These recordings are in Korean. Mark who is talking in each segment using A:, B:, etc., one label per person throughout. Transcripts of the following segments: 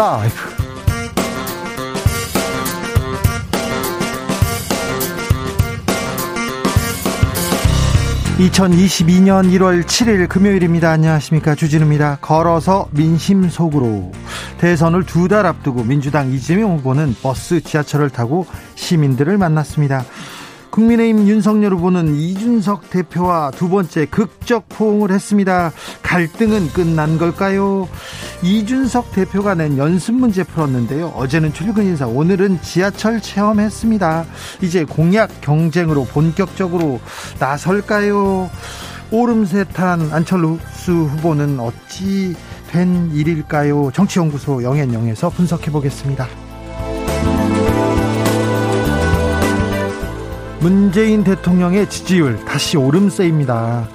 A: 라이브. 2022년 1월 7일 금요일입니다. 안녕하십니까. 주진우입니다. 걸어서 민심 속으로. 대선을 두 달 앞두고 민주당 이재명 후보는 버스 지하철을 타고 시민들을 만났습니다. 국민의힘 윤석열 후보는 이준석 대표와 두 번째 극적 포옹을 했습니다. 갈등은 끝난 걸까요? 이준석 대표가 낸 연습 문제 풀었는데요. 어제는 출근 인사, 오늘은 지하철 체험했습니다. 이제 공약 경쟁으로 본격적으로 나설까요? 오름세탄 안철수 후보는 어찌 된 일일까요? 정치연구소 영앤영에서 분석해 보겠습니다. 문재인 대통령의 지지율 다시 오름세입니다.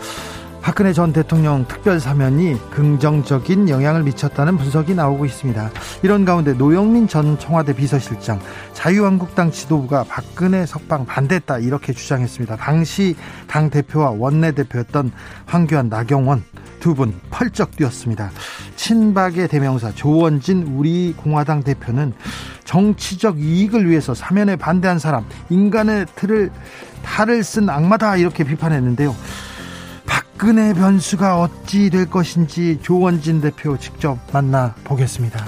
A: 박근혜 전 대통령 특별 사면이 긍정적인 영향을 미쳤다는 분석이 나오고 있습니다. 이런 가운데 노영민 전 청와대 비서실장 자유한국당 지도부가 박근혜 석방 반대했다 이렇게 주장했습니다. 당시 당 대표와 원내 대표였던 황교안 나경원 두 분 펄쩍 뛰었습니다. 친박의 대명사 조원진 우리 공화당 대표는 정치적 이익을 위해서 사면에 반대한 사람 인간의 틀을 탈을 쓴 악마다 이렇게 비판했는데요. 박근혜 변수가 어찌 될 것인지 조원진 대표 직접 만나 보겠습니다.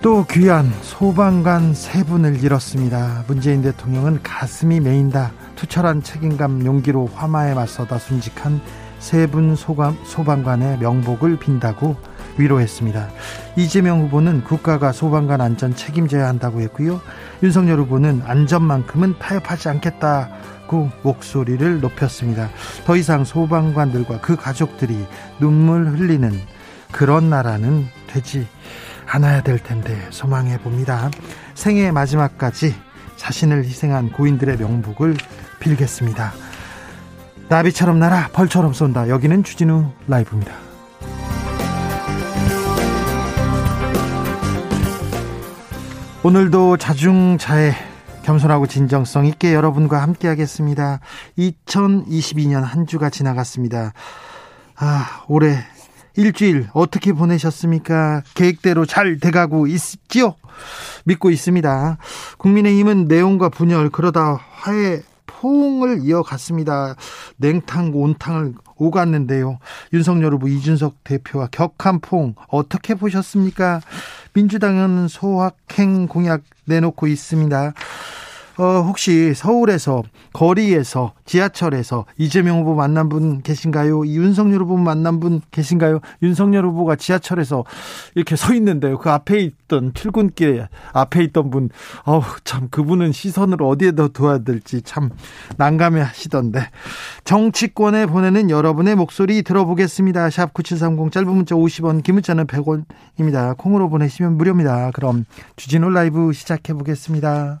A: 또 귀한 소방관 세 분을 잃었습니다. 문재인 대통령은 가슴이 메인다. 투철한 책임감 용기로 화마에 맞서다 순직한 세 분 소방관의 명복을 빈다고 위로했습니다. 이재명 후보는 국가가 소방관 안전 책임져야 한다고 했고요. 윤석열 후보는 안전만큼은 타협하지 않겠다고 목소리를 높였습니다. 더 이상 소방관들과 그 가족들이 눈물 흘리는 그런 나라는 되지 않아야 될 텐데 소망해 봅니다. 생애 마지막까지 자신을 희생한 고인들의 명복을 빌겠습니다. 나비처럼 날아 벌처럼 쏜다. 여기는 주진우 라이브입니다. 오늘도 자중자애 겸손하고 진정성 있게 여러분과 함께 하겠습니다. 2022년 한 주가 지나갔습니다. 아, 올해 일주일 어떻게 보내셨습니까? 계획대로 잘 돼가고 있지요? 믿고 있습니다. 국민의힘은 내용과 분열 그러다 화해 포옹을 이어갔습니다. 냉탕 온탕을 오갔는데요. 윤석열 후보 이준석 대표와 격한 포옹 어떻게 보셨습니까? 민주당은 소확행 공약 내놓고 있습니다. 어, 혹시 서울에서 거리에서 지하철에서 이재명 후보 만난 분 계신가요? 윤석열 후보 만난 분 계신가요? 윤석열 후보가 지하철에서 이렇게 서 있는데요. 그 앞에 있던 출근길 앞에 있던 분, 어우 참 그분은 시선을 어디에다 둬야 될지 참 난감해 하시던데. 정치권에 보내는 여러분의 목소리 들어보겠습니다. 샵 9730 짧은 문자 50원, 긴 문자는 100원입니다. 콩으로 보내시면 무료입니다. 그럼 주진우 라이브 시작해 보겠습니다.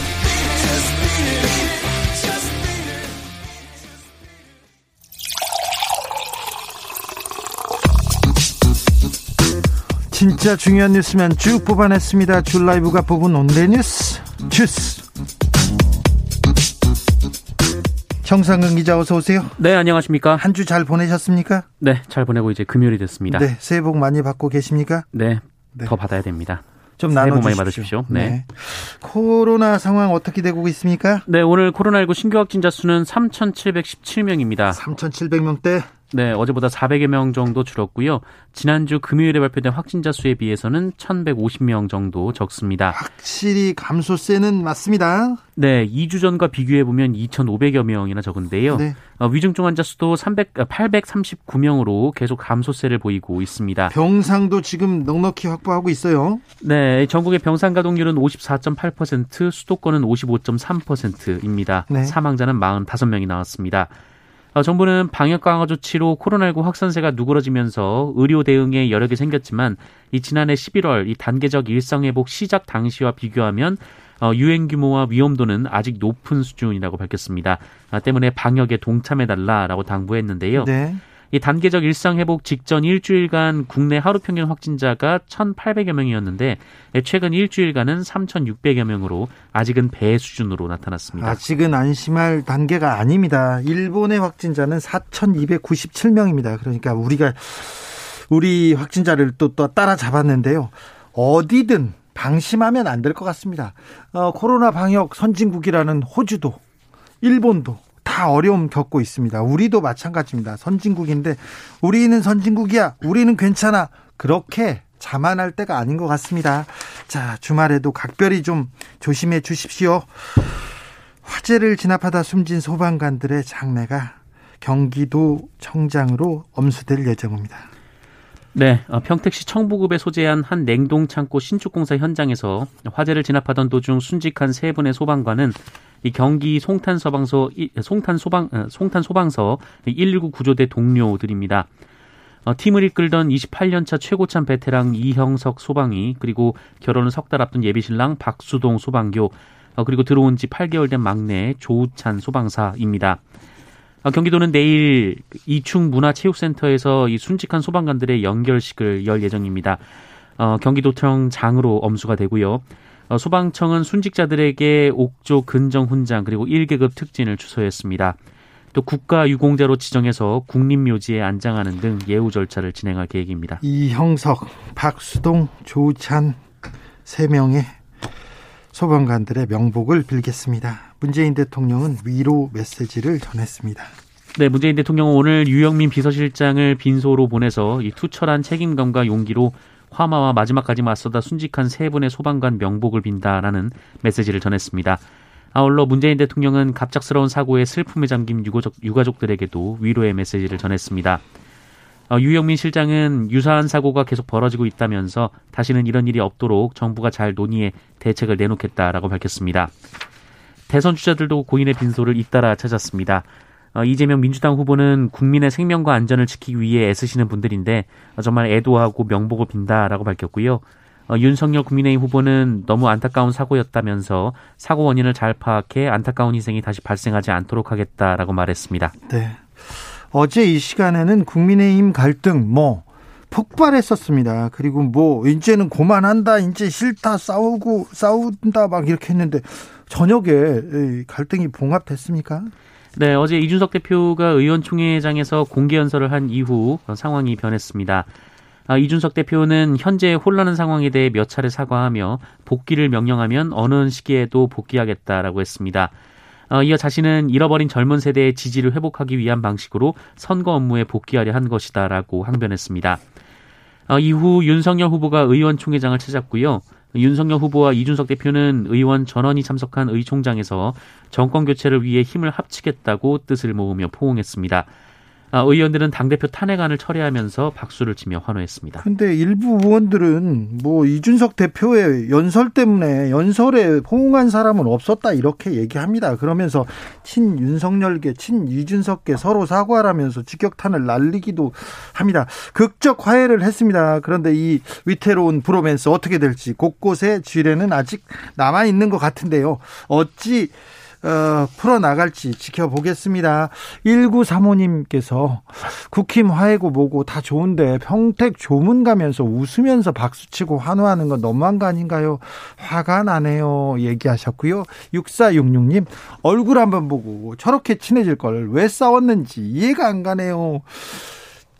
A: 진짜 중요한 뉴스면 쭉 뽑아냈습니다. 줄 라이브가 뽑은 오늘의 뉴스 주스. 정상근 기자 어서 오세요.
B: 네, 안녕하십니까?
A: 한 주 잘 보내셨습니까?
B: 네, 잘 보내고 이제 금요일이 됐습니다.
A: 네, 새해 복 많이 받고 계십니까?
B: 네, 네. 더 받아야 됩니다.
A: 좀 나눠
B: 많이 받으십시오. 네. 네.
A: 코로나 상황 어떻게 되고 있습니까?
B: 네, 오늘 코로나19 신규 확진자 수는 3,717명입니다.
A: 3,700명대.
B: 네, 어제보다 400여 명 정도 줄었고요. 지난주 금요일에 발표된 확진자 수에 비해서는 1,150명 정도 적습니다.
A: 확실히 감소세는 맞습니다.
B: 네, 2주 전과 비교해 보면 2,500여 명이나 적은데요. 네. 어, 위중증 환자 수도 300, 839명으로 계속 감소세를 보이고 있습니다.
A: 병상도 지금 넉넉히 확보하고 있어요.
B: 네, 전국의 병상 가동률은 54.8%, 수도권은 55.3%입니다. 네. 사망자는 45명이 나왔습니다. 어, 정부는 방역 강화 조치로 코로나19 확산세가 누그러지면서 의료 대응에 여력이 생겼지만 이 지난해 11월 이 단계적 일상 회복 시작 당시와 비교하면 어, 유행 규모와 위험도는 아직 높은 수준이라고 밝혔습니다. 아, 때문에 방역에 동참해달라라고 당부했는데요. 네. 이 단계적 일상 회복 직전 일주일간 국내 하루 평균 확진자가 1,800여 명이었는데 최근 일주일간은 3,600여 명으로 아직은 배 수준으로 나타났습니다.
A: 아직은 안심할 단계가 아닙니다. 일본의 확진자는 4,297명입니다. 그러니까 우리가 우리 확진자를 또, 또 따라잡았는데요. 어디든 방심하면 안 될 것 같습니다. 어, 코로나 방역 선진국이라는 호주도 일본도 다 어려움 겪고 있습니다. 우리도 마찬가지입니다. 선진국인데 우리는 선진국이야. 우리는 괜찮아. 그렇게 자만할 때가 아닌 것 같습니다. 자, 주말에도 각별히 좀 조심해 주십시오. 화재를 진압하다 숨진 소방관들의 장례가 경기도 청장으로 엄수될 예정입니다.
B: 네, 어, 평택시 청부급에 소재한 한 냉동 창고 신축 공사 현장에서 화재를 진압하던 도중 순직한 세 분의 소방관은 이 경기 송탄 소방서 송탄 소방 어, 송탄 소방서 119 구조대 동료들입니다. 어, 팀을 이끌던 28년차 최고참 베테랑 이형석 소방이 그리고 결혼을 석 달 앞둔 예비신랑 박수동 소방교 어, 그리고 들어온 지 8개월 된 막내 조우찬 소방사입니다. 어, 경기도는 내일 이충 문화체육센터에서 이 순직한 소방관들의 연결식을 열 예정입니다. 어, 경기도청 장으로 엄수가 되고요. 어, 소방청은 순직자들에게 옥조 근정 훈장 그리고 1계급 특진을 추서했습니다. 또 국가유공자로 지정해서 국립묘지에 안장하는 등 예우 절차를 진행할 계획입니다.
A: 이형석, 박수동, 조찬 세 명의 소방관들의 명복을 빌겠습니다. 문재인 대통령은 위로 메시지를 전했습니다.
B: 네, 문재인 대통령은 오늘 유영민 비서실장을 빈소로 보내서 이 투철한 책임감과 용기로 화마와 마지막까지 맞서다 순직한 세 분의 소방관 명복을 빈다라는 메시지를 전했습니다. 아울러 문재인 대통령은 갑작스러운 사고에 슬픔에 잠긴 유가족, 유가족들에게도 위로의 메시지를 전했습니다. 어, 유영민 실장은 유사한 사고가 계속 벌어지고 있다면서 다시는 이런 일이 없도록 정부가 잘 논의해 대책을 내놓겠다라고 밝혔습니다. 대선 주자들도 고인의 빈소를 잇따라 찾았습니다. 어, 이재명 민주당 후보는 국민의 생명과 안전을 지키기 위해 애쓰시는 분들인데 어, 정말 애도하고 명복을 빈다라고 밝혔고요. 어, 윤석열 국민의힘 후보는 너무 안타까운 사고였다면서 사고 원인을 잘 파악해 안타까운 희생이 다시 발생하지 않도록 하겠다라고 말했습니다.
A: 네. 어제 이 시간에는 국민의힘 갈등 뭐 폭발했었습니다. 그리고 뭐 이제는 고만한다, 이제 싫다, 싸우고 싸운다 막 이렇게 했는데 저녁에 갈등이 봉합됐습니까?
B: 네, 어제 이준석 대표가 의원총회장에서 공개 연설을 한 이후 상황이 변했습니다. 아, 이준석 대표는 현재 혼란한 상황에 대해 몇 차례 사과하며 복귀를 명령하면 어느 시기에도 복귀하겠다라고 했습니다. 어, 이어 자신은 잃어버린 젊은 세대의 지지를 회복하기 위한 방식으로 선거 업무에 복귀하려 한 것이다라고 항변했습니다. 어, 이후 윤석열 후보가 의원총회장을 찾았고요. 윤석열 후보와 이준석 대표는 의원 전원이 참석한 의총장에서 정권 교체를 위해 힘을 합치겠다고 뜻을 모으며 포옹했습니다. 아, 의원들은 당대표 탄핵안을 철회하면서 박수를 치며 환호했습니다.
A: 근데 일부 의원들은 뭐 이준석 대표의 연설 때문에 연설에 호응한 사람은 없었다 이렇게 얘기합니다. 그러면서 친 윤석열계, 친 이준석계 서로 사과하라면서 직격탄을 날리기도 합니다. 극적 화해를 했습니다. 그런데 이 위태로운 브로맨스 어떻게 될지 곳곳에 지뢰는 아직 남아 있는 것 같은데요. 어찌 어, 풀어나갈지 지켜보겠습니다. 1935님께서 국힘 화해고 뭐고 다 좋은데 평택 조문 가면서 웃으면서 박수치고 환호하는 건 너무한 거 아닌가요? 화가 나네요. 얘기하셨고요. 6466님 얼굴 한번 보고 저렇게 친해질 걸 왜 싸웠는지 이해가 안 가네요.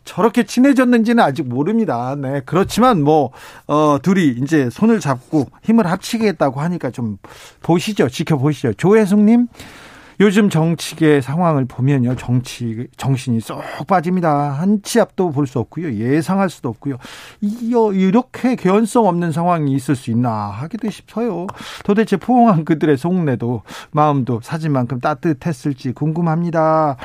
A: 저렇게 친해졌는지는 아직 모릅니다. 네. 그렇지만 뭐, 어, 둘이 이제 손을 잡고 힘을 합치겠다고 하니까 좀 보시죠. 지켜보시죠. 조혜숙님, 요즘 정치계 상황을 보면요. 정치, 정신이 쏙 빠집니다. 한치 앞도 볼 수 없고요. 예상할 수도 없고요. 이렇게 개연성 없는 상황이 있을 수 있나 하기도 싶어요. 도대체 포옹한 그들의 속내도 마음도 사진만큼 따뜻했을지 궁금합니다.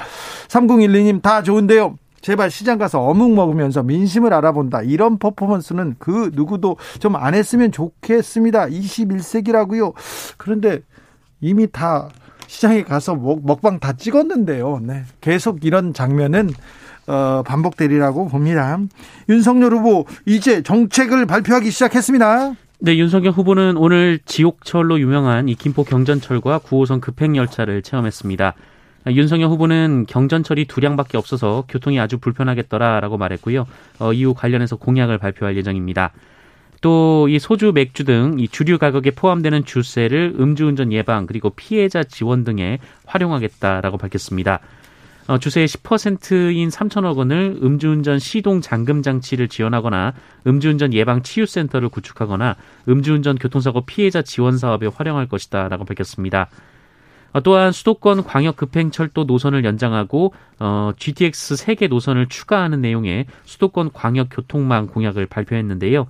A: 3012님 다 좋은데요. 제발 시장 가서 어묵 먹으면서 민심을 알아본다. 이런 퍼포먼스는 그 누구도 좀 안 했으면 좋겠습니다. 21세기라고요. 그런데 이미 다 시장에 가서 먹, 먹방 다 찍었는데요. 네. 계속 이런 장면은 어, 반복되리라고 봅니다. 윤석열 후보 이제 정책을 발표하기 시작했습니다.
B: 네, 윤석열 후보는 오늘 지옥철로 유명한 이 김포 경전철과 9호선 급행열차를 체험했습니다. 윤석열 후보는 경전철이 두 량밖에 없어서 교통이 아주 불편하겠더라라고 말했고요. 어, 이후 관련해서 공약을 발표할 예정입니다. 또 이 소주, 맥주 등 이 주류 가격에 포함되는 주세를 음주운전 예방 그리고 피해자 지원 등에 활용하겠다라고 밝혔습니다. 어, 주세의 10%인 3천억 원을 음주운전 시동 잠금 장치를 지원하거나 음주운전 예방 치유센터를 구축하거나 음주운전 교통사고 피해자 지원 사업에 활용할 것이다라고 밝혔습니다. 어, 또한 수도권 광역 급행철도 노선을 연장하고 어, GTX 3개 노선을 추가하는 내용의 수도권 광역 교통망 공약을 발표했는데요.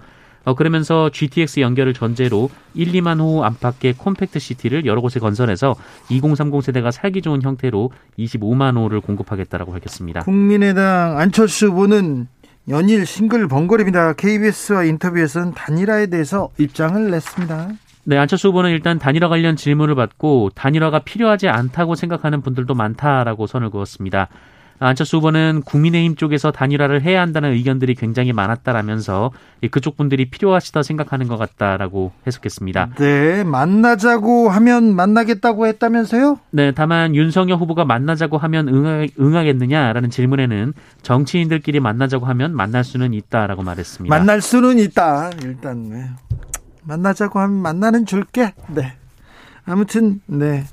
B: 어, 그러면서 GTX 연결을 전제로 1, 2만 호 안팎의 콤팩트 시티를 여러 곳에 건설해서 2030 세대가 살기 좋은 형태로 25만 호를 공급하겠다라고 밝혔습니다.
A: 국민의당 안철수 후보는 연일 싱글 번거립니다. KBS와 인터뷰에서는 단일화에 대해서 입장을 냈습니다.
B: 네, 안철수 후보는 일단 단일화 관련 질문을 받고 단일화가 필요하지 않다고 생각하는 분들도 많다라고 선을 그었습니다. 안철수 후보는 국민의힘 쪽에서 단일화를 해야 한다는 의견들이 굉장히 많았다라면서 그쪽 분들이 필요하시다 생각하는 것 같다라고 해석했습니다.
A: 네, 만나자고 하면 만나겠다고 했다면서요?
B: 네, 다만 윤석열 후보가 만나자고 하면 응하, 응하겠느냐라는 질문에는 정치인들끼리 만나자고 하면 만날 수는 있다라고 말했습니다.
A: 만날 수는 있다. 일단 네. 만나자고 하면 만나는 줄게. 네. 아무튼 네.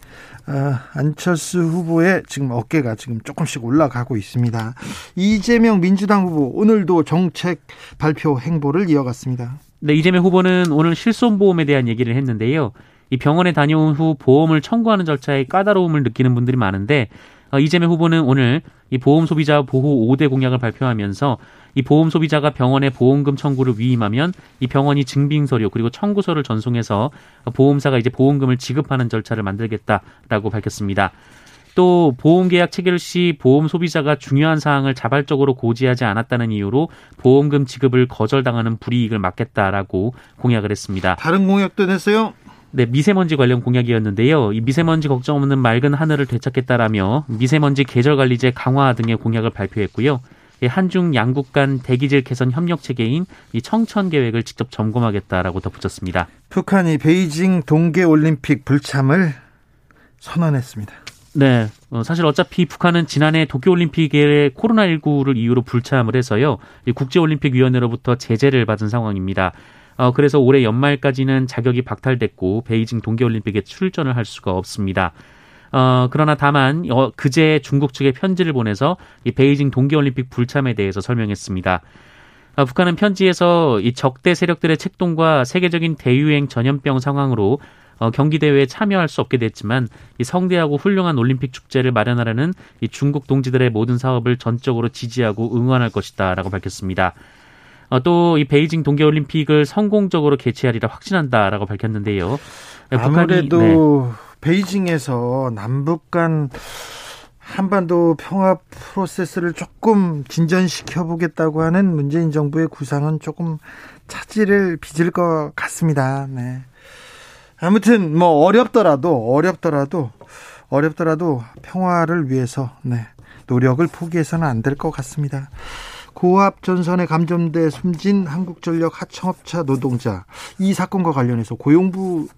A: 아, 안철수 후보의 지금 어깨가 지금 조금씩 올라가고 있습니다. 이재명 민주당 후보 오늘도 정책 발표 행보를 이어갔습니다.
B: 네, 이재명 후보는 오늘 실손보험에 대한 얘기를 했는데요. 이 병원에 다녀온 후 보험을 청구하는 절차에 까다로움을 느끼는 분들이 많은데 어, 이재명 후보는 오늘 이 보험 소비자 보호 5대 공약을 발표하면서 이 보험 소비자가 병원에 보험금 청구를 위임하면 이 병원이 증빙 서류 그리고 청구서를 전송해서 보험사가 이제 보험금을 지급하는 절차를 만들겠다라고 밝혔습니다. 또 보험 계약 체결 시 보험 소비자가 중요한 사항을 자발적으로 고지하지 않았다는 이유로 보험금 지급을 거절당하는 불이익을 막겠다라고 공약을 했습니다.
A: 다른 공약도 냈어요?
B: 네, 미세먼지 관련 공약이었는데요. 이 미세먼지 걱정 없는 맑은 하늘을 되찾겠다라며 미세먼지 계절 관리제 강화 등의 공약을 발표했고요. 한중 양국 간 대기질 개선 협력 체계인 이 청천 계획을 직접 점검하겠다라고 덧붙였습니다.
A: 북한이 베이징 동계 올림픽 불참을 선언했습니다.
B: 네. 어, 사실 어차피 북한은 지난해 도쿄올림픽에 코로나19를 이유로 불참을 해서요. 국제올림픽위원회로부터 제재를 받은 상황입니다. 어, 그래서 올해 연말까지는 자격이 박탈됐고 베이징 동계올림픽에 출전을 할 수가 없습니다. 어, 그러나 다만 어, 그제 중국 측에 편지를 보내서 이 베이징 동계올림픽 불참에 대해서 설명했습니다. 어, 북한은 편지에서 이 적대 세력들의 책동과 세계적인 대유행 전염병 상황으로 어, 경기 대회에 참여할 수 없게 됐지만 이 성대하고 훌륭한 올림픽 축제를 마련하려는 이 중국 동지들의 모든 사업을 전적으로 지지하고 응원할 것이다 라고 밝혔습니다. 어, 또 이 베이징 동계올림픽을 성공적으로 개최하리라 확신한다라고 밝혔는데요.
A: 아무래도 북한이, 네. 베이징에서 남북 간 한반도 평화 프로세스를 조금 진전시켜 보겠다고 하는 문재인 정부의 구상은 조금 차질을 빚을 것 같습니다. 네. 아무튼 뭐 어렵더라도 어렵더라도 어렵더라도 평화를 위해서 네. 노력을 포기해서는 안 될 것 같습니다. 고압 전선에 감점돼 숨진 한국전력 하청업체 노동자 이 사건과 관련해서 고용부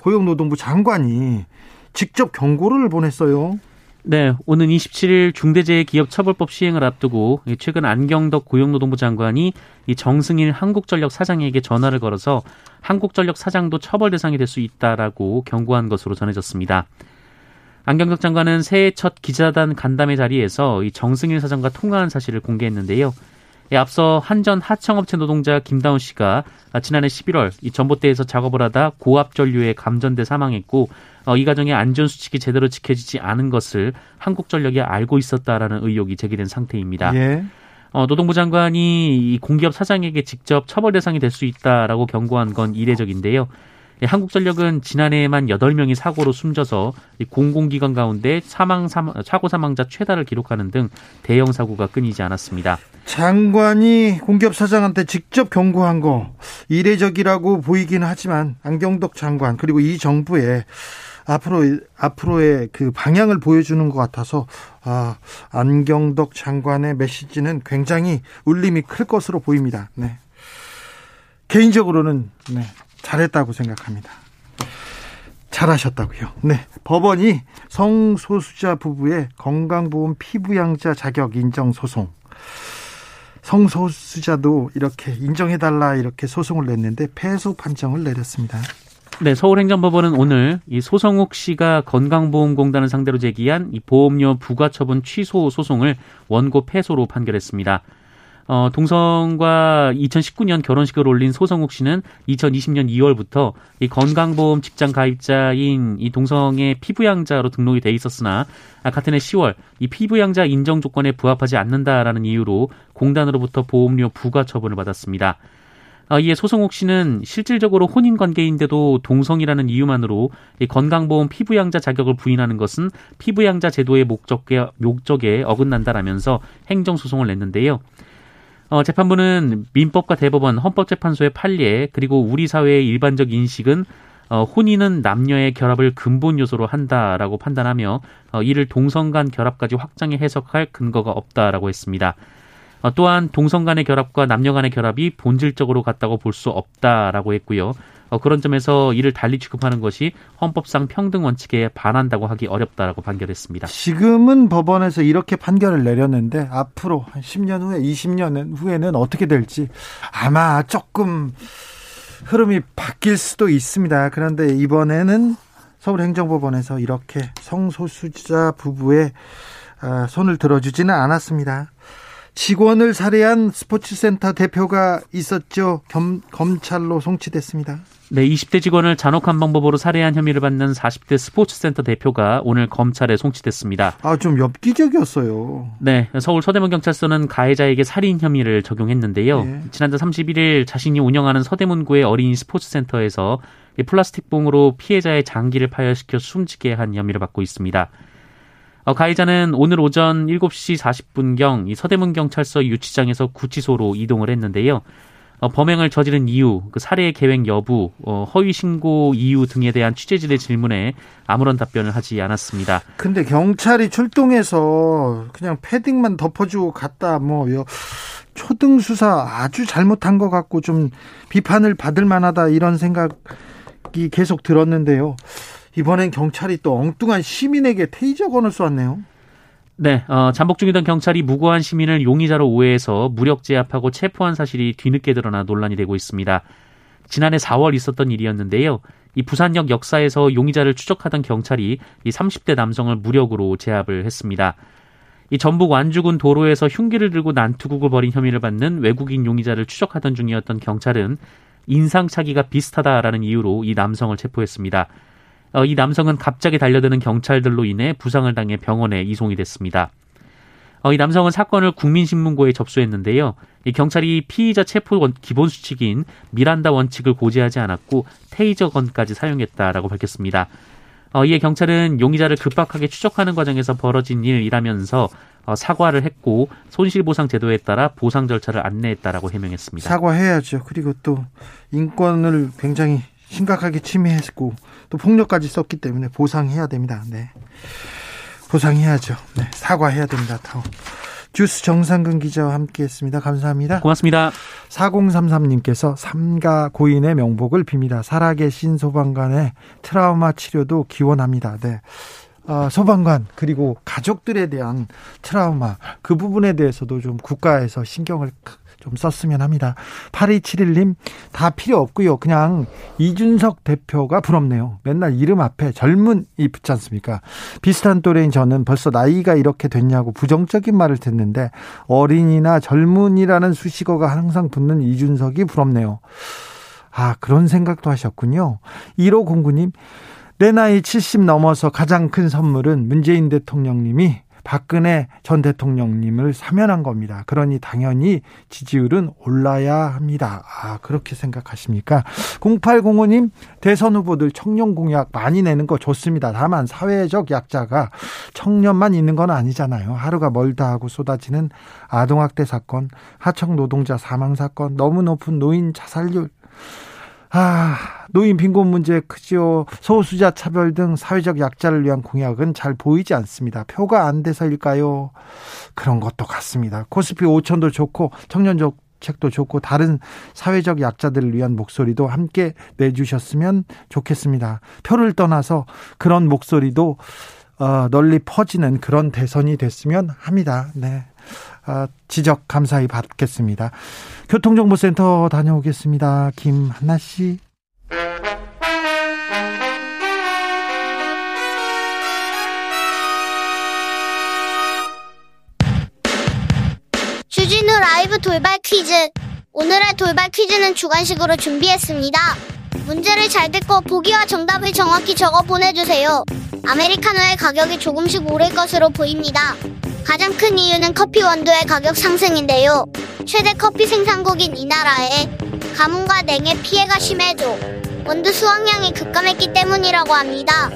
A: 고용노동부 장관이 직접 경고를 보냈어요.
B: 네, 오는 27일 중대재해기업처벌법 시행을 앞두고 최근 안경덕 고용노동부 장관이 이 정승일 한국전력 사장에게 전화를 걸어서 한국전력 사장도 처벌 대상이 될 수 있다라고 경고한 것으로 전해졌습니다. 안경덕 장관은 새해 첫 기자단 간담회 자리에서 이 정승일 사장과 통화한 사실을 공개했는데요. 예, 앞서 한전 하청업체 노동자 김다운 씨가 지난해 11월 이 전봇대에서 작업을 하다 고압 전류에 감전돼 사망했고 어, 이 과정에 안전 수칙이 제대로 지켜지지 않은 것을 한국전력이 알고 있었다라는 의혹이 제기된 상태입니다. 예. 어, 노동부 장관이 이 공기업 사장에게 직접 처벌 대상이 될 수 있다라고 경고한 건 이례적인데요. 예, 한국전력은 지난해에만 8명이 사고로 숨져서 공공기관 가운데 사망, 사고 사망자 최다를 기록하는 등 대형 사고가 끊이지 않았습니다.
A: 장관이 공기업 사장한테 직접 경고한 거 이례적이라고 보이기는 하지만 안경덕 장관 그리고 이 정부의 앞으로 앞으로의 그 방향을 보여주는 것 같아서 아, 안경덕 장관의 메시지는 굉장히 울림이 클 것으로 보입니다. 네. 개인적으로는 네, 잘했다고 생각합니다. 잘하셨다고요. 네. 법원이 성소수자 부부의 건강보험 피부양자 자격 인정 소송. 성소수자도 이렇게 인정해달라 이렇게 소송을 냈는데 패소 판정을 내렸습니다.
B: 네, 서울행정법원은 오늘 이 소성욱 씨가 건강보험공단을 상대로 제기한 이 보험료 부과처분 취소 소송을 원고 패소로 판결했습니다. 어, 동성과 2019년 결혼식을 올린 소성욱 씨는 2020년 2월부터 이 건강보험 직장 가입자인 이 동성의 피부양자로 등록이 돼 있었으나 아, 같은 해 10월 이 피부양자 인정 조건에 부합하지 않는다라는 이유로 공단으로부터 보험료 부과 처분을 받았습니다. 아, 이에 소성욱 씨는 실질적으로 혼인 관계인데도 동성이라는 이유만으로 이 건강보험 피부양자 자격을 부인하는 것은 피부양자 제도의 목적에, 목적에 어긋난다라면서 행정소송을 냈는데요. 어, 재판부는 민법과 대법원, 헌법재판소의 판례 그리고 우리 사회의 일반적 인식은 어, 혼인은 남녀의 결합을 근본 요소로 한다라고 판단하며 어, 이를 동성 간 결합까지 확장해 해석할 근거가 없다라고 했습니다. 어, 또한 동성 간의 결합과 남녀 간의 결합이 본질적으로 같다고 볼 수 없다라고 했고요. 어, 그런 점에서 이를 달리 취급하는 것이 헌법상 평등 원칙에 반한다고 하기 어렵다라고 판결했습니다.
A: 지금은 법원에서 이렇게 판결을 내렸는데 앞으로 한 10년 후에 20년 후에는 어떻게 될지 아마 조금 흐름이 바뀔 수도 있습니다. 그런데 이번에는 서울행정법원에서 이렇게 성소수자 부부의 아, 손을 들어주지는 않았습니다. 직원을 살해한 스포츠센터 대표가 있었죠. 겸, 검찰로 송치됐습니다.
B: 네, 20대 직원을 잔혹한 방법으로 살해한 혐의를 받는 40대 스포츠센터 대표가 오늘 검찰에 송치됐습니다.
A: 아, 좀 엽기적이었어요.
B: 네, 서울 서대문 경찰서는 가해자에게 살인 혐의를 적용했는데요. 네. 지난달 31일 자신이 운영하는 서대문구의 어린이 스포츠센터에서 플라스틱 봉으로 피해자의 장기를 파열시켜 숨지게 한 혐의를 받고 있습니다. 어, 가해자는 오늘 오전 7시 40분경 이 서대문 경찰서 유치장에서 구치소로 이동을 했는데요. 어, 범행을 저지른 이유, 그 살해 계획 여부, 어, 허위 신고 이유 등에 대한 취재진의 질문에 아무런 답변을 하지 않았습니다.
A: 근데 경찰이 출동해서 그냥 패딩만 덮어주고 갔다 뭐 초등 수사 아주 잘못한 것 같고 좀 비판을 받을 만하다 이런 생각이 계속 들었는데요. 이번엔 경찰이 또 엉뚱한 시민에게 테이저 건을 쏘았네요.
B: 네, 어, 잠복 중이던 경찰이 무고한 시민을 용의자로 오해해서 무력 제압하고 체포한 사실이 뒤늦게 드러나 논란이 되고 있습니다. 지난해 4월 있었던 일이었는데요. 이 부산역 역사에서 용의자를 추적하던 경찰이 이 30대 남성을 무력으로 제압을 했습니다. 이 전북 완주군 도로에서 흉기를 들고 난투극을 벌인 혐의를 받는 외국인 용의자를 추적하던 중이었던 경찰은 인상차기가 비슷하다라는 이유로 이 남성을 체포했습니다. 어, 이 남성은 갑자기 달려드는 경찰들로 인해 부상을 당해 병원에 이송이 됐습니다. 어, 이 남성은 사건을 국민신문고에 접수했는데요. 이 경찰이 피의자 체포 기본 수칙인 미란다 원칙을 고지하지 않았고 테이저건까지 사용했다라고 밝혔습니다. 어, 이에 경찰은 용의자를 급박하게 추적하는 과정에서 벌어진 일이라면서 어, 사과를 했고 손실보상 제도에 따라 보상 절차를 안내했다라고 해명했습니다.
A: 사과해야죠. 그리고 또 인권을 굉장히 심각하게 침해했고 또 폭력까지 썼기 때문에 보상해야 됩니다. 네. 보상해야죠. 네. 사과해야 됩니다. 더. 주스 정상근 기자와 함께 했습니다. 감사합니다.
B: 고맙습니다.
A: 4033님께서 삼가 고인의 명복을 빕니다. 살아계신 소방관의 트라우마 치료도 기원합니다. 네. 어, 소방관 그리고 가족들에 대한 트라우마 그 부분에 대해서도 좀 국가에서 신경을 좀 썼으면 합니다. 8271님, 다 필요 없고요. 그냥 이준석 대표가 부럽네요. 맨날 이름 앞에 젊은이 붙지 않습니까? 비슷한 또래인 저는 벌써 나이가 이렇게 됐냐고 부정적인 말을 듣는데 어린이나 젊은이라는 수식어가 항상 붙는 이준석이 부럽네요. 아, 그런 생각도 하셨군요. 1509님, 내 나이 70 넘어서 가장 큰 선물은 문재인 대통령님이 박근혜 전 대통령님을 사면한 겁니다. 그러니 당연히 지지율은 올라야 합니다. 아, 그렇게 생각하십니까? 0805님, 대선 후보들 청년 공약 많이 내는 거 좋습니다. 다만 사회적 약자가 청년만 있는 건 아니잖아요. 하루가 멀다 하고 쏟아지는 아동학대 사건, 하청 노동자 사망 사건, 너무 높은 노인 자살률, 아, 노인 빈곤 문제 크지요. 소수자 차별 등 사회적 약자를 위한 공약은 잘 보이지 않습니다. 표가 안 돼서일까요? 그런 것도 같습니다. 코스피 5천도 좋고 청년 책도 좋고 다른 사회적 약자들을 위한 목소리도 함께 내주셨으면 좋겠습니다. 표를 떠나서 그런 목소리도 어, 널리 퍼지는 그런 대선이 됐으면 합니다. 네. 어, 지적 감사히 받겠습니다. 교통정보센터 다녀오겠습니다. 김한나 씨.
C: 주진우 라이브 돌발 퀴즈. 오늘의 돌발 퀴즈는 주관식으로 준비했습니다. 문제를 잘 듣고 보기와 정답을 정확히 적어 보내주세요. 아메리카노의 가격이 조금씩 오를 것으로 보입니다. 가장 큰 이유는 커피 원두의 가격 상승인데요. 최대 커피 생산국인 이 나라에 가뭄과 냉해 피해가 심해져 원두 수확량이 급감했기 때문이라고 합니다.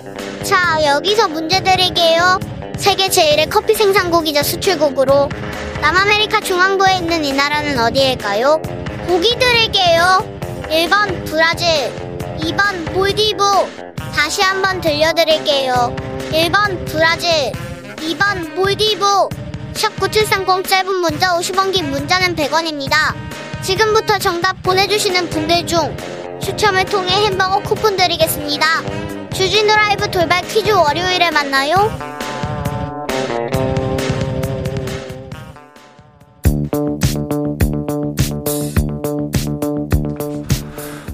C: 자, 여기서 문제 드릴게요. 세계 제1의 커피 생산국이자 수출국으로 남아메리카 중앙부에 있는 이 나라는 어디일까요? 보기 드릴게요. 1번 브라질, 2번 몰디브. 다시 한번 들려드릴게요. 1번 브라질, 2번 몰디브. 샵 9730 짧은 문자 50원 긴 문자는 100원입니다. 지금부터 정답 보내주시는 분들 중 추첨을 통해 햄버거 쿠폰 드리겠습니다. 주진우 라이브 돌발 퀴즈 월요일에 만나요.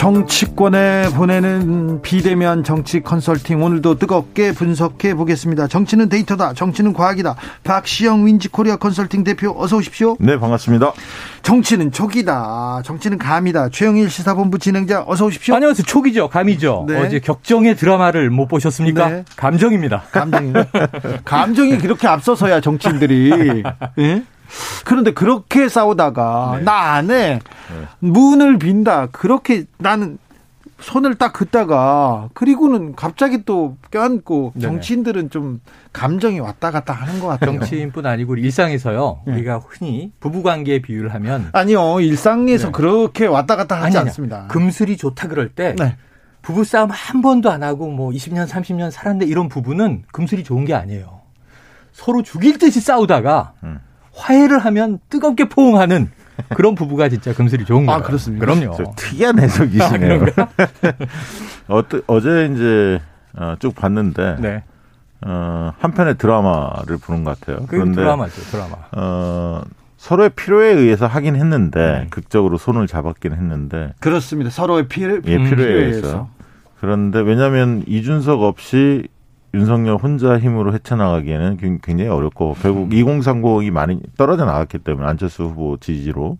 A: 정치권에 보내는 비대면 정치 컨설팅 오늘도 뜨겁게 분석해 보겠습니다. 정치는 데이터다. 정치는 과학이다. 박시영 윈지코리아 컨설팅 대표 어서 오십시오.
D: 네, 반갑습니다.
A: 정치는 촉이다. 정치는 감이다. 최영일 시사본부 진행자 어서 오십시오.
E: 안녕하세요. 촉이죠. 감이죠. 네. 어제 격정의 드라마를 못 보셨습니까? 네. 감정입니다.
A: 감정이 감정이 그렇게 앞서서야 정치인들이 네? 그런데 그렇게 싸우다가 네. 나 안에 네. 문을 빈다. 그렇게 나는 손을 딱 긋다가 그리고는 갑자기 또 껴안고 정치인들은 좀 감정이 왔다 갔다 하는 것 같아요.
E: 정치인뿐 아니고 일상에서요. 네. 우리가 흔히 부부관계 비유를 하면
A: 아니요 일상에서 네. 그렇게 왔다 갔다 하지 아니, 않습니다.
E: 금슬이 좋다 그럴 때 네. 부부 싸움 한 번도 안 하고 뭐 20년 30년 살았는데 이런 부부는 금슬이 좋은 게 아니에요. 서로 죽일 듯이 싸우다가 음. 화해를 하면 뜨겁게 포옹하는 그런 부부가 진짜 금슬이 좋은 거예요.
A: 아, 그렇습니다.
E: 그럼요.
D: 특이한 해석이시네요. 아, 어, 어제 이제 어, 쭉 봤는데 네. 어, 한 편의 드라마를 보는 것 같아요.
E: 그런데 드라마죠, 드라마.
D: 어, 서로의 필요에 의해서 하긴 했는데 음. 극적으로 손을 잡았긴 했는데
A: 그렇습니다. 서로의 필요,
D: 예, 필요에, 필요에 의해서. 그런데 왜냐하면 이준석 없이 윤석열 혼자 힘으로 헤쳐나가기에는 굉장히 어렵고 결국 2030이 많이 떨어져 나갔기 때문에 안철수 후보 지지로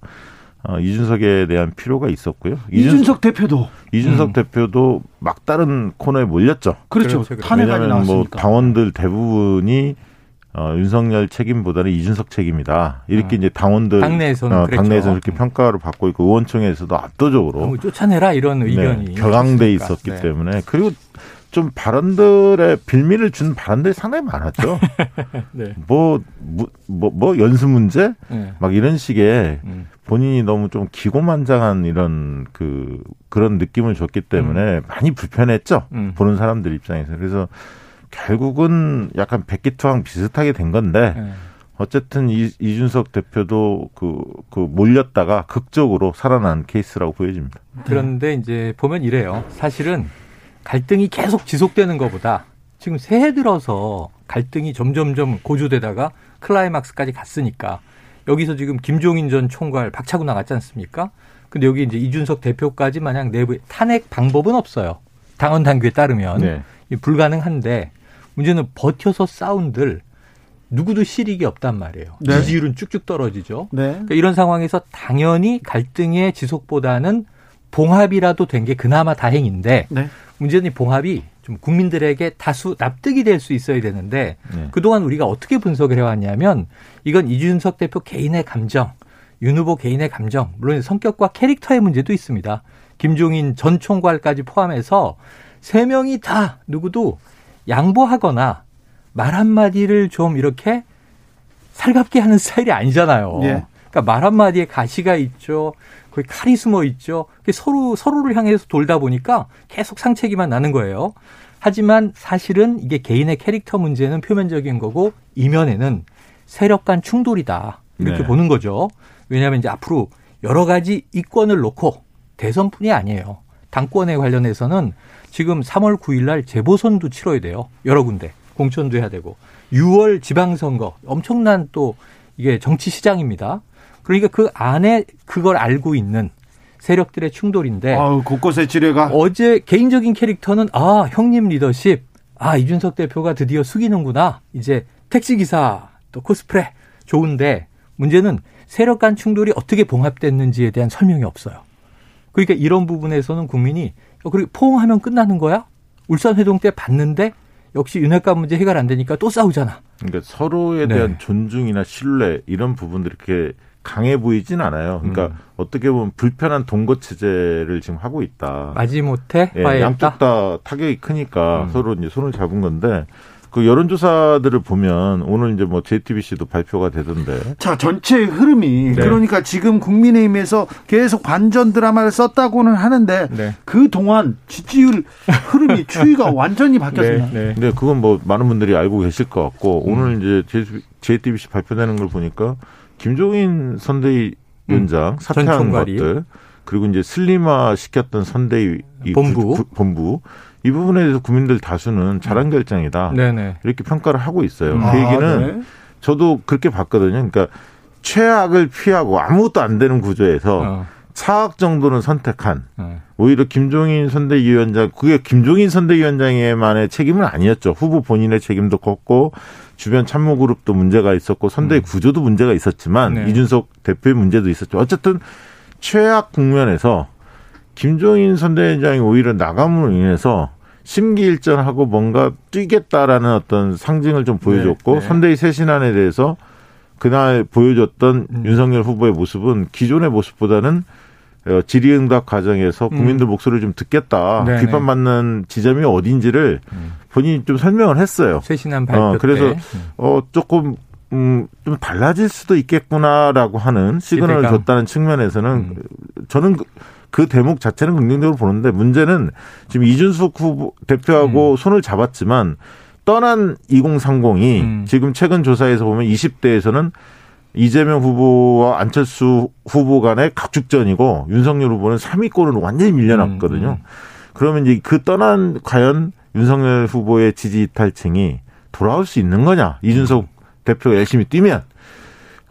D: 어, 이준석에 대한 필요가 있었고요.
A: 이준석, 이준석 대표도
D: 이준석 음. 대표도 막다른 코너에 몰렸죠.
A: 그렇죠. 탄핵안이 나왔으니까. 뭐
D: 당원들 대부분이 어, 윤석열 책임보다는 이준석 책임이다. 이렇게 어. 이제 당원들
E: 당내에서는
D: 어, 당내에서 이렇게 평가를 받고 있고 의원총회에서도 압도적으로
E: 쫓아내라 이런 의견이
D: 네, 격앙돼 있었기 네. 때문에 그리고 좀 발언들의 빌미를 준 발언들이 상당히 많았죠. 네. 뭐, 뭐, 뭐, 연수 문제? 네. 막 이런 식의 음. 본인이 너무 좀 기고만장한 이런 그, 그런 느낌을 줬기 때문에 음. 많이 불편했죠. 음. 보는 사람들 입장에서. 그래서 결국은 약간 백기투항 비슷하게 된 건데, 네. 어쨌든 이, 이준석 대표도 그, 그 몰렸다가 극적으로 살아난 케이스라고 보여집니다.
E: 그런데 이제 보면 이래요. 사실은 갈등이 계속 지속되는 것보다 지금 새해 들어서 갈등이 점점점 고조되다가 클라이막스까지 갔으니까 여기서 지금 김종인 전 총괄 박차고 나갔지 않습니까? 근데 여기 이제 이준석 대표까지 만약 내부에 탄핵 방법은 없어요. 당원 당규에 따르면 네. 불가능한데 문제는 버텨서 싸운들 누구도 실익이 없단 말이에요. 네. 지지율은 쭉쭉 떨어지죠. 네. 그러니까 이런 상황에서 당연히 갈등의 지속보다는 봉합이라도 된 게 그나마 다행인데 네. 문제는 봉합이 좀 국민들에게 다수 납득이 될 수 있어야 되는데 네. 그동안 우리가 어떻게 분석을 해왔냐면 이건 이준석 대표 개인의 감정, 윤 후보 개인의 감정, 물론 성격과 캐릭터의 문제도 있습니다. 김종인 전 총괄까지 포함해서 세 명이 다 누구도 양보하거나 말 한마디를 좀 이렇게 살갑게 하는 스타일이 아니잖아요. 예. 그러니까 말 한마디에 가시가 있죠. 거의 칼이 숨어 있죠. 서로 서로를 향해서 돌다 보니까 계속 상체기만 나는 거예요. 하지만 사실은 이게 개인의 캐릭터 문제는 표면적인 거고 이면에는 세력 간 충돌이다. 이렇게 네. 보는 거죠. 왜냐하면 이제 앞으로 여러 가지 이권을 놓고 대선뿐이 아니에요. 당권에 관련해서는 지금 3월 9일 날 재보선도 치러야 돼요. 여러 군데. 공천도 해야 되고. 6월 지방선거. 엄청난 또 이게 정치 시장입니다. 그러니까 그 안에 그걸 알고 있는 세력들의 충돌인데.
A: 아 곳곳에 지뢰가.
E: 어제 개인적인 캐릭터는 아, 형님 리더십. 아, 이준석 대표가 드디어 숙이는구나. 이제 택시기사 또 코스프레 좋은데 문제는 세력 간 충돌이 어떻게 봉합됐는지에 대한 설명이 없어요. 그러니까 이런 부분에서는 국민이 어, 그리고 포옹하면 끝나는 거야? 울산 회동 때 봤는데 역시 윤핵관 문제 해결 안 되니까 또 싸우잖아.
D: 그러니까 서로에 네. 대한 네. 존중이나 신뢰 이런 부분들이 이렇게 강해 보이진 않아요. 그러니까 음. 어떻게 보면 불편한 동거 체제를 지금 하고 있다.
E: 마지못해
D: 예, 양쪽 다 타격이 크니까 음. 서로 이제 손을 잡은 건데 그 여론조사들을 보면 오늘 이제 뭐 JTBC도 발표가 되던데.
A: 자, 전체 흐름이 네. 그러니까 지금 국민의힘에서 계속 반전 드라마를 썼다고는 하는데 네. 그 동안 지지율 흐름이 추이가 완전히 바뀌었습니다. 네,
D: 네. 네, 그건 뭐 많은 분들이 알고 계실 것 같고 음. 오늘 이제 JTBC 발표되는 걸 보니까 김종인 선대위 위원장 음. 사퇴한 것들 그리고 이제 슬림화 시켰던 선대위
E: 본부 부,
D: 본부 이 부분에 대해서 국민들 다수는 잘한 음. 결정이다. 네네. 이렇게 평가를 하고 있어요. 음. 그 얘기는 아, 네. 저도 그렇게 봤거든요. 그러니까 최악을 피하고 아무것도 안 되는 구조에서 어. 차악 정도는 선택한 어. 오히려 김종인 선대위원장 그게 김종인 선대위원장의만의 책임은 아니었죠. 후보 본인의 책임도 컸고 주변 참모 그룹도 문제가 있었고 선대위 음. 구조도 문제가 있었지만 네. 이준석 대표의 문제도 있었죠. 어쨌든 최악 국면에서 김종인 선대위원장이 오히려 나감으로 인해서 심기일전하고 뭔가 뛰겠다라는 어떤 상징을 좀 보여줬고 네, 네. 선대위 쇄신안에 대해서 그날 보여줬던 음. 윤석열 후보의 모습은 기존의 모습보다는 어, 질의응답 과정에서 음. 국민들 음. 목소리를 좀 듣겠다 네, 네. 비판받는 지점이 어딘지를 음. 본인이 좀 설명을 했어요.
E: 쇄신안 발표 어,
D: 그래서 때. 어 조금 음, 좀 달라질 수도 있겠구나라고 하는 시그널을 기대감. 줬다는 측면에서는 음. 저는 그, 그 대목 자체는 긍정적으로 보는데 문제는 지금 이준석 후보 대표하고 음. 손을 잡았지만 떠난 2030이 음. 지금 최근 조사에서 보면 20대에서는 이재명 후보와 안철수 후보 간의 각축전이고 윤석열 후보는 3위권으로 완전히 밀려났거든요. 음, 음. 그러면 이제 그 떠난 과연 윤석열 후보의 지지 이탈층이 돌아올 수 있는 거냐? 이준석 음. 대표가 열심히 뛰면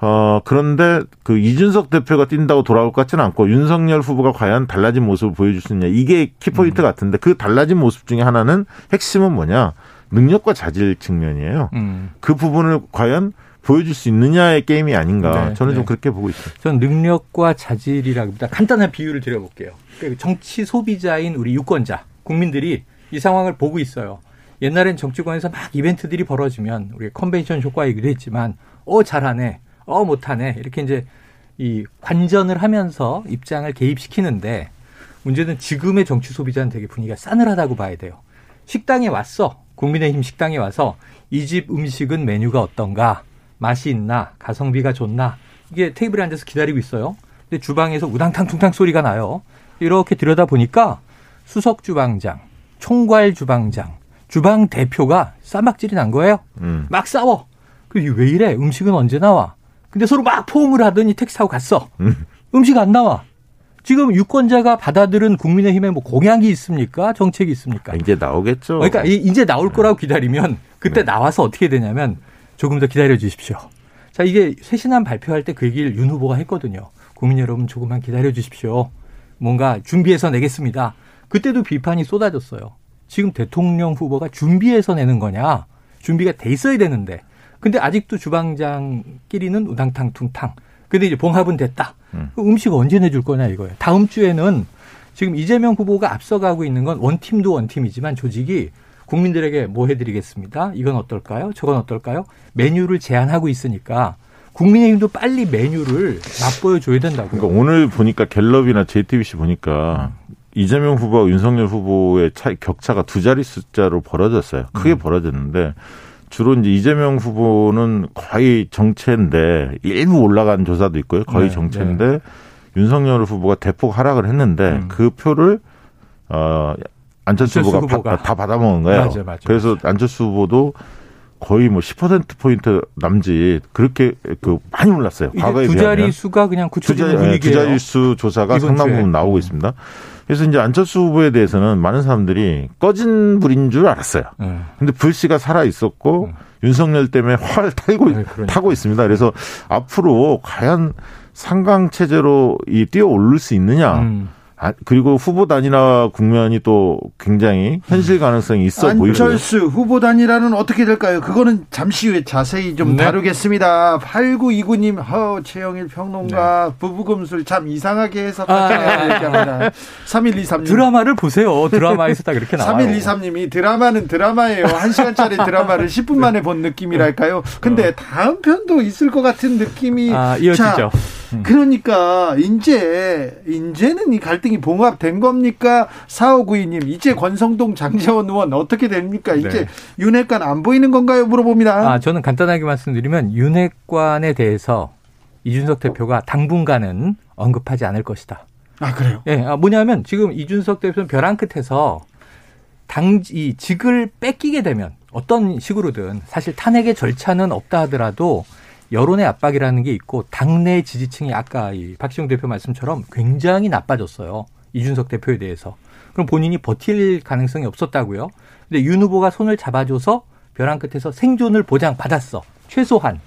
D: 어, 그런데 그 이준석 대표가 뛴다고 돌아올 것 같지는 않고 윤석열 후보가 과연 달라진 모습을 보여줄 수 있냐. 이게 키포인트 음. 같은데 그 달라진 모습 중에 하나는 핵심은 뭐냐. 능력과 자질 측면이에요. 음. 그 부분을 과연 보여줄 수 있느냐의 게임이 아닌가. 네, 저는 네. 좀 그렇게 보고 있어요.
E: 저는 능력과 자질이라기보다 간단한 비유를 드려볼게요. 그 정치 소비자인 우리 유권자, 국민들이 이 상황을 보고 있어요. 옛날엔 정치권에서 막 이벤트들이 벌어지면 우리 컨벤션 효과 얘기도 했지만 어 잘하네 어 못하네 이렇게 이제 이 관전을 하면서 입장을 개입시키는데 문제는 지금의 정치 소비자는 되게 분위기가 싸늘하다고 봐야 돼요. 식당에 왔어. 국민의힘 식당에 와서 이 집 음식은 메뉴가 어떤가? 맛이 있나? 가성비가 좋나? 이게 테이블에 앉아서 기다리고 있어요. 근데 주방에서 우당탕 퉁탕 소리가 나요. 이렇게 들여다 보니까 수석 주방장, 총괄 주방장, 주방 대표가 쌈박질이 난 거예요. 음. 막 싸워. 그왜 이래? 음식은 언제 나와? 근데 서로 막 포옹을 하더니 택시 타고 갔어. 음. 음식 안 나와. 지금 유권자가 받아들은 국민의힘에 뭐 공약이 있습니까? 정책이 있습니까?
D: 이제 나오겠죠.
E: 그러니까 이제 나올 거라고 기다리면 그때 네. 나와서 어떻게 되냐면 조금 더 기다려 주십시오. 자, 이게 쇄신안 발표할 때 그 얘기를 윤 후보가 했거든요. 국민 여러분 조금만 기다려 주십시오. 뭔가 준비해서 내겠습니다. 그때도 비판이 쏟아졌어요. 지금 대통령 후보가 준비해서 내는 거냐? 준비가 돼 있어야 되는데 근데 아직도 주방장끼리는 우당탕 퉁탕. 근데 이제 봉합은 됐다. 음. 그 음식 언제 내줄 거냐 이거예요. 다음 주에는 지금 이재명 후보가 앞서가고 있는 건 원팀도 원팀이지만 조직이 국민들에게 뭐 해드리겠습니다. 이건 어떨까요? 저건 어떨까요? 메뉴를 제안하고 있으니까 국민의힘도 빨리 메뉴를 맛보여 줘야 된다고요.
D: 그러니까 오늘 보니까 갤럽이나 JTBC 보니까 음. 이재명 후보와 윤석열 후보의 차 격차가 두 자리 숫자로 벌어졌어요. 크게 음. 벌어졌는데 주로 이제 이재명 후보는 거의 정체인데 일부 올라간 조사도 있고요. 거의 네, 정체인데 네. 윤석열 후보가 대폭 하락을 했는데 음. 그 표를 어 안철수 후보가, 후보가. 바, 다 받아먹은 거예요. 맞아, 맞아, 그래서 맞아. 안철수 후보도 거의 뭐 10% 포인트 남짓 그렇게 그 많이 올랐어요.
E: 과거에 두 자리 수가 그냥
D: 구체적인. 두 자리 수 조사가 상당 부분 나오고 있습니다. 그래서 이제 안철수 후보에 대해서는 많은 사람들이 꺼진 불인 줄 알았어요. 네. 근데 불씨가 살아 있었고 음. 윤석열 때문에 활 타고 네, 타고 있습니다. 그래서 앞으로 과연 상강 체제로 이 뛰어 오를 수 있느냐? 음. 아, 그리고 후보 단일화 국면이 또 굉장히 현실 가능성이 있어 보이고
A: 안철수 후보 단일화는 어떻게 될까요? 그거는 잠시 후에 자세히 좀 네. 다루겠습니다. 8929님, 허, 최영일 평론가 네. 부부금술 참 이상하게 해서 아, 얘기합니다. 3123님.
E: 드라마를 보세요. 드라마에서 다 그렇게 나와요.
A: 3123님이 드라마는 드라마예요. 1시간짜리 드라마를 10분 만에 본 느낌이랄까요? 근데 어. 다음 편도 있을 것 같은 느낌이
E: 아, 이어지죠. 자,
A: 음. 그러니까 이제 이제는 이 갈등이 봉합된 겁니까? 4592님 이제 권성동 장재원 의원 어떻게 됩니까? 이제 네. 윤핵관 안 보이는 건가요? 물어봅니다.
E: 아 저는 간단하게 말씀드리면 윤핵관에 대해서 이준석 대표가 당분간은 언급하지 않을 것이다.
A: 아 그래요?
E: 예, 아, 뭐냐면 지금 이준석 대표는 벼랑 끝에서 당 이 직을 뺏기게 되면 어떤 식으로든 사실 탄핵의 절차는 없다 하더라도 여론의 압박이라는 게 있고 당내 지지층이 아까 이 박시영 대표 말씀처럼 굉장히 나빠졌어요. 이준석 대표에 대해서. 그럼 본인이 버틸 가능성이 없었다고요. 근데 윤 후보가 손을 잡아줘서 벼랑 끝에서 생존을 보장받았어. 최소한.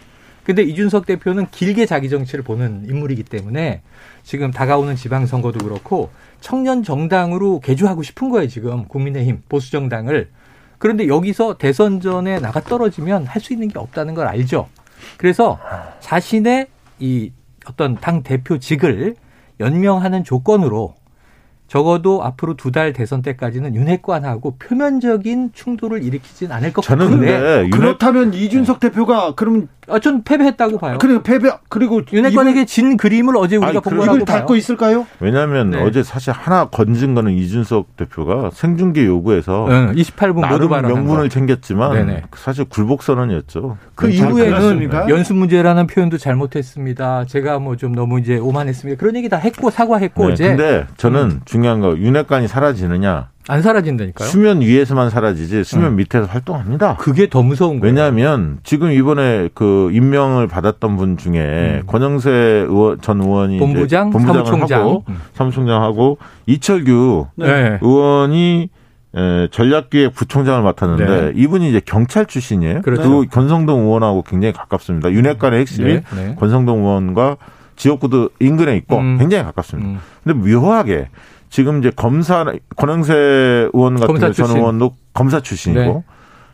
E: 근데 이준석 대표는 길게 자기 정치를 보는 인물이기 때문에 지금 다가오는 지방선거도 그렇고 청년 정당으로 개조하고 싶은 거예요, 지금. 국민의힘, 보수정당을. 그런데 여기서 대선 전에 나가 떨어지면 할 수 있는 게 없다는 걸 알죠. 그래서 자신의 이 어떤 당 대표직을 연명하는 조건으로 적어도 앞으로 두 달 대선 때까지는 윤핵관하고 표면적인 충돌을 일으키진 않을 것 같은데
A: 그렇다면 이준석 대표가 그럼
E: 아, 전 패배했다고 봐요.
A: 그리고 패배 그리고
E: 윤핵관에게 진 그림을 어제 우리가 본 거라고
A: 이걸 닫고 있을까요?
D: 왜냐하면 네. 어제 사실 하나 건진 거는 이준석 대표가 생중계 요구에서
E: 네, 28분 나름
D: 명분을 챙겼지만 네네. 사실 굴복 선언이었죠.
E: 그 이후에는 연수 문제라는 표현도 잘못했습니다. 제가 뭐 좀 너무 이제 오만했습니다. 그런 얘기 다 했고 사과했고
D: 네,
E: 이제.
D: 근데 저는 음. 중요한 거 윤핵관이 사라지느냐
E: 안 사라진다니까요?
D: 수면 위에서만 사라지지 수면 응. 밑에서 활동합니다.
E: 그게 더 무서운
D: 거예요. 왜냐하면 지금 이번에 그 임명을 받았던 분 중에 음. 권영세 의원, 전 의원이
E: 본부장,
D: 본부장을
E: 사무총장.
D: 하고 음. 사무총장하고 이철규 네. 의원이 에, 전략기획 부총장을 맡았는데 네. 이분이 이제 경찰 출신이에요. 그렇죠. 그 권성동 의원하고 굉장히 가깝습니다. 윤핵관의 핵심이 네. 네. 권성동 의원과 지역구도 인근에 있고 음. 굉장히 가깝습니다. 음. 근데 묘하게 지금 이제 검사 권영세 의원 같은 경우 전 의원도 검사 출신이고 네.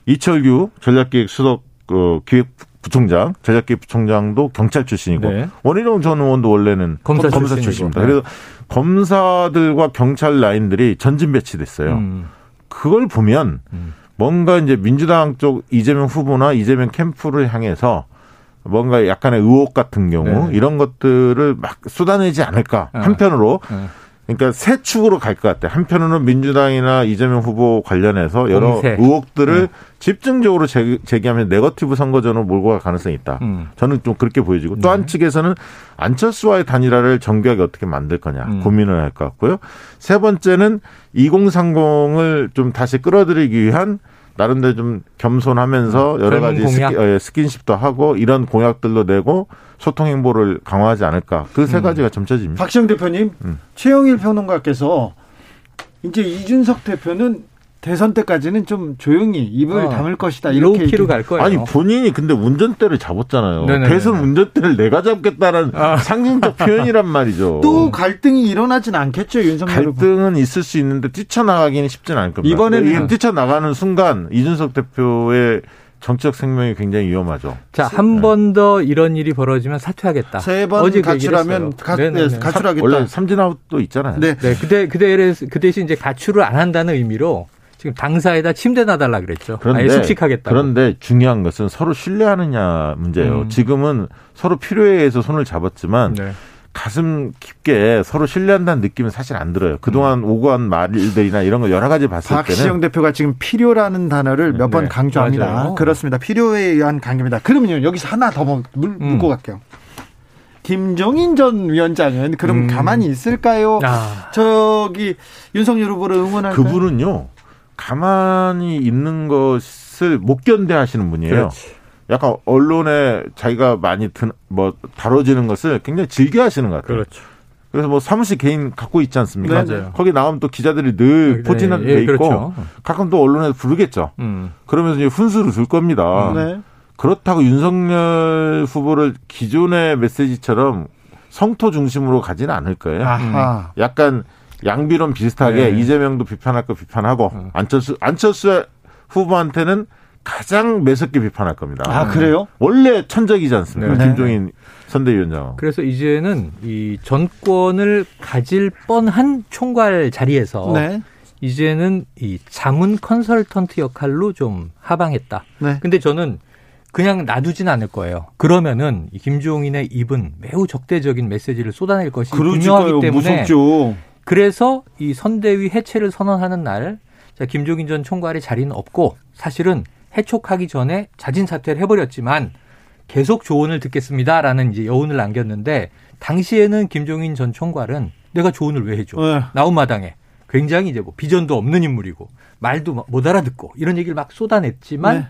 D: 이철규 전략기획 수석 그 기획 부총장, 전략기획 부총장도 경찰 출신이고 네. 원희룡 전 의원도 원래는 검사, 검사 출신입니다. 네. 그래서 검사들과 경찰 라인들이 전진 배치됐어요. 음. 그걸 보면 음. 뭔가 이제 민주당 쪽 이재명 후보나 이재명 캠프를 향해서 뭔가 약간의 의혹 같은 경우 네. 이런 것들을 막 쏟아내지 않을까 네. 한편으로 네. 그러니까 세 축으로 갈 것 같아요. 한편으로는 민주당이나 이재명 후보 관련해서 여러 공세. 의혹들을 네. 집중적으로 제기하면 네거티브 선거전으로 몰고 갈 가능성이 있다. 음. 저는 좀 그렇게 보여지고 네. 또한 측에서는 안철수와의 단일화를 정교하게 어떻게 만들 거냐 음. 고민을 할 것 같고요. 세 번째는 2030을 좀 다시 끌어들이기 위한 나름대로 좀 겸손하면서 음, 여러 가지 스키, 어, 스킨십도 하고 이런 공약들도 내고 소통 행보를 강화하지 않을까 그세 음. 가지가 점쳐집니다.
A: 박시영 대표님, 음. 최영일 평론가께서 이제 이준석 대표는 대선 때까지는 좀 조용히 입을 어, 담을 것이다 이렇게
E: 키로 갈 거예요.
D: 아니 본인이 근데 운전대를 잡았잖아요. 네네네. 대선 운전대를 내가 잡겠다는 아. 상징적 표현이란 말이죠.
A: 또 갈등이 일어나진 않겠죠 윤석열.
D: 갈등은 있을 수 있는데 뛰쳐나가기는 쉽지는 않을 겁니다. 이번에는 뛰쳐나가는 순간 이준석 대표의 정치적 생명이 굉장히 위험하죠.
E: 자, 한 번 더 이런 일이 벌어지면 사퇴하겠다.
A: 세번 그 가출하면 가, 네, 가출하겠다.
D: 원래 삼진아웃도 있잖아요.
E: 네. 네. 그대 그대 그 대신 이제 가출을 안 한다는 의미로 지금 당사에다 침대 놔달라 그랬죠. 그런데 숙식하겠다.
D: 그런데 중요한 것은 서로 신뢰하느냐 문제예요. 음. 지금은 서로 필요에 의해서 손을 잡았지만 네. 가슴 깊게 서로 신뢰한다는 느낌은 사실 안 들어요. 그동안 음. 오고 간 말들이나 이런 거 여러 가지 봤을
A: 박시영
D: 때는
A: 박시영 대표가 지금 필요라는 단어를 몇번 네, 강조합니다. 맞아요. 그렇습니다. 필요에 의한 관계입니다. 그러면요 여기서 하나 더 물, 음. 묻고 갈게요. 김종인 전 위원장은 그럼 음. 가만히 있을까요? 아. 저기 윤석열 후보를 응원할
D: 그분은요 가만히 있는 것을 못 견뎌하시는 분이에요. 그렇지. 약간 언론에 자기가 많이 든, 뭐 다뤄지는 것을 굉장히 즐겨 하시는 것 같아요.
E: 그렇죠.
D: 그래서 뭐 사무실 개인 갖고 있지 않습니까? 네, 맞아요. 거기 나오면 또 기자들이 늘 네, 포진한 네, 돼 있고 그렇죠. 가끔 또 언론에서 부르겠죠. 음. 그러면서 이제 훈수를 줄 겁니다. 네. 그렇다고 윤석열 후보를 기존의 메시지처럼 성토 중심으로 가지는 않을 거예요. 아하. 약간 양비론 비슷하게 네. 이재명도 비판할 거 비판하고 음. 안철수 안철수 후보한테는 가장 매섭게 비판할 겁니다.
A: 아 그래요?
D: 원래 천적이지 않습니까? 네. 김종인 선대위원장.
E: 그래서 이제는 이 전권을 가질 뻔한 총괄 자리에서 네. 이제는 이 자문 컨설턴트 역할로 좀 하방했다. 네. 근데 저는 그냥 놔두진 않을 거예요. 그러면은 김종인의 입은 매우 적대적인 메시지를 쏟아낼 것이. 분명하기 때문에 무섭죠. 그래서 이 선대위 해체를 선언하는 날 자, 김종인 전 총괄의 자리는 없고 사실은 해촉하기 전에 자진 사퇴를 해버렸지만 계속 조언을 듣겠습니다라는 이제 여운을 남겼는데 당시에는 김종인 전 총괄은 내가 조언을 왜 해줘 네. 나온 마당에 굉장히 이제 뭐 비전도 없는 인물이고 말도 못 알아듣고 이런 얘기를 막 쏟아냈지만 네.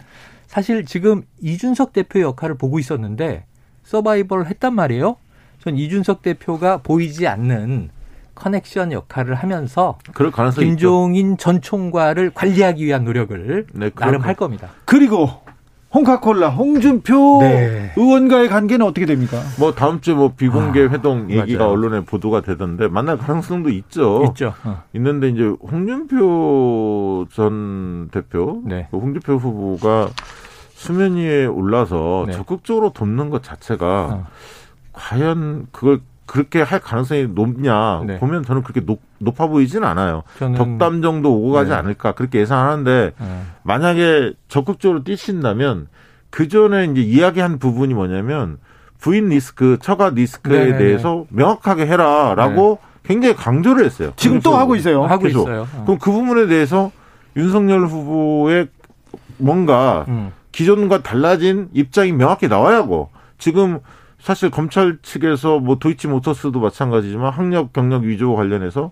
E: 사실 지금 이준석 대표의 역할을 보고 있었는데 서바이벌을 했단 말이에요. 전 이준석 대표가 보이지 않는 커넥션 역할을 하면서 김종인 있죠. 전 총괄을 관리하기 위한 노력을 네, 나름 할 겁니다.
A: 그리고 홍카콜라 홍준표 네. 의원과의 관계는 어떻게 됩니까?
D: 뭐 다음 주에 뭐 비공개 아, 회동 얘기가 맞아요. 언론에 보도가 되던데 만날 가능성도 있죠.
E: 있죠. 어.
D: 있는데 이제 홍준표 전 대표, 네. 그 홍준표 후보가 수면 위에 올라서 네. 적극적으로 돕는 것 자체가 어. 과연 그걸 그렇게 할 가능성이 높냐 네. 보면 저는 그렇게 높, 높아 보이지는 않아요. 덕담 정도 오고 가지 네. 않을까 그렇게 예상하는데 네. 만약에 적극적으로 뛰신다면 그 전에 이제 이야기한 부분이 뭐냐면 부인 리스크, 처가 리스크에 네, 네, 대해서 네. 명확하게 해라라고 굉장히 강조를 했어요.
A: 지금 또 하고 있어요.
E: 하고 계속. 있어요.
D: 어. 그럼 그 부분에 대해서 윤석열 후보의 뭔가 음. 기존과 달라진 입장이 명확히 나와야 하고 지금 사실 검찰 측에서 뭐 도이치 모터스도 마찬가지지만 학력 경력 위조 관련해서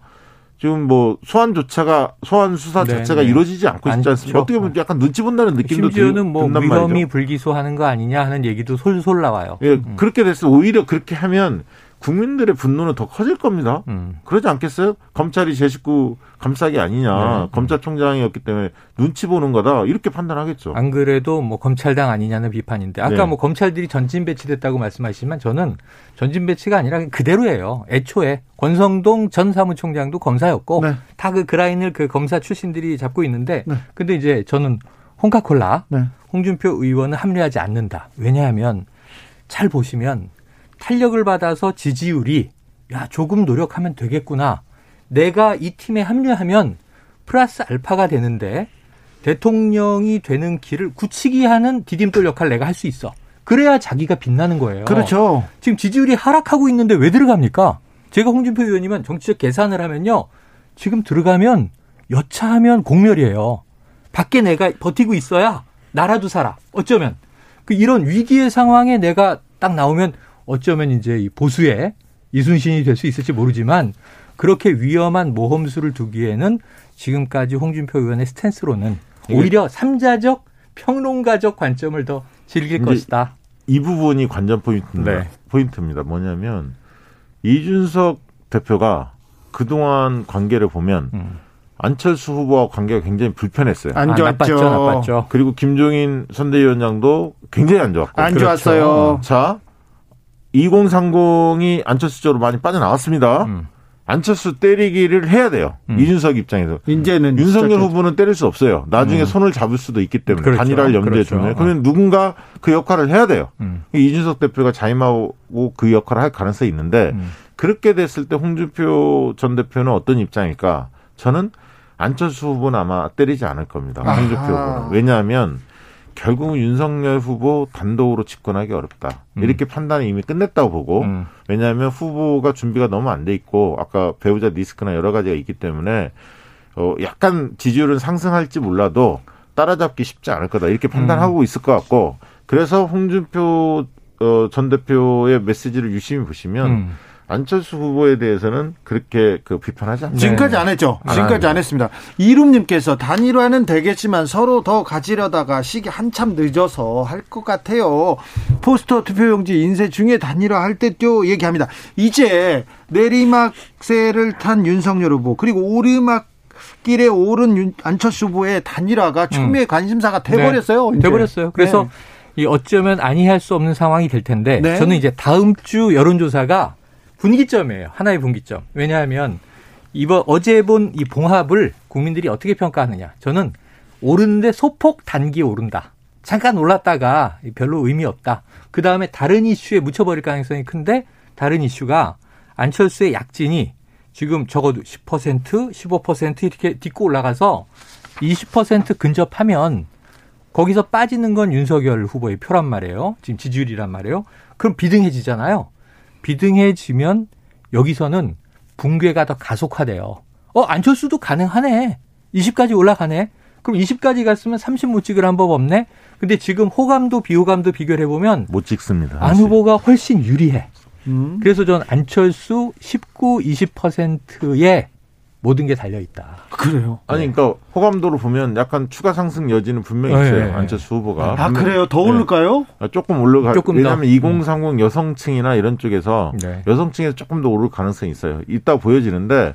D: 지금 뭐 소환 조차가 소환 수사 네, 자체가 네. 이루어지지 않고 있지 않습니까? 어떻게 보면 약간 눈치 본다는 느낌도
E: 심지어는 뭐 위험이 불기소하는 거 아니냐 하는 얘기도 솔솔 나와요.
D: 예, 음. 그렇게 됐을 오히려 그렇게 하면 국민들의 분노는 더 커질 겁니다. 음. 그러지 않겠어요? 검찰이 제 식구 감싸기 아니냐. 네. 검찰총장이었기 때문에 눈치 보는 거다. 이렇게 판단하겠죠.
E: 안 그래도 뭐 검찰당 아니냐는 비판인데 아까 네. 뭐 검찰들이 전진 배치됐다고 말씀하시지만 저는 전진 배치가 아니라 그대로예요. 애초에 권성동 전 사무총장도 검사였고 네. 다그 그라인을 그 검사 출신들이 잡고 있는데 네. 근데 이제 저는 홍카콜라 네. 홍준표 의원은 합류하지 않는다. 왜냐하면 잘 보시면 탄력을 받아서 지지율이 야 조금 노력하면 되겠구나. 내가 이 팀에 합류하면 플러스 알파가 되는데 대통령이 되는 길을 굳히기 하는 디딤돌 역할 내가 할 수 있어. 그래야 자기가 빛나는 거예요.
A: 그렇죠.
E: 지금 지지율이 하락하고 있는데 왜 들어갑니까? 제가 홍준표 의원이면 정치적 계산을 하면요. 지금 들어가면 여차하면 공멸이에요. 밖에 내가 버티고 있어야 나라도 살아. 어쩌면. 그 이런 위기의 상황에 내가 딱 나오면 어쩌면 이제 이 보수의 이순신이 될 수 있을지 모르지만 그렇게 위험한 모험수를 두기에는 지금까지 홍준표 의원의 스탠스로는 오히려 삼자적 평론가적 관점을 더 즐길 것이다.
D: 이 부분이 관전 포인트입니다. 네. 포인트입니다. 뭐냐면 이준석 대표가 그동안 관계를 보면 음. 안철수 후보와 관계가 굉장히 불편했어요.
A: 안 좋았죠. 아, 나빴죠,
E: 나빴죠.
D: 그리고 김종인 선대위원장도 굉장히 안 좋았고.
A: 안 그렇죠. 좋았어요.
D: 자, 2030이 안철수 쪽으로 많이 빠져나왔습니다. 음. 안철수 때리기를 해야 돼요. 음. 이준석 입장에서.
A: 이제는
D: 윤석열 후보는 때릴 수 없어요. 나중에 음. 손을 잡을 수도 있기 때문에 그렇죠. 단일화를 염두에 그렇죠. 두면. 그러면 누군가 그 역할을 해야 돼요. 음. 이준석 대표가 자임하고 그 역할을 할 가능성이 있는데 음. 그렇게 됐을 때 홍준표 전 대표는 어떤 입장일까? 저는 안철수 후보는 아마 때리지 않을 겁니다. 홍준표 후보는. 왜냐하면 결국은 윤석열 후보 단독으로 집권하기 어렵다. 음. 이렇게 판단이 이미 끝냈다고 보고 음. 왜냐하면 후보가 준비가 너무 안 돼 있고 아까 배우자 리스크나 여러 가지가 있기 때문에 어 약간 지지율은 상승할지 몰라도 따라잡기 쉽지 않을 거다 이렇게 판단하고 음. 있을 것 같고 그래서 홍준표 어, 전 대표의 메시지를 유심히 보시면 음. 안철수 후보에 대해서는 그렇게 그 비판하지 않습니다.
A: 지금까지 안 했죠. 지금까지 안 했습니다. 이룸님께서 단일화는 되겠지만 서로 더 가지려다가 시기 한참 늦어서 할 것 같아요. 포스터 투표용지 인쇄 중에 단일화 할 때도 얘기합니다. 이제 내리막세를 탄 윤석열 후보 그리고 오르막 길에 오른 안철수 후보의 단일화가 초미의 음. 관심사가 돼버렸어요.
E: 네. 돼버렸어요. 그래서 네. 이 어쩌면 아니할 수 없는 상황이 될 텐데 네. 저는 이제 다음 주 여론조사가 분기점이에요. 하나의 분기점. 왜냐하면 이번 어제 본 이 봉합을 국민들이 어떻게 평가하느냐. 저는 오르는데 소폭 단기 오른다. 잠깐 올랐다가 별로 의미 없다. 그 다음에 다른 이슈에 묻혀버릴 가능성이 큰데 다른 이슈가 안철수의 약진이 지금 적어도 10%, 15% 이렇게 딛고 올라가서 20% 근접하면 거기서 빠지는 건 윤석열 후보의 표란 말이에요. 지금 지지율이란 말이에요. 그럼 비등해지잖아요. 비등해지면 여기서는 붕괴가 더 가속화돼요. 어, 안철수도 가능하네. 20까지 올라가네. 그럼 20까지 갔으면 30 못 찍을 한 법 없네. 근데 지금 호감도 비호감도 비교를 해보면
D: 못 찍습니다.
E: 안 후보가 훨씬 유리해. 음. 그래서 전 안철수 19, 20%의 모든 게 달려 있다.
A: 그래요?
D: 아니 그러니까 호감도로 보면 약간 추가 상승 여지는 분명히 네. 있어요. 안철수 후보가.
A: 아 그래요? 더 네. 오를까요?
D: 네. 조금 올라가. 조금 왜냐하면 2030 음. 여성층이나 이런 쪽에서 네. 여성층에서 조금 더 오를 가능성이 있어요. 있다 보여지는데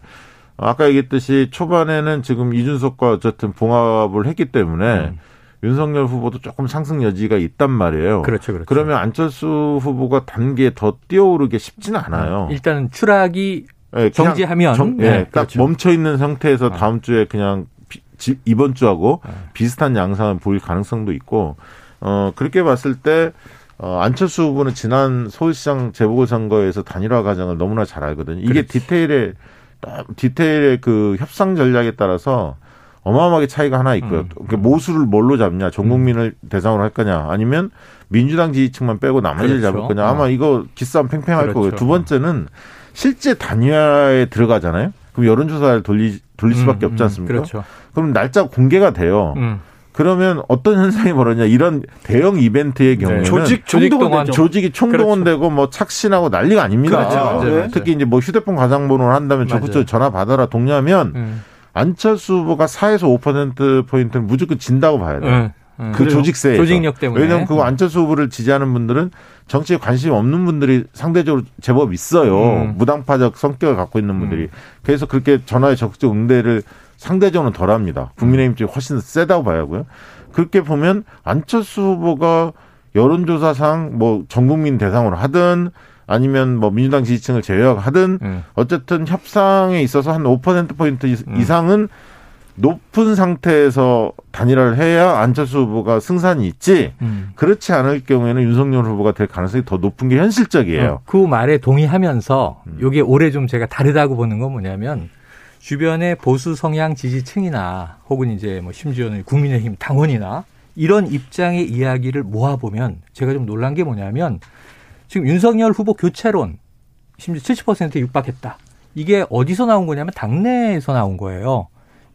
D: 아까 얘기했듯이 초반에는 지금 이준석과 어쨌든 봉합을 했기 때문에 음. 윤석열 후보도 조금 상승 여지가 있단 말이에요.
E: 그렇죠, 그렇죠.
D: 그러면 안철수 후보가 단계 더 뛰어오르기 쉽지는 않아요.
E: 일단은 추락이 네, 정지하면 정,
D: 네, 네, 딱 그렇죠. 멈춰 있는 상태에서 아. 다음 주에 그냥 비, 지, 이번 주하고 네. 비슷한 양상을 보일 가능성도 있고 어 그렇게 봤을 때 어, 안철수 후보는 지난 서울시장 재보궐선거에서 단일화 과정을 너무나 잘 알거든요. 이게 그렇지. 디테일의 디테일의 그 협상 전략에 따라서 어마어마하게 차이가 하나 있고요. 음. 그 모수를 뭘로 잡냐, 전 국민을 음. 대상으로 할 거냐, 아니면 민주당 지지층만 빼고 나머지를 그렇죠. 잡을 거냐. 아마 어. 이거 기싸움 팽팽할 그렇죠. 거고요. 두 번째는 실제 단위화에 들어가잖아요. 그럼 여론조사를 돌리 돌릴 수밖에 음, 없지 음, 않습니까? 그렇죠. 그럼 날짜 공개가 돼요. 음. 그러면 어떤 현상이 벌어냐 이런 대형 이벤트의 네. 경우에는 네.
A: 조직 총동원
D: 조직이 총동원되고 그렇죠. 뭐 착신하고 난리가 아닙니다. 그렇죠. 네. 특히 이제 뭐 휴대폰 가상번호를 한다면 적극적으로 전화 받아라 동냐면 음. 안철수 후보가 4에서 5% 포인트는 무조건 진다고 봐야 돼요. 네. 음. 그 조직세
E: 조직력 때문에
D: 왜냐하면 그 안철수 후보를 지지하는 분들은 정치에 관심이 없는 분들이 상대적으로 제법 있어요. 음. 무당파적 성격을 갖고 있는 분들이. 음. 그래서 그렇게 전화에 적극적 응대를 상대적으로 덜합니다. 국민의힘 쪽이 훨씬 세다고 봐야 하고요. 그렇게 보면 안철수 후보가 여론조사상 뭐 전국민 대상으로 하든 아니면 뭐 민주당 지지층을 제외하든 음. 어쨌든 협상에 있어서 한 5%포인트 음. 이상은 높은 상태에서 단일화를 해야 안철수 후보가 승산이 있지 음. 그렇지 않을 경우에는 윤석열 후보가 될 가능성이 더 높은 게 현실적이에요. 어,
E: 그 말에 동의하면서 음. 이게 올해 좀 제가 다르다고 보는 건 뭐냐면 주변의 보수 성향 지지층이나 혹은 이제 뭐 심지어는 국민의힘 당원이나 이런 입장의 이야기를 모아보면 제가 좀 놀란 게 뭐냐면 지금 윤석열 후보 교체론 심지어 70%에 육박했다. 이게 어디서 나온 거냐면 당내에서 나온 거예요.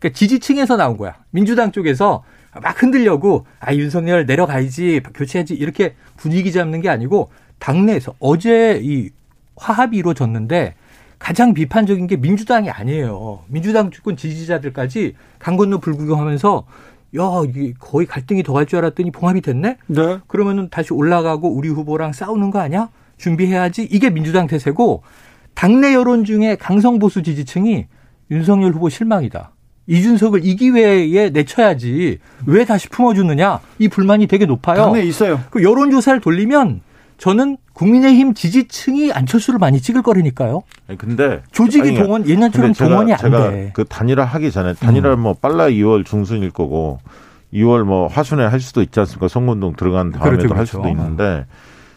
E: 그러니까 지지층에서 나온 거야. 민주당 쪽에서 막 흔들려고 아 윤석열 내려가야지 교체해야지 이렇게 분위기 잡는 게 아니고 당내에서 어제 이 화합이 이루어졌는데 가장 비판적인 게 민주당이 아니에요. 민주당 주권 지지자들까지 강 건너 불구경하면서 야, 이게 거의 갈등이 더 갈 줄 알았더니 봉합이 됐네? 네. 그러면은 다시 올라가고 우리 후보랑 싸우는 거 아니야? 준비해야지. 이게 민주당 태세고 당내 여론 중에 강성보수 지지층이 윤석열 후보 실망이다. 이준석을 이 기회에 내쳐야지 왜 다시 품어주느냐 이 불만이 되게 높아요.
A: 당내 있어요.
E: 그 여론조사를 돌리면 저는 국민의힘 지지층이 안철수를 많이 찍을 거라니까요.
D: 아니, 근데
E: 조직이 아니, 동원 옛날처럼 동원이 안 제가 돼.
D: 그 단일화 하기 전에 단일화 음. 뭐 빨라 2월 중순일 거고 2월 뭐 하순에 할 수도 있지 않습니까? 선거운동 들어간 다음에도 그렇죠, 그렇죠. 할 수도 있는데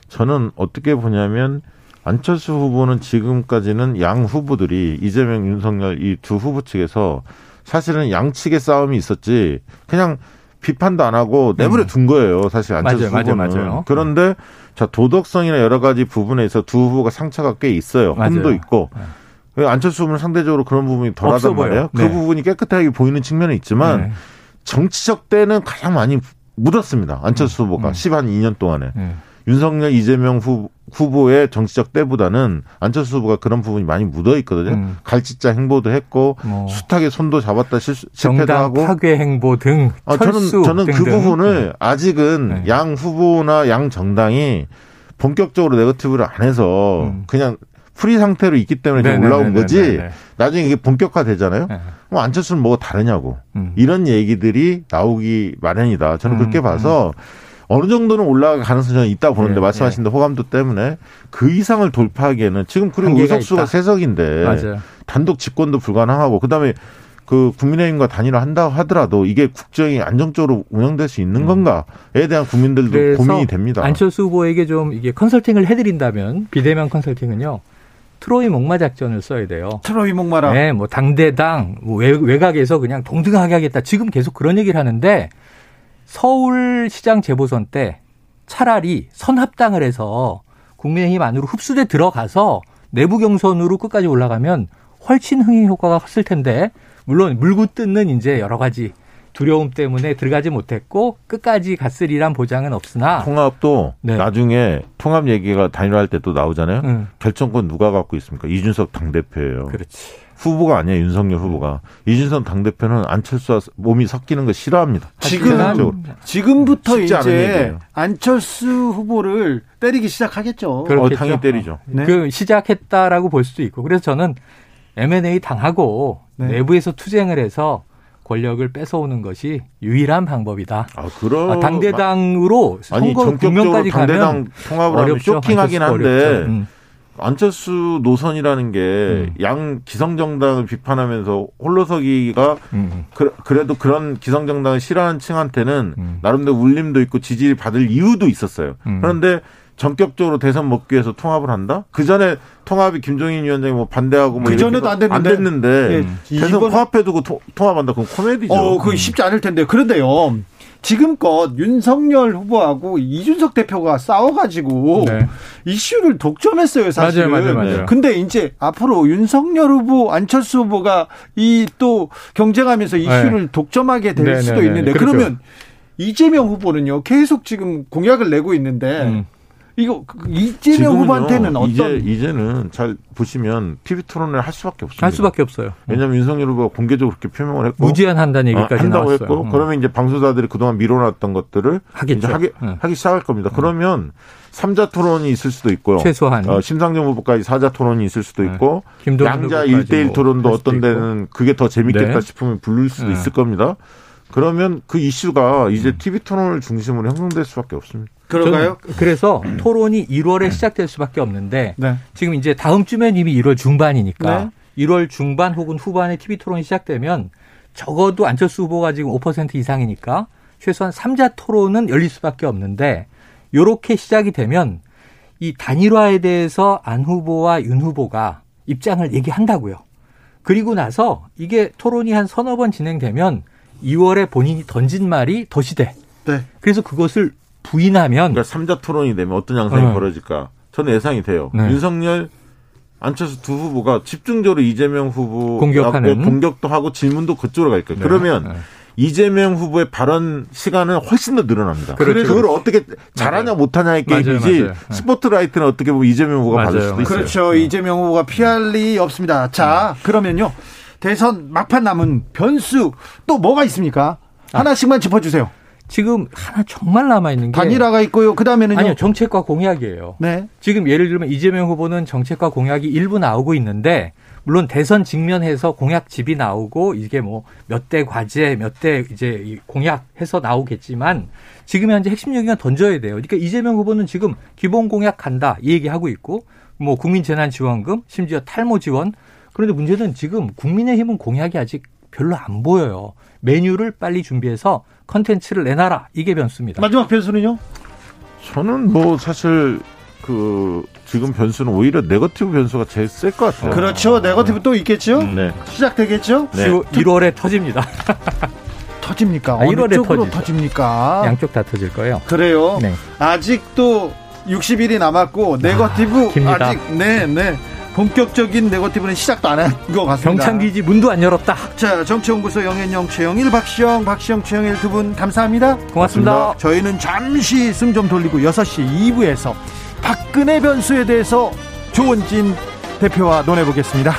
D: 저는 어떻게 보냐면 안철수 후보는 지금까지는 양 후보들이 이재명, 윤석열 이 두 후보 측에서 사실은 양측의 싸움이 있었지 그냥 비판도 안 하고 내버려 음. 둔 거예요. 사실 안철수 맞아요, 후보는. 맞아요, 맞아요. 그런데 자 도덕성이나 여러 가지 부분에서 두 후보가 상처가 꽤 있어요. 흠도 있고. 네. 안철수 후보는 상대적으로 그런 부분이 덜하단 말이에요. 그 네. 그 부분이 깨끗하게 보이는 측면은 있지만 네. 정치적 때는 가장 많이 묻었습니다. 안철수 음. 후보가 음. 10한 2년 동안에. 네. 윤석열 이재명 후, 후보의 정치적 때보다는 안철수 후보가 그런 부분이 많이 묻어 있거든요. 음. 갈짓자 행보도 했고 뭐. 숱하게 손도 잡았다 실수, 실패도 하고
E: 파격 행보 등
D: 아, 저는 저는 그 등등. 그 부분을 네. 아직은 네. 양 후보나 양 정당이 본격적으로 네거티브를 안 해서 음. 그냥 프리 상태로 있기 때문에 지금 올라온 거지. 나중에 이게 본격화 되잖아요. 네. 뭐 안철수는 뭐가 다르냐고 음. 이런 얘기들이 나오기 마련이다. 저는 그렇게 음. 봐서. 음. 어느 정도는 올라갈 가능성이 있다 고 보는데 네, 말씀하신 네. 호감도 때문에 그 이상을 돌파하기에는 지금 그리고 의석수가 세석인데 단독 집권도 불가능하고 그다음에 그 국민의힘과 단일화 한다 하더라도 이게 국정이 안정적으로 운영될 수 있는 음. 건가에 대한 국민들도 고민이 됩니다.
E: 안철수 후보에게 좀 이게 컨설팅을 해드린다면 비대면 컨설팅은요. 트로이 목마 작전을 써야 돼요.
A: 트로이 목마라.
E: 네, 뭐 당대당 뭐 외곽에서 그냥 동등하게 하겠다. 지금 계속 그런 얘기를 하는데 서울시장 재보선 때 차라리 선합당을 해서 국민의힘 안으로 흡수돼 들어가서 내부 경선으로 끝까지 올라가면 훨씬 흥행 효과가 컸을 텐데 물론 물고 뜯는 이제 여러 가지 두려움 때문에 들어가지 못했고 끝까지 갔으리란 보장은 없으나
D: 통합도 네. 나중에 통합 얘기가 단일화할 때 또 나오잖아요. 음. 결정권 누가 갖고 있습니까? 이준석 당 대표예요.
E: 그렇지.
D: 후보가 아니야 윤석열 후보가 이준석 당대표는 안철수와 몸이 섞이는 거 싫어합니다.
A: 지금 지금부터 이제 안철수 후보를 때리기 시작하겠죠.
D: 어, 당연히 때리죠.
E: 네. 그 시작했다라고 볼 수도 있고 그래서 저는 M&A 당하고 네. 내부에서 투쟁을 해서 권력을 뺏어오는 것이 유일한 방법이다.
D: 아, 그럼 아,
E: 당대당으로 선거 국면까지 가면
D: 통합을 어렵죠. 하면 쇼킹하긴 한데. 음. 안철수 노선이라는 게양 음. 기성정당을 비판하면서 홀로서기가 음. 그, 래도 그런 기성정당을 싫어하는 층한테는 음. 나름대로 울림도 있고 지지를 받을 이유도 있었어요. 음. 그런데 전격적으로 대선 먹기 위해서 통합을 한다? 그 전에 통합이 김종인 위원장이 뭐 반대하고 뭐 그
A: 전에도 안 됐는데,
D: 안 됐는데 예, 대선 코앞에 두고 통 합한다? 그건 코미디죠.
A: 어, 그거 쉽지 않을 텐데. 그런데요. 지금껏 윤석열 후보하고 이준석 대표가 싸워가지고 네. 이슈를 독점했어요, 사실.
E: 맞아요, 맞아요, 맞아요.
A: 근데 이제 앞으로 윤석열 후보, 안철수 후보가 이 또 경쟁하면서 이슈를 네. 독점하게 될 네, 수도 네, 네. 있는데 그렇죠. 그러면 이재명 후보는요 계속 지금 공약을 내고 있는데 음. 이거 그 이재명 후보한테는 어떤
D: 이제 이제는 잘 보시면 TV 토론을 할 수밖에 없습니다.
E: 할 수밖에 없어요.
D: 왜냐하면 음. 윤석열 후보가 공개적으로 그렇게 표명을 했고
E: 무제한 한다는 얘기까지 어, 한다고 나왔어요. 했고
D: 음. 그러면 이제 방송사들이 그동안 미뤄놨던 것들을 하겠죠. 하기, 음. 하기 시작할 겁니다. 그러면 삼자 토론이 있을 수도 있고요.
E: 최소한
D: 어, 심상정 후보까지 사자 토론이 있을 수도 있고 양자 일대일 토론도 어떤 데는 그게 더 재밌겠다 네. 싶으면 부를 수도 네. 있을 겁니다. 그러면 그 이슈가 이제 TV 음. 토론을 중심으로 형성될 수밖에 없습니다.
A: 그런가요?
E: 그래서 토론이 1월에 시작될 수밖에 없는데 네. 지금 이제 다음 주면 이미 1월 중반이니까 네. 1월 중반 혹은 후반에 TV 토론이 시작되면 적어도 안철수 후보가 지금 5% 이상이니까 최소한 3자 토론은 열릴 수밖에 없는데 요렇게 시작이 되면 이 단일화에 대해서 안 후보와 윤 후보가 입장을 얘기한다고요. 그리고 나서 이게 토론이 한 서너 번 진행되면 2월에 본인이 던진 말이 덫이 네. 그래서 그것을 부인하면
D: 그러니까 3자 토론이 되면 어떤 양상이 네. 벌어질까? 저는 예상이 돼요. 네. 윤석열 안철수 두 후보가 집중적으로 이재명 후보
E: 공격하는
D: 공격도 하고 질문도 그쪽으로 갈 거예요. 네. 그러면 네. 이재명 후보의 발언 시간은 훨씬 더 늘어납니다. 그렇죠. 그걸 어떻게 잘하냐 못하냐의 게임이지 맞아요. 스포트라이트는 어떻게 보면 이재명 후보가 맞아요. 받을 수도 있어요.
A: 그렇죠. 네. 이재명 후보가 피할 리 없습니다. 자, 그러면요. 대선 막판 남은 변수 또 뭐가 있습니까? 아. 하나씩만 짚어주세요.
E: 지금 하나 정말 남아 있는 게
A: 단일화가 있고요. 그다음에는
E: 아니요 정책과 공약이에요. 네. 지금 예를 들면 이재명 후보는 정책과 공약이 일부 나오고 있는데 물론 대선 직면해서 공약집이 나오고 이게 뭐 몇 대 과제 몇 대 이제 공약해서 나오겠지만 지금 현재 핵심 얘기가 던져야 돼요. 그러니까 이재명 후보는 지금 기본 공약 간다 이 얘기하고 있고 뭐 국민 재난 지원금 심지어 탈모 지원 그런데 문제는 지금 국민의힘은 공약이 아직 별로 안 보여요. 메뉴를 빨리 준비해서 컨텐츠를 내놔라. 이게 변수입니다.
A: 마지막 변수는요?
D: 저는 뭐 사실 그 지금 변수는 오히려 네거티브 변수가 제일 셀 것 같아요.
A: 그렇죠. 네거티브 또 있겠죠? 네. 시작되겠죠?
E: 네. 1월에 터집니다.
A: 터집니까? 아, 1월에 쪽으로 터지죠. 터집니까?
E: 양쪽 다 터질 거예요.
A: 그래요? 네. 아직도 60일이 남았고 네거티브 아, 아직 네, 네. 본격적인 네거티브는 시작도 안 한 것 같습니다.
E: 병참기지 문도 안 열었다.
A: 자, 정치연구소 영앤영, 최영일, 박시영, 박시영, 최영일 두 분 감사합니다.
E: 고맙습니다. 고맙습니다.
A: 저희는 잠시 숨 좀 돌리고 6시 2부에서 박근혜 변수에 대해서 조원진 대표와 논해보겠습니다.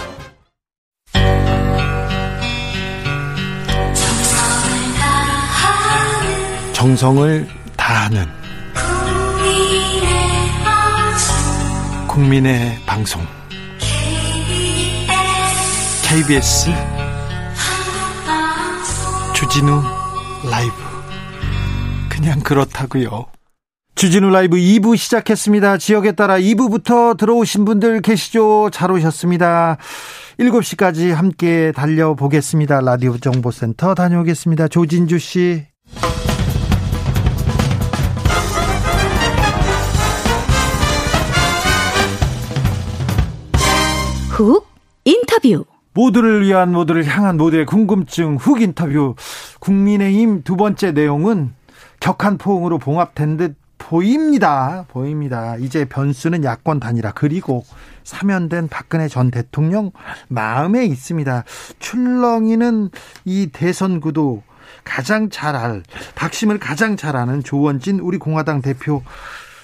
A: 정성을 다하는 국민의 방송 KBS 주진우 라이브 그냥 그렇다고요. 주진우 라이브 2부 시작했습니다. 지역에 따라 2부부터 들어오신 분들 계시죠? 잘 오셨습니다. 7시까지 함께 달려보겠습니다. 라디오 정보센터 다녀오겠습니다. 조진주 씨.
F: 훅 인터뷰.
A: 모두를 위한 모두를 향한 모두의 궁금증 훅 인터뷰. 국민의힘 두 번째 내용은 격한 포옹으로 봉합된 듯 보입니다. 보입니다. 이제 변수는 야권 단일화 그리고 사면된 박근혜 전 대통령 마음에 있습니다. 출렁이는 이 대선 구도 가장 잘 알, 박심을 가장 잘 아는 조원진 우리 공화당 대표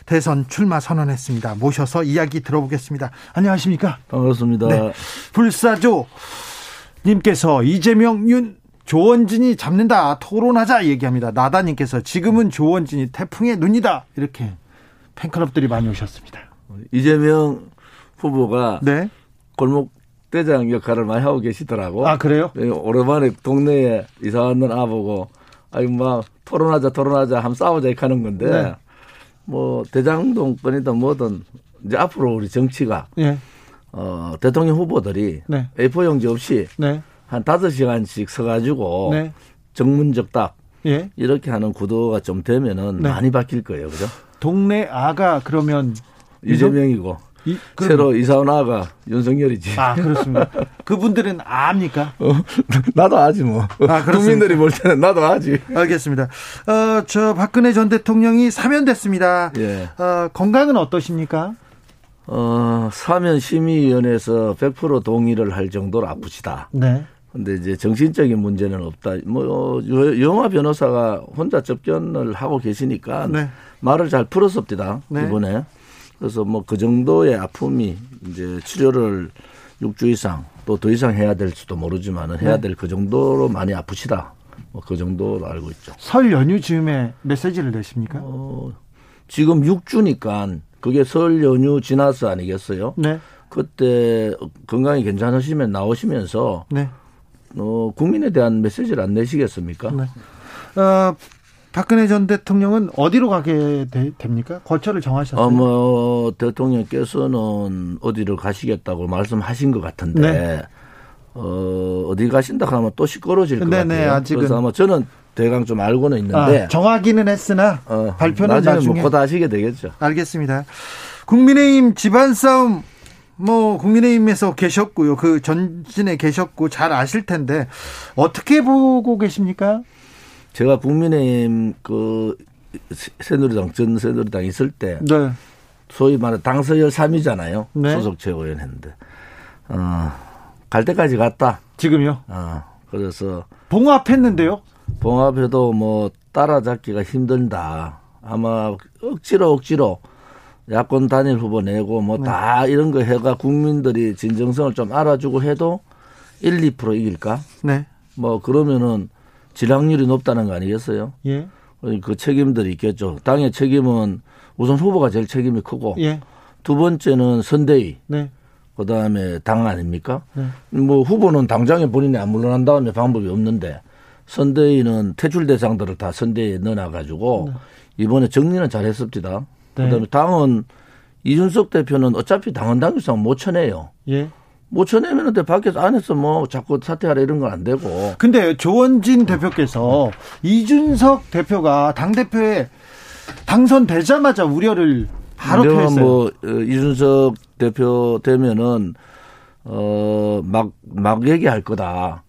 A: 대선 출마 선언했습니다. 모셔서 이야기 들어보겠습니다. 안녕하십니까?
G: 반갑습니다. 네.
A: 불사조 님께서 이재명 윤 조원진이 잡는다 토론하자 얘기합니다. 나다님께서 지금은 조원진이 태풍의 눈이다 이렇게 팬클럽들이 많이 오셨습니다.
G: 이재명 후보가 네. 골목 대장 역할을 많이 하고 계시더라고.
A: 아 그래요?
G: 네, 오랜만에 동네에 이사 왔는 아보고 아이고 막 토론하자 토론하자 함 싸우자 이렇게 하는 건데 네. 뭐 대장동권이든 뭐든 이제 앞으로 우리 정치가 네. 어, 대통령 후보들이 네. A4 용지 없이 네. 한 다섯 시간씩 서가지고 네. 정문적 답 예. 이렇게 하는 구도가 좀 되면은 네. 많이 바뀔 거예요, 그죠?
A: 동네 아가 그러면
G: 이재명이고 이, 새로 이사 온 아가 윤석열이지.
A: 아 그렇습니다. 그분들은 압니까? 어,
G: 나도 아지 뭐. 아, 국민들이 볼 때는 나도 아지.
A: 알겠습니다. 어, 저 박근혜 전 대통령이 사면됐습니다. 예. 어, 건강은 어떠십니까?
G: 어, 사면 심의위원회에서 100% 동의를 할 정도로 아프시다. 네. 근데 이제 정신적인 문제는 없다. 뭐 영화 변호사가 혼자 접견을 하고 계시니까 네. 말을 잘 풀었습니다. 네. 이번에. 그래서 뭐 그 정도의 아픔이 이제 치료를 6주 이상 또 더 이상 해야 될 수도 모르지만은 해야 네. 될그 정도로 많이 아프시다. 뭐 그 정도로 알고 있죠.
A: 설 연휴 즈음에 메시지를 내십니까?
G: 어, 지금 6주니까 그게 설 연휴 지나서 아니겠어요? 네. 그때 건강이 괜찮으시면 나오시면서 네. 어, 국민에 대한 메시지를 안 내시겠습니까? 네.
A: 어, 박근혜 전 대통령은 어디로 가게 되, 됩니까? 거처를 정하셨어요?
G: 어, 뭐 대통령께서는 어디로 가시겠다고 말씀하신 것 같은데 네. 어, 어디 가신다 하면 또 시끄러워질 것 네네, 같아요. 아직은. 그래서 아마 저는 대강 좀 알고는 있는데
A: 아, 정하기는 했으나 어, 발표는
G: 나중에
A: 나중에
G: 뭐곧 하시게 되겠죠.
A: 알겠습니다. 국민의힘 집안 싸움 뭐 국민의힘에서 계셨고요. 그 전진에 계셨고 잘 아실 텐데 어떻게 보고 계십니까?
G: 제가 국민의힘 그 새누리당 전 새누리당 있을 때 네. 소위 말해 당서열 3위잖아요. 네. 소속 최고위원 했는데 어, 갈 때까지 갔다.
A: 지금요?
G: 어, 그래서
A: 봉합했는데요.
G: 봉합해도 뭐 따라잡기가 힘든다. 아마 억지로 억지로 야권 단일 후보 내고 뭐다 네. 이런 거 해가 국민들이 진정성을 좀 알아주고 해도 1, 2% 이길까? 네. 뭐 그러면은 질량률이 높다는 거 아니겠어요? 예. 그 책임들이 있겠죠. 당의 책임은 우선 후보가 제일 책임이 크고 예. 두 번째는 선대위. 네. 그다음에 당 아닙니까? 네. 뭐 후보는 당장에 본인이 안 물러난 다음에 방법이 없는데 선대위는 퇴출 대상들을 다 선대위에 넣어놔 가지고 네. 이번에 정리는 잘 했습니다. 네. 그다음에 당은 이준석 대표는 어차피 당원 당규상 못 쳐내요. 예. 못 쳐내면 은 밖에서 안에서 뭐 자꾸 사퇴하라 이런 건 안 되고.
A: 근데 조원진 대표께서 이준석 대표가 당 대표에 당선되자마자 우려를 바로 표했어요. 뭐
G: 어, 이준석 대표 되면은 어막막 막 얘기할 거다.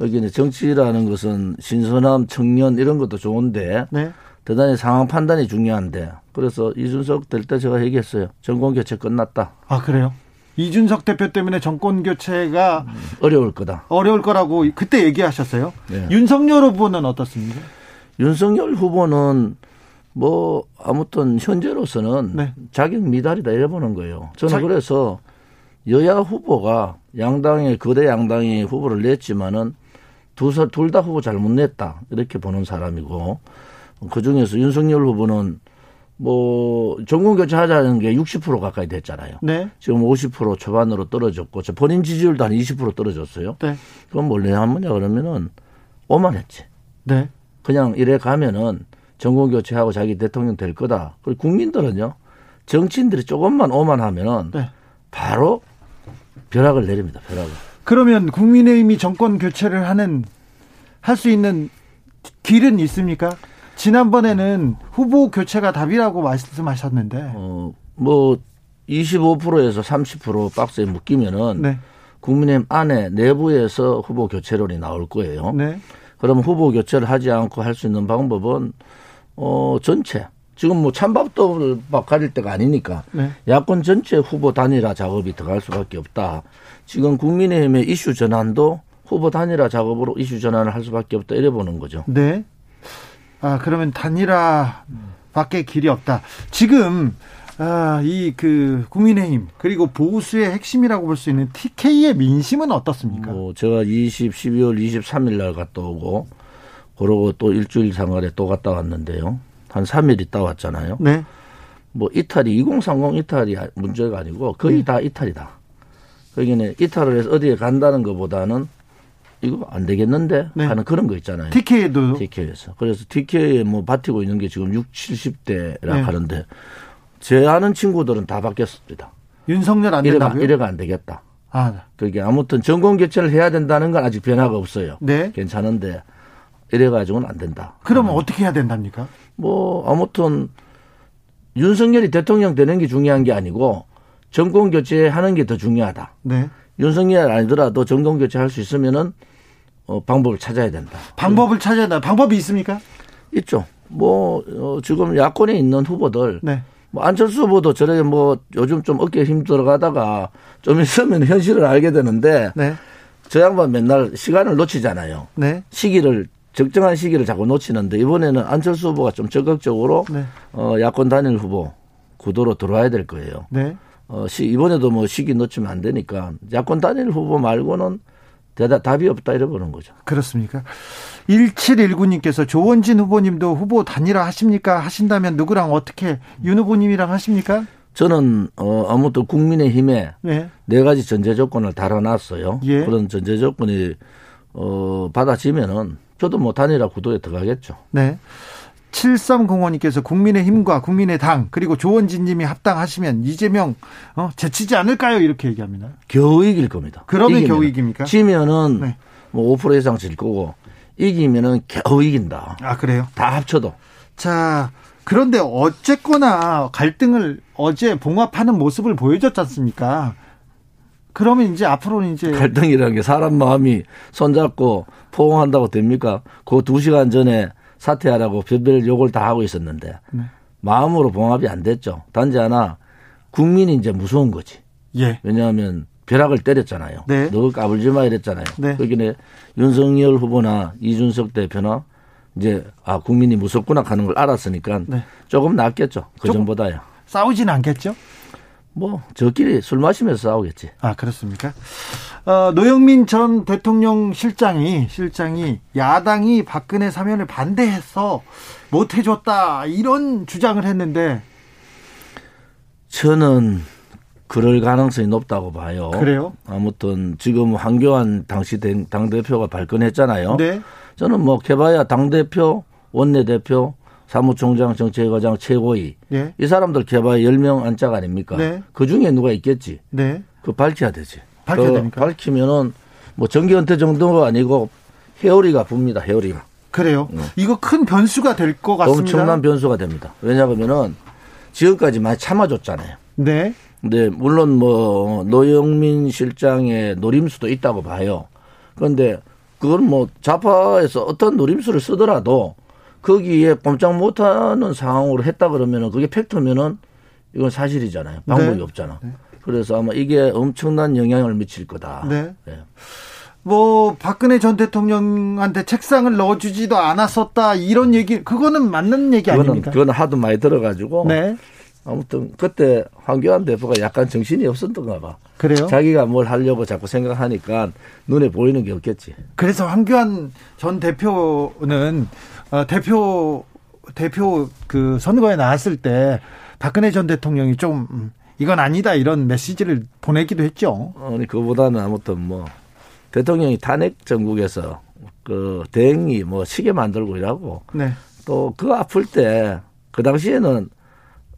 G: 여기는 정치라는 것은 신선함, 청년 이런 것도 좋은데 네. 대단히 상황 판단이 중요한데 그래서 이준석 될 때 제가 얘기했어요. 정권 교체 끝났다.
A: 아 그래요? 이준석 대표 때문에 정권 교체가
G: 어려울 거다.
A: 어려울 거라고 그때 얘기하셨어요. 네. 윤석열 후보는 어떻습니까?
G: 윤석열 후보는 뭐 아무튼 현재로서는 네. 자격 미달이다 이래 보는 거예요. 저는 자... 그래서 여야 후보가 양당의 거대 양당이 후보를 냈지만은 둘다 후보 잘못 냈다 이렇게 보는 사람이고 그 중에서 윤석열 후보는 뭐 전공 교체하자는 게 60% 가까이 됐잖아요. 네. 지금 50% 초반으로 떨어졌고 저 본인 지지율도 한 20% 떨어졌어요. 네. 그건 원래 한 뭐냐 그러면은 오만했지. 네. 그냥 이래 가면은 전공 교체하고 자기 대통령 될 거다. 그리고 국민들은요 정치인들이 조금만 오만하면은 네. 바로 벼락을 내립니다. 벼락을.
A: 그러면 국민의힘이 정권 교체를 하는 할 수 있는 길은 있습니까? 지난번에는 후보 교체가 답이라고 말씀하셨는데. 어,
G: 뭐 25%에서 30% 박스에 묶이면은 네. 국민의힘 안에 내부에서 후보 교체론이 나올 거예요. 네. 그러면 후보 교체를 하지 않고 할 수 있는 방법은 어 전체 지금 뭐 찬밥도 막 가릴 때가 아니니까 네. 야권 전체 후보 단일화 작업이 들어갈 수밖에 없다. 지금 국민의힘의 이슈 전환도 후보 단일화 작업으로 이슈 전환을 할 수밖에 없다 이래 보는 거죠.
A: 네. 아 그러면 단일화밖에 길이 없다. 지금 아, 이 그 국민의힘 그리고 보수의 핵심이라고 볼 수 있는 TK의 민심은 어떻습니까? 뭐
G: 제가 20 12월 23일 날 갔다 오고 그러고 또 일주일 상간에 또 갔다 왔는데요. 한 3일 있다 왔잖아요. 네. 뭐 이탈이 2030 이탈이 문제가 아니고 거의 네. 다 이탈이다. 거기는 이탈을 해서 어디에 간다는 것보다는 이거 안 되겠는데 네. 하는 그런 거 있잖아요.
A: TK도
G: TK에서 그래서 TK에 뭐 바티고 있는 게 지금 6, 70대라 네. 하는데 제 아는 친구들은 다 바뀌었습니다.
A: 윤석열 안 된다고요?
G: 이래가, 이래가 안 되겠다. 아. 그게 아무튼 정권 교체를 해야 된다는 건 아직 변화가 없어요. 네. 괜찮은데 이래 가지고는 안 된다.
A: 그러면 음. 어떻게 해야 된답니까?
G: 뭐 아무튼 윤석열이 대통령 되는 게 중요한 게 아니고 정권 교체하는 게 더 중요하다. 네. 윤석열 아니더라도 정권 교체할 수 있으면은 어, 방법을 찾아야 된다.
A: 방법을 찾아야 된다. 방법이 있습니까?
G: 있죠. 뭐 어, 지금 야권에 있는 후보들 네. 뭐 안철수 후보도 저래 뭐 요즘 좀 어깨 힘 들어가다가 좀 있으면 현실을 알게 되는데 네. 저 양반 맨날 시간을 놓치잖아요. 네. 시기를 적정한 시기를 자꾸 놓치는데 이번에는 안철수 후보가 좀 적극적으로 네. 어, 야권 단일 후보 구도로 들어와야 될 거예요. 네. 어, 시, 이번에도 뭐 시기 놓치면 안 되니까 야권 단일 후보 말고는 대답, 답이 없다 이러보는 거죠.
A: 그렇습니까? 1719님께서 조원진 후보님도 후보 단일화 하십니까? 하신다면 누구랑 어떻게 윤 후보님이랑 하십니까?
G: 저는 어 아무튼 국민의힘에 네. 네 가지 전제 조건을 달아놨어요. 예. 그런 전제 조건이 어 받아지면은 저도 뭐 단일화 구도에 들어가겠죠.
A: 네. 7305님께서 국민의힘과 국민의당 그리고 조원진 님이 합당하시면 이재명 어, 제치지 않을까요? 이렇게 얘기합니다.
G: 겨우 이길 겁니다.
A: 그러면 이기면. 겨우 이깁니까?
G: 지면은 네. 뭐5% 이상 질 거고 이기면은 겨우 이긴다.
A: 아, 그래요?
G: 다 합쳐도.
A: 자, 그런데 어쨌거나 갈등을 어제 봉합하는 모습을 보여줬지 않습니까? 그러면 이제 앞으로는 이제
G: 갈등이라는 게 사람 마음이 손잡고 포옹한다고 됩니까? 그 두 시간 전에 사퇴하라고 별별 욕을 다 하고 있었는데 네. 마음으로 봉합이 안 됐죠. 단지 하나 국민이 이제 무서운 거지. 예. 왜냐하면 벼락을 때렸잖아요. 네. 너 까불지 마 이랬잖아요. 네. 그러기에 윤석열 후보나 이준석 대표나 이제 아 국민이 무섭구나 하는 걸 알았으니까 네. 조금 낫겠죠. 그 전보다야.
A: 싸우지는 않겠죠?
G: 뭐 저끼리 술 마시면서 싸우겠지.
A: 아 그렇습니까? 어, 노영민 전 대통령 실장이 실장이 야당이 박근혜 사면을 반대해서 못 해줬다 이런 주장을 했는데
G: 저는 그럴 가능성이 높다고 봐요.
A: 그래요?
G: 아무튼 지금 황교안 당시 당 대표가 발끈했잖아요. 네. 저는 뭐 개봐야 당 대표, 원내 대표, 사무총장, 정책과장, 최고위 네. 이 사람들 개봐야 10명 안짝 아닙니까? 네. 그 중에 누가 있겠지. 네. 그 밝혀야 되지.
A: 밝혀야 됩니까?
G: 밝히면은 뭐 정기 은퇴 정도가 아니고 회오리가 붑니다. 회오리가.
A: 그래요? 네. 이거 큰 변수가 될 것 같습니다.
G: 엄청난 변수가 됩니다. 왜냐하면은 지금까지 많이 참아줬잖아요.
A: 네.
G: 근데 물론 뭐 노영민 실장의 노림수도 있다고 봐요. 그런데 그건 뭐 좌파에서 어떤 노림수를 쓰더라도 거기에 꼼짝 못하는 상황으로 했다 그러면은 그게 팩트면은 이건 사실이잖아요. 방법이 네. 없잖아. 네. 그래서 아마 이게 엄청난 영향을 미칠 거다. 네. 네.
A: 뭐 박근혜 전 대통령한테 책상을 넣어주지도 않았었다 이런 얘기 그거는 맞는 얘기
G: 그거는,
A: 아닙니까?
G: 그거는 하도 많이 들어가지고 네. 아무튼 그때 황교안 대표가 약간 정신이 없었던가 봐.
A: 그래요?
G: 자기가 뭘 하려고 자꾸 생각하니까 눈에 보이는 게 없겠지.
A: 그래서 황교안 전 대표는 어, 대표 대표 그 선거에 나왔을 때 박근혜 전 대통령이 좀 음, 이건 아니다 이런 메시지를 보내기도 했죠.
G: 아니 그보다는 아무튼 뭐 대통령이 탄핵 전국에서 그 대행이 뭐 시계 만들고 이라고 네. 또그 아플 때 그 당시에는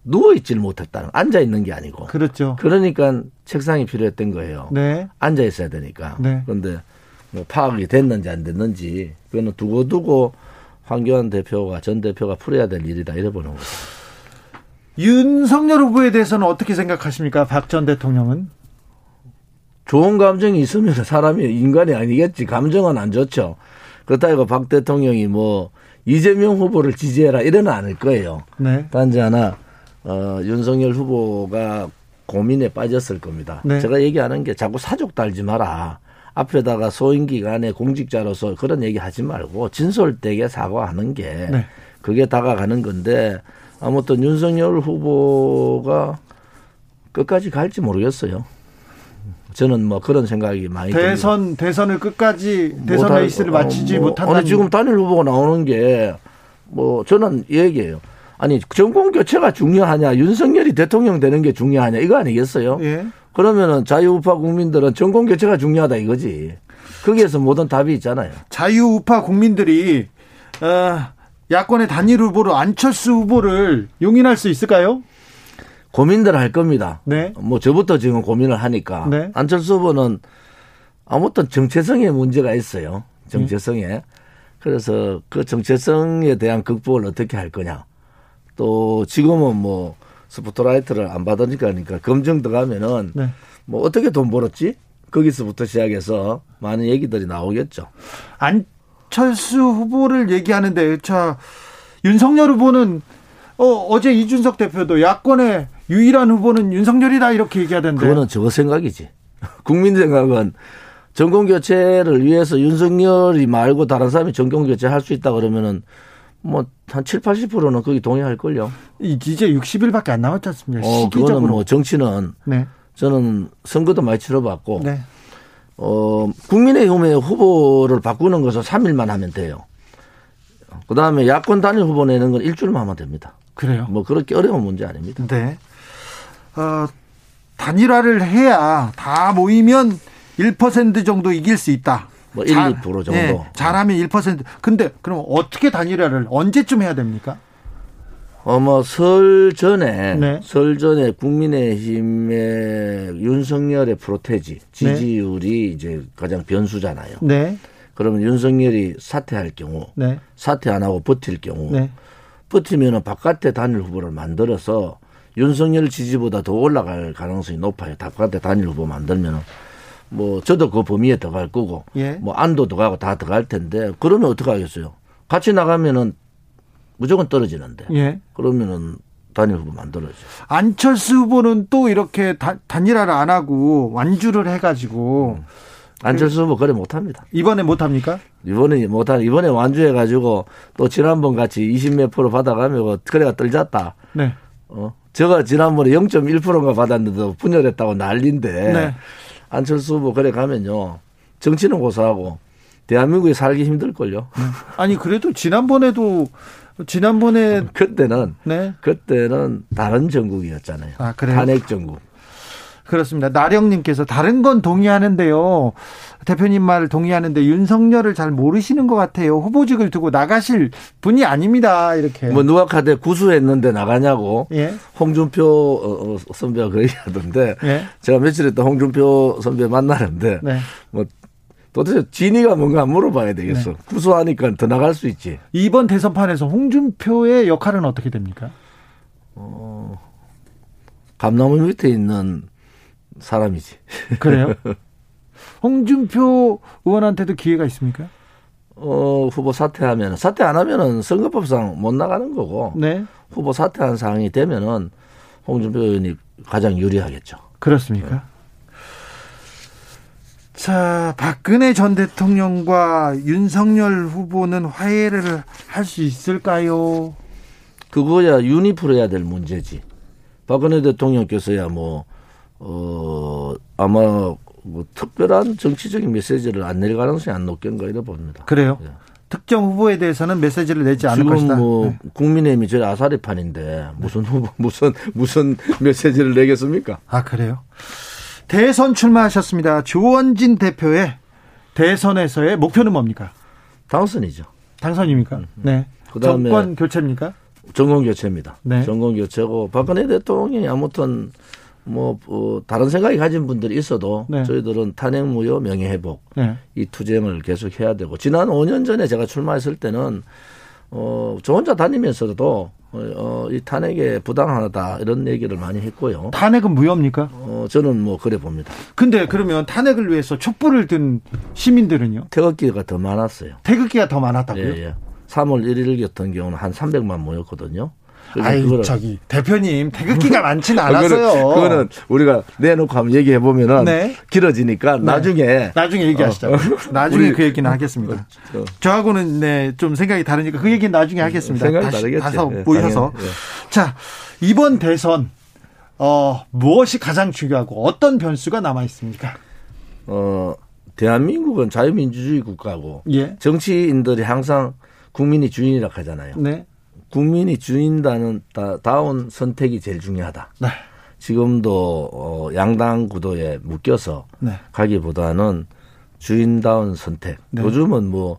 G: 누워 있질 못했다는 앉아 있는 게 아니고
A: 그렇죠.
G: 그러니까 책상이 필요했던 거예요.
A: 네.
G: 앉아 있어야 되니까. 네. 그런데 뭐 파악이 됐는지 안 됐는지 그거는 두고 두고 황교안 대표가 전 대표가 풀어야 될 일이다 이래 보는 거죠.
A: 윤석열 후보에 대해서는 어떻게 생각하십니까? 박 전 대통령은?
G: 좋은 감정이 있으면 사람이 인간이 아니겠지. 감정은 안 좋죠. 그렇다고 박 대통령이 뭐 이재명 후보를 지지해라 이래는 않을 거예요. 네. 단지 하나 어, 윤석열 후보가 고민에 빠졌을 겁니다. 네. 제가 얘기하는 게 자꾸 사족 달지 마라. 앞에다가 소임기간에 공직자로서 그런 얘기 하지 말고 진솔되게 사과하는 게 네. 그게 다가가는 건데 아무튼 윤석열 후보가 끝까지 갈지 모르겠어요. 저는 뭐 그런 생각이 많이
A: 대선
G: 듭니다.
A: 대선을 끝까지 대선 뭐 레이스를 어, 마치지 뭐, 못한다.
G: 아니 지금 단일 후보가 나오는 게 뭐 저는 얘기해요. 아니 정권 교체가 중요하냐 윤석열이 대통령 되는 게 중요하냐 이거 아니겠어요? 예. 그러면은 자유우파 국민들은 정권 교체가 중요하다 이거지. 거기에서 모든 답이 있잖아요.
A: 자유우파 국민들이 어, 야권의 단일 후보로 안철수 후보를 용인할 수 있을까요?
G: 고민들 할 겁니다. 네. 뭐 저부터 지금 고민을 하니까 네. 안철수 후보는 아무튼 정체성에 문제가 있어요. 정체성에. 네. 그래서 그 정체성에 대한 극복을 어떻게 할 거냐. 또 지금은 뭐 스포트라이트를 안 받으니까 그러니까 검증 들어가면은 네. 뭐 어떻게 돈 벌었지? 거기서부터 시작해서 많은 얘기들이 나오겠죠.
A: 안철수 후보를 얘기하는데 자 윤석열 후보는 어, 어제 이준석 대표도 야권의 유일한 후보는 윤석열이다 이렇게 얘기하던데.
G: 그거는 저 생각이지. 국민 생각은 정권 교체를 위해서 윤석열이 말고 다른 사람이 정권 교체 할 수 있다 그러면은 뭐한 7, 80%는 거기 동의할 걸요.
A: 이제 60일밖에 안 남았지 않습니까?
G: 어, 시기적으로. 그거는 뭐 정치는 네. 저는 선거도 많이 치러봤고 네. 어, 국민의힘의 후보를 바꾸는 것은 3일만 하면 돼요. 그 다음에 야권 단일 후보 내는 건 일주일만 하면 됩니다.
A: 그래요?
G: 뭐 그렇게 어려운 문제 아닙니다.
A: 네. 어, 단일화를 해야 다 모이면 1% 정도 이길 수 있다.
G: 뭐 1, 잘, 2% 정도. 네,
A: 잘하면 1%. 근데 그럼 어떻게 단일화를 언제쯤 해야 됩니까?
G: 어머 설 전에 네. 설 전에 국민의힘의 윤석열의 프로테지 지지율이 네. 이제 가장 변수잖아요. 네. 그러면 윤석열이 사퇴할 경우, 네. 사퇴 안 하고 버틸 경우, 네. 버티면은 바깥에 단일 후보를 만들어서 윤석열 지지보다 더 올라갈 가능성이 높아요. 바깥에 단일 후보 만들면은 뭐 저도 그 범위에 들어갈 거고, 예. 뭐 안도 들어가고 다 들어갈 텐데 그러면 어떻게 하겠어요? 같이 나가면은 무조건 떨어지는데. 예. 그러면은 단일 후보 만들어죠.
A: 안철수 후보는 또 이렇게 다, 단일화를 안 하고 완주를 해가지고. 음.
G: 안철수 후보 그래 못합니다.
A: 이번에 못합니까?
G: 이번에 못하 이번에 완주해가지고 또 지난번 같이 20몇 프로 받아가면 그래가 떨졌다. 네. 어, 제가 지난번에 0.1%인가 받았는데도 분열했다고 난리인데 네. 안철수 후보 그래 가면요 정치는 고사하고 대한민국에 살기 힘들걸요. 네.
A: 아니 그래도 지난번에도 지난번에
G: 그때는 네. 그때는 다른 전국이었잖아요. 아, 그래요? 탄핵 전국.
A: 그렇습니다. 나령님께서 다른 건 동의하는데요. 대표님 말 동의하는데 윤석열을 잘 모르시는 것 같아요. 후보직을 두고 나가실 분이 아닙니다. 이렇게.
G: 뭐 누가 카대 구수했는데 나가냐고. 예. 홍준표 어, 어, 선배가 그 얘기하던데. 예. 제가 며칠 있다 홍준표 선배 만나는데. 네. 뭐 도대체 진위가 뭔가 물어봐야 되겠어. 네. 구수하니까 더 나갈 수 있지.
A: 이번 대선판에서 홍준표의 역할은 어떻게 됩니까? 어,
G: 감나무 밑에 있는 사람이지.
A: 그래요? 홍준표 의원한테도 기회가 있습니까?
G: 어, 후보 사퇴하면, 사퇴 안 하면은 선거법상 못 나가는 거고,
A: 네.
G: 후보 사퇴한 상황이 되면은 홍준표 의원이 가장 유리하겠죠.
A: 그렇습니까? 네. 자, 박근혜 전 대통령과 윤석열 후보는 화해를 할 수 있을까요?
G: 그거야 윤이 풀어야 될 문제지. 박근혜 대통령께서야 뭐, 어, 아마 뭐 특별한 정치적인 메시지를 안 낼 가능성이 안 높겠는가 이래 봅니다.
A: 그래요? 예. 특정 후보에 대해서는 메시지를 내지 않을 것이다.
G: 지금 뭐 네. 국민의힘이 저희 아사리판인데 무슨 후보 무슨 무슨 메시지를 내겠습니까?
A: 아 그래요? 대선 출마하셨습니다. 조원진 대표의 대선에서의 목표는 뭡니까?
G: 당선이죠.
A: 당선입니까? 음. 네. 그다음에 정권 교체입니까?
G: 정권 교체입니다. 네. 정권 교체고 박근혜 대통령이 아무튼 뭐 어, 다른 생각이 가진 분들이 있어도 네. 저희들은 탄핵 무효 명예 회복 네. 이 투쟁을 계속 해야 되고 지난 5년 전에 제가 출마했을 때는 어, 저 혼자 다니면서도 어, 어, 이 탄핵에 부당하다 이런 얘기를 많이 했고요.
A: 탄핵은 무효입니까?
G: 어, 저는 뭐 그래 봅니다.
A: 근데 그러면 탄핵을 위해서 촛불을 든 시민들은요?
G: 태극기가 더 많았어요.
A: 태극기가 더 많았다고요? 예, 예.
G: 3월 1일 같은 경우는 한 300만 모였거든요.
A: 아이. 저기 대표님 태극기가 많지는 않았어요.
G: 그거는, 그거는, 우리가 내놓고 한번 얘기해 보면은 네. 길어지니까 네. 나중에
A: 나중에 얘기하시죠. 어. 나중에 그 얘기는 하겠습니다. 어. 저하고는 네, 좀 생각이 다르니까 그 얘기는 나중에 하겠습니다.
G: 생각이 다시 다르겠지.
A: 다서 네, 모셔서 네. 자 이번 대선 어, 무엇이 가장 중요하고 어떤 변수가 남아 있습니까?
G: 어 대한민국은 자유민주주의 국가고 예. 정치인들이 항상 국민이 주인이라 고 하잖아요. 네. 국민이 주인다는 다운 선택이 제일 중요하다. 네. 지금도 어, 양당 구도에 묶여서 네. 가기보다는 주인다운 선택. 네. 요즘은 뭐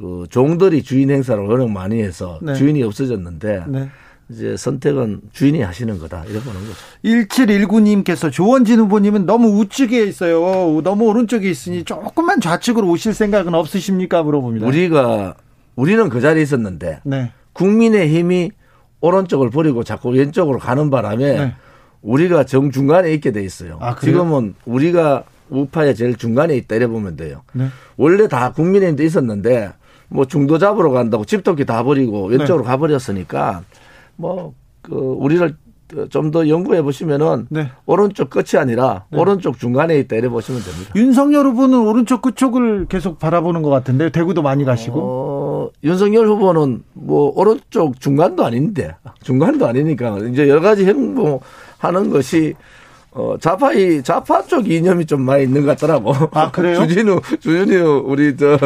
G: 그 종들이 주인 행사를 워낙 많이 해서 네. 주인이 없어졌는데 네. 이제 선택은 주인이 하시는 거다 이렇게 보는 거죠.
A: 1719님께서 조원진 후보님은 너무 우측에 있어요. 너무 오른쪽에 있으니 조금만 좌측으로 오실 생각은 없으십니까? 물어봅니다.
G: 우리가 우리는 그 자리에 있었는데 네. 국민의힘이 오른쪽을 버리고 자꾸 왼쪽으로 가는 바람에 네. 우리가 정 중간에 있게 돼 있어요. 아, 지금은 우리가 우파의 제일 중간에 있다 이래 보면 돼요. 네. 원래 다 국민의힘도 있었는데 뭐 중도 잡으러 간다고 집도끼 다 버리고 왼쪽으로 네. 가버렸으니까 뭐 그 우리를 좀 더 연구해 보시면은 네. 오른쪽 끝이 아니라 네. 오른쪽 중간에 있다 이래 보시면 됩니다.
A: 윤석열 후보는 오른쪽 끝쪽을 계속 바라보는 것 같은데 대구도 많이 가시고.
G: 어, 윤석열 후보는 뭐 오른쪽 중간도 아닌데 중간도 아니니까 이제 여러 가지 행보하는 것이 어, 좌파 이, 좌파 쪽 이념이 좀 많이 있는 것 같더라고.
A: 아, 그래요?
G: 주진우, 주진우, 우리, 저.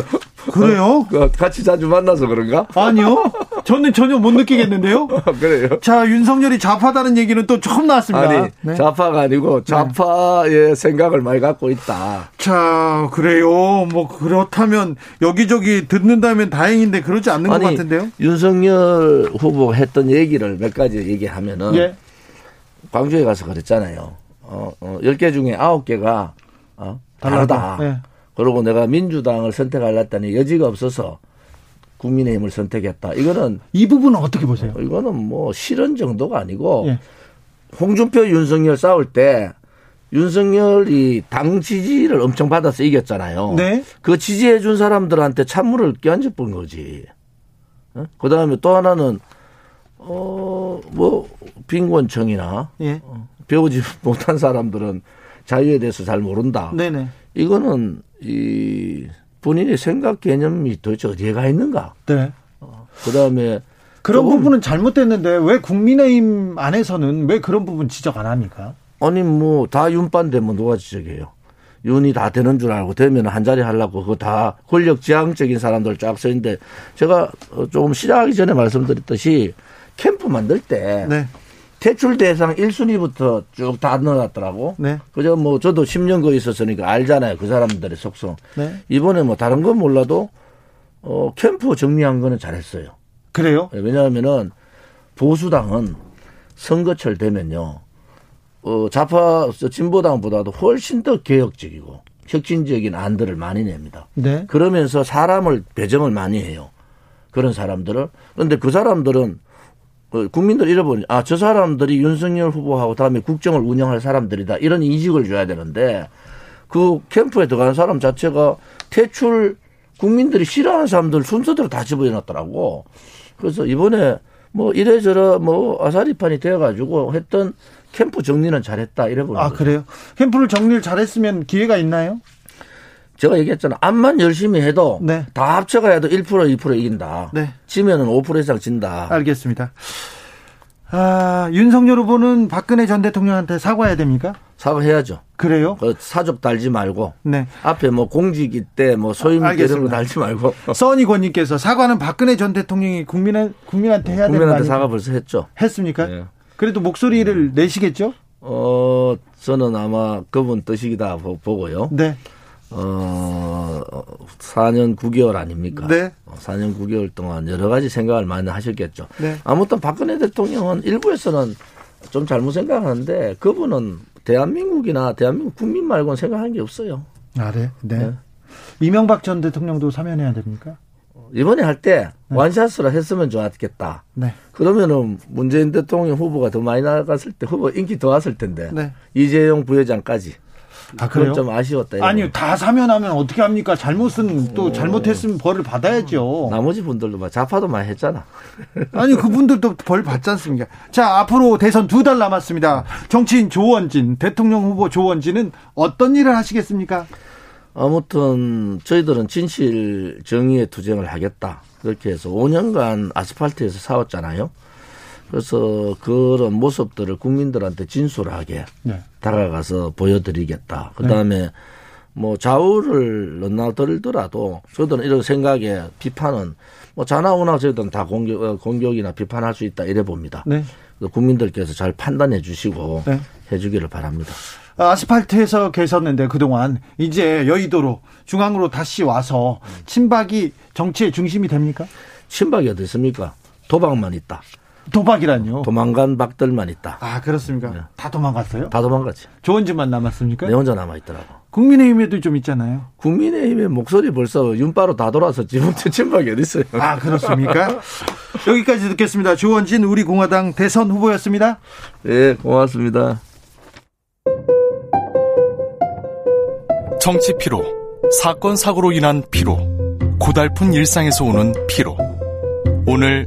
A: 그래요?
G: 어, 같이 자주 만나서 그런가?
A: 아니요. 저는 전혀 못 느끼겠는데요?
G: 아, 그래요?
A: 자, 윤석열이 좌파다는 얘기는 또 처음 나왔습니다.
G: 아니, 네. 좌파가 아니고 네. 좌파의 네. 생각을 많이 갖고 있다.
A: 자, 그래요. 뭐, 그렇다면 여기저기 듣는다면 다행인데 그러지 않는 아니, 것 같은데요?
G: 윤석열 후보 했던 얘기를 몇 가지 얘기하면은. 예. 광주에 가서 그랬잖아요. 어, 어 10개 중에 9개가 어, 다르다. 네. 그리고 내가 민주당을 선택하려다니 여지가 없어서 국민의힘을 선택했다. 이거는
A: 이 부분은 어떻게 보세요?
G: 이거는 뭐 실언 정도가 아니고 네. 홍준표 윤석열 싸울 때 윤석열이 당 지지를 엄청 받아서 이겼잖아요. 네. 그 지지해 준 사람들한테 찬물을 끼얹어 본 거지. 어? 그 다음에 또 하나는 어, 뭐, 빈곤층이나 예. 어, 배우지 못한 사람들은 자유에 대해서 잘 모른다. 네네. 이거는 이 본인의 생각 개념이 도대체 어디에 가 있는가? 네. 어, 그 다음에
A: 그런 부분은 잘못됐는데 왜 국민의힘 안에서는 왜 그런 부분 지적 안 합니까?
G: 아니 뭐 다 윤반 되면 누가 지적해요? 윤이 다 되는 줄 알고 되면 한 자리 하려고 그거 다 권력 지향적인 사람들 쫙 써있는데 제가 조금 시작하기 전에 말씀드렸듯이 캠프 만들 때 네. 대출 대상 1순위부터 쭉 다 넣어놨더라고. 네. 그저 뭐 저도 10년 거기 있었으니까 알잖아요. 그 사람들의 속성. 네. 이번에 뭐 다른 건 몰라도 어, 캠프 정리한 거는 잘했어요.
A: 그래요?
G: 네, 왜냐하면은 보수당은 선거철 되면요. 어, 좌파 진보당보다도 훨씬 더 개혁적이고 혁신적인 안들을 많이 냅니다. 네. 그러면서 사람을 배정을 많이 해요. 그런 사람들을. 그런데 그 사람들은 그 국민들 잃어버리 아, 저 사람들이 윤석열 후보하고 다음에 국정을 운영할 사람들이다. 이런 인식을 줘야 되는데 그 캠프에 들어가는 사람 자체가 퇴출 국민들이 싫어하는 사람들 순서대로 다 집어넣었더라고. 그래서 이번에 뭐 이래저래 뭐 아사리판이 되어가지고 했던 캠프 정리는 잘했다 이래 보는
A: 아 거죠. 그래요? 캠프를 정리를 잘했으면 기회가 있나요?
G: 제가 얘기했잖아. 암만 열심히 해도 네. 다 합쳐가야도 1% 2% 이긴다. 네. 지면은 5% 이상 진다.
A: 알겠습니다. 아, 윤석열 후보는 박근혜 전 대통령한테 사과해야 됩니까?
G: 사과해야죠.
A: 그래요?
G: 그 사족 달지 말고. 네. 앞에 뭐 공직 이 때 뭐 소임 이런 거 달지 말고.
A: 써니 권님께서 사과는 박근혜 전 대통령이 국민한, 국민한테 해야
G: 되는 국민한테 사과 벌써 했죠.
A: 했습니까? 네. 그래도 목소리를 음. 내시겠죠?
G: 어, 저는 아마 그분 뜻이다 보고요.
A: 네.
G: 어, 4년 9개월 아닙니까?
A: 네.
G: 4년 어, 9개월 동안 여러 가지 생각을 많이 하셨겠죠. 네. 아무튼 박근혜 대통령은 일부에서는 좀 잘못 생각하는데 그분은 대한민국이나 대한민국 국민 말고는 생각한 게 없어요.
A: 아, 네. 네. 네. 이명박 전 대통령도 사면해야 됩니까?
G: 이번에 할때 네. 완샷으로 했으면 좋았겠다. 네. 그러면은 문재인 대통령 후보가 더 많이 나갔을 때 후보 인기 더 왔을 텐데 네. 이재용 부회장까지 아, 그래요? 좀 아쉬웠다.
A: 아니요, 다 사면 하면 어떻게 합니까? 잘못은 또 어. 잘못했으면 벌을 받아야죠.
G: 나머지 분들도 막 자파도 많이 했잖아.
A: 아니, 그분들도 벌 받지 않습니까? 자, 앞으로 대선 두 달 남았습니다. 정치인 조원진, 대통령 후보 조원진은 어떤 일을 하시겠습니까?
G: 아무튼 저희들은 진실 정의의 투쟁을 하겠다. 그렇게 해서 5년간 아스팔트에서 싸웠잖아요. 그래서 그런 모습들을 국민들한테 진솔하게 네. 다가가서 보여드리겠다. 그 다음에 네. 뭐 좌우를 넘나들더라도 저들은 이런 생각에 비판은 뭐 자나우나 저희들은 다 공격, 어, 공격이나 비판할 수 있다 이래 봅니다. 네. 국민들께서 잘 판단해 주시고 네. 해 주기를 바랍니다.
A: 아스팔트에서 계셨는데 그동안 이제 여의도로 중앙으로 다시 와서 친박이 정치의 중심이 됩니까?
G: 친박이 어디 있습니까? 도박만 있다.
A: 도박이란요.
G: 도망간 박들만 있다.
A: 아 그렇습니까? 네. 다 도망갔어요?
G: 다 도망갔지.
A: 조원진만 남았습니까?
G: 네 혼자 남아 있더라고.
A: 국민의힘에도 좀 있잖아요.
G: 국민의힘의 목소리 벌써 윤바로 다 돌아서 지금 친박이 어디 있어요?
A: 아 그렇습니까? 여기까지 듣겠습니다. 조원진 우리 공화당 대선 후보였습니다.
G: 네 고맙습니다.
H: 정치 피로, 사건 사고로 인한 피로, 고달픈 일상에서 오는 피로. 오늘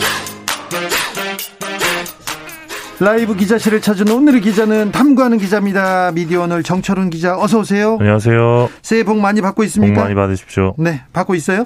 A: 라이브 기자실을 찾은 오늘의 기자는 탐구하는 기자입니다. 미디어 오늘 정철훈 기자 어서 오세요.
I: 안녕하세요.
A: 새해 복 많이 받고 있습니까?
I: 복 많이 받으십시오.
A: 네, 받고 있어요?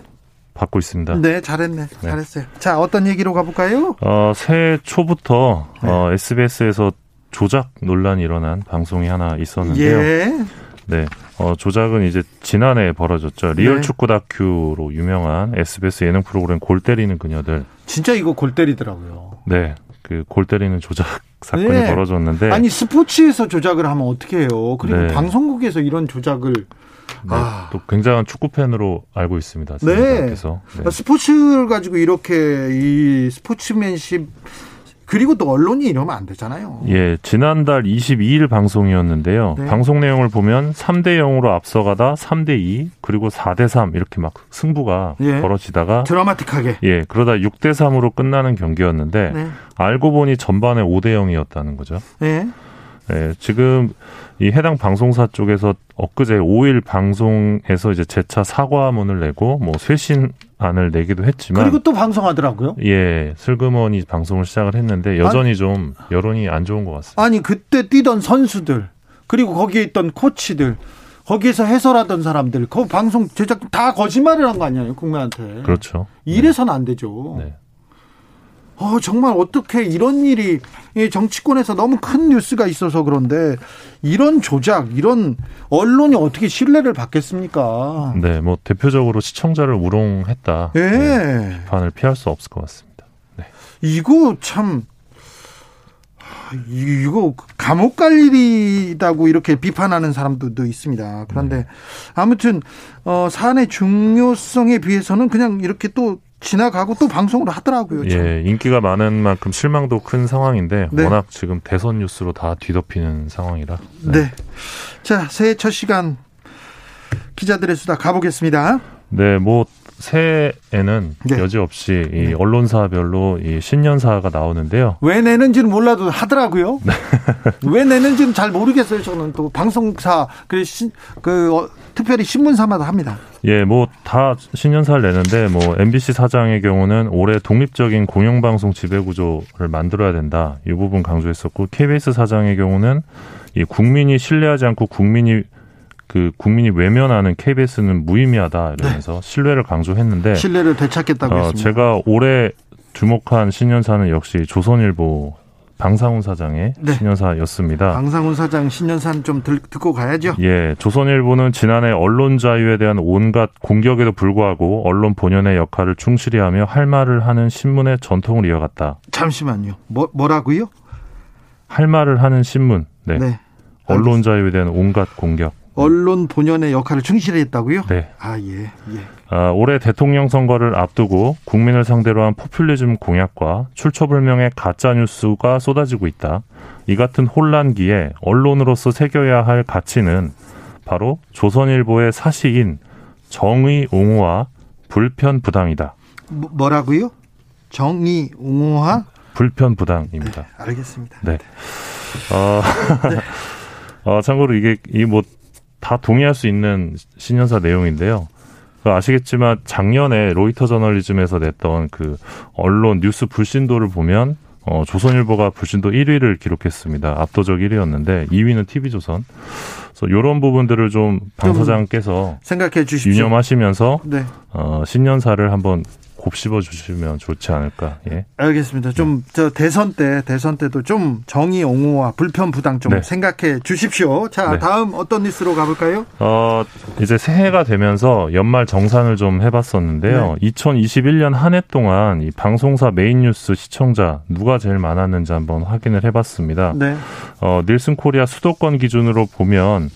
I: 받고 있습니다.
A: 네, 잘했네. 네. 잘했어요. 자, 어떤 얘기로 가볼까요?
I: 어, 새해 초부터 네. 어, SBS에서 조작 논란이 일어난 방송이 하나 있었는데요. 예. 네. 어, 조작은 이제 지난해 벌어졌죠. 리얼 네. 축구 다큐로 유명한 SBS 예능 프로그램 골 때리는 그녀들.
A: 진짜 이거 골 때리더라고요.
I: 네. 그 골 때리는 조작 사건이 네. 벌어졌는데
A: 아니 스포츠에서 조작을 하면 어떻게 해요? 그리고 네. 방송국에서 이런 조작을
I: 네, 아. 또 굉장한 축구 팬으로 알고 있습니다. 네. 그래서
A: 네. 스포츠를 가지고 이렇게 이 스포츠맨십 그리고 또 언론이 이러면 안 되잖아요.
I: 예, 지난달 22일 방송이었는데요. 네. 방송 내용을 보면 3대 0으로 앞서가다 3대 2 그리고 4대 3 이렇게 막 승부가 예. 벌어지다가
A: 드라마틱하게
I: 예, 그러다 6대 3으로 끝나는 경기였는데 네. 알고 보니 전반에 5대 0이었다는 거죠. 예. 예, 지금 이 해당 방송사 쪽에서 엊그제 5일 방송에서 이제 재차 사과문을 내고 뭐 쇄신 안을 내기도 했지만
A: 그리고 또 방송하더라고요.
I: 예, 슬그머니 방송을 시작을 했는데 여전히 아니, 좀 여론이 안 좋은 것 같습니다.
A: 아니 그때 뛰던 선수들 그리고 거기에 있던 코치들 거기에서 해설하던 사람들 그 방송 제작 다 거짓말을 한 거 아니에요 국민한테.
I: 그렇죠.
A: 이래서는 안 되죠. 네. 어, 정말 어떻게 이런 일이 정치권에서 너무 큰 뉴스가 있어서 그런데 이런 조작, 이런 언론이 어떻게 신뢰를 받겠습니까?
I: 네, 뭐 대표적으로 시청자를 우롱했다. 네. 네, 비판을 피할 수 없을 것 같습니다. 네.
A: 이거 참 이거 감옥 갈 일이라고 이렇게 비판하는 사람들도 있습니다. 그런데 네. 아무튼 어 사안의 중요성에 비해서는 그냥 이렇게 또 지나가고 또 방송을 하더라고요.
I: 참. 예, 인기가 많은 만큼 실망도 큰 상황인데 네. 워낙 지금 대선 뉴스로 다 뒤덮이는 상황이라.
A: 네. 네. 자, 새해 첫 시간 기자들의 수다 가보겠습니다.
I: 네, 뭐 새해에는 네. 여지없이 이 네. 언론사별로 이 신년사가 나오는데요.
A: 왜 내는지는 몰라도 하더라고요. 네. 왜 내는지는 잘 모르겠어요. 저는 또 방송사 그, 시, 그 어, 특별히 신문사마다 합니다.
I: 예, 뭐 다 신년사를 내는데 뭐 MBC 사장의 경우는 올해 독립적인 공영방송 지배구조를 만들어야 된다. 이 부분 강조했었고 KBS 사장의 경우는 이 국민이 신뢰하지 않고 국민이 그 국민이 외면하는 KBS는 무의미하다 이러면서 네. 신뢰를 강조했는데
A: 신뢰를 되찾겠다고 어, 했습니다.
I: 제가 올해 주목한 신년사는 역시 조선일보 방상훈 사장의 네. 신년사였습니다.
A: 방상훈 사장 신년사는 좀 들, 듣고 가야죠.
I: 예, 조선일보는 지난해 언론 자유에 대한 온갖 공격에도 불구하고 언론 본연의 역할을 충실히 하며 할 말을 하는 신문의 전통을 이어갔다.
A: 잠시만요. 뭐, 뭐라고요?
I: 할 말을 하는 신문. 네. 네. 언론 자유에 대한 온갖 공격.
A: 언론 본연의 역할을 충실히 했다고요?
I: 네.
A: 아, 예, 예.
I: 아, 올해 대통령 선거를 앞두고 국민을 상대로 한 포퓰리즘 공약과 출처불명의 가짜뉴스가 쏟아지고 있다. 이 같은 혼란기에 언론으로서 새겨야 할 가치는 바로 조선일보의 사시인 정의 옹호와 불편 부당이다.
A: 뭐, 뭐라고요? 정의 옹호와
I: 불편 부당입니다. 네,
A: 알겠습니다.
I: 네. 어, 네. 어, 참고로 이게 이 뭐 다 동의할 수 있는 신년사 내용인데요. 그 아시겠지만 작년에 로이터 저널리즘에서 냈던 그 언론 뉴스 불신도를 보면 어, 조선일보가 불신도 1위를 기록했습니다. 압도적 1위였는데 2위는 TV조선. 그래서 이런 부분들을 좀 방 사장께서
A: 생각해 주십시오.
I: 유념하시면서 네. 어, 신년사를 한번 곱씹어 주시면 좋지 않을까. 예.
A: 알겠습니다. 좀 저 네. 대선 때 대선 때도 좀 정의 옹호와 불편 부당 좀 네. 생각해 주십시오. 자, 네. 다음 어떤 뉴스로 가볼까요?
I: 어, 이제 새해가 되면서 연말 정산을 좀 해봤었는데요. 네. 2021년 한 해 동안 이 방송사 메인 뉴스 시청자 누가 제일 많았는지 한번 확인을 해봤습니다. 네. 어, 닐슨 코리아 수도권 기준으로 보면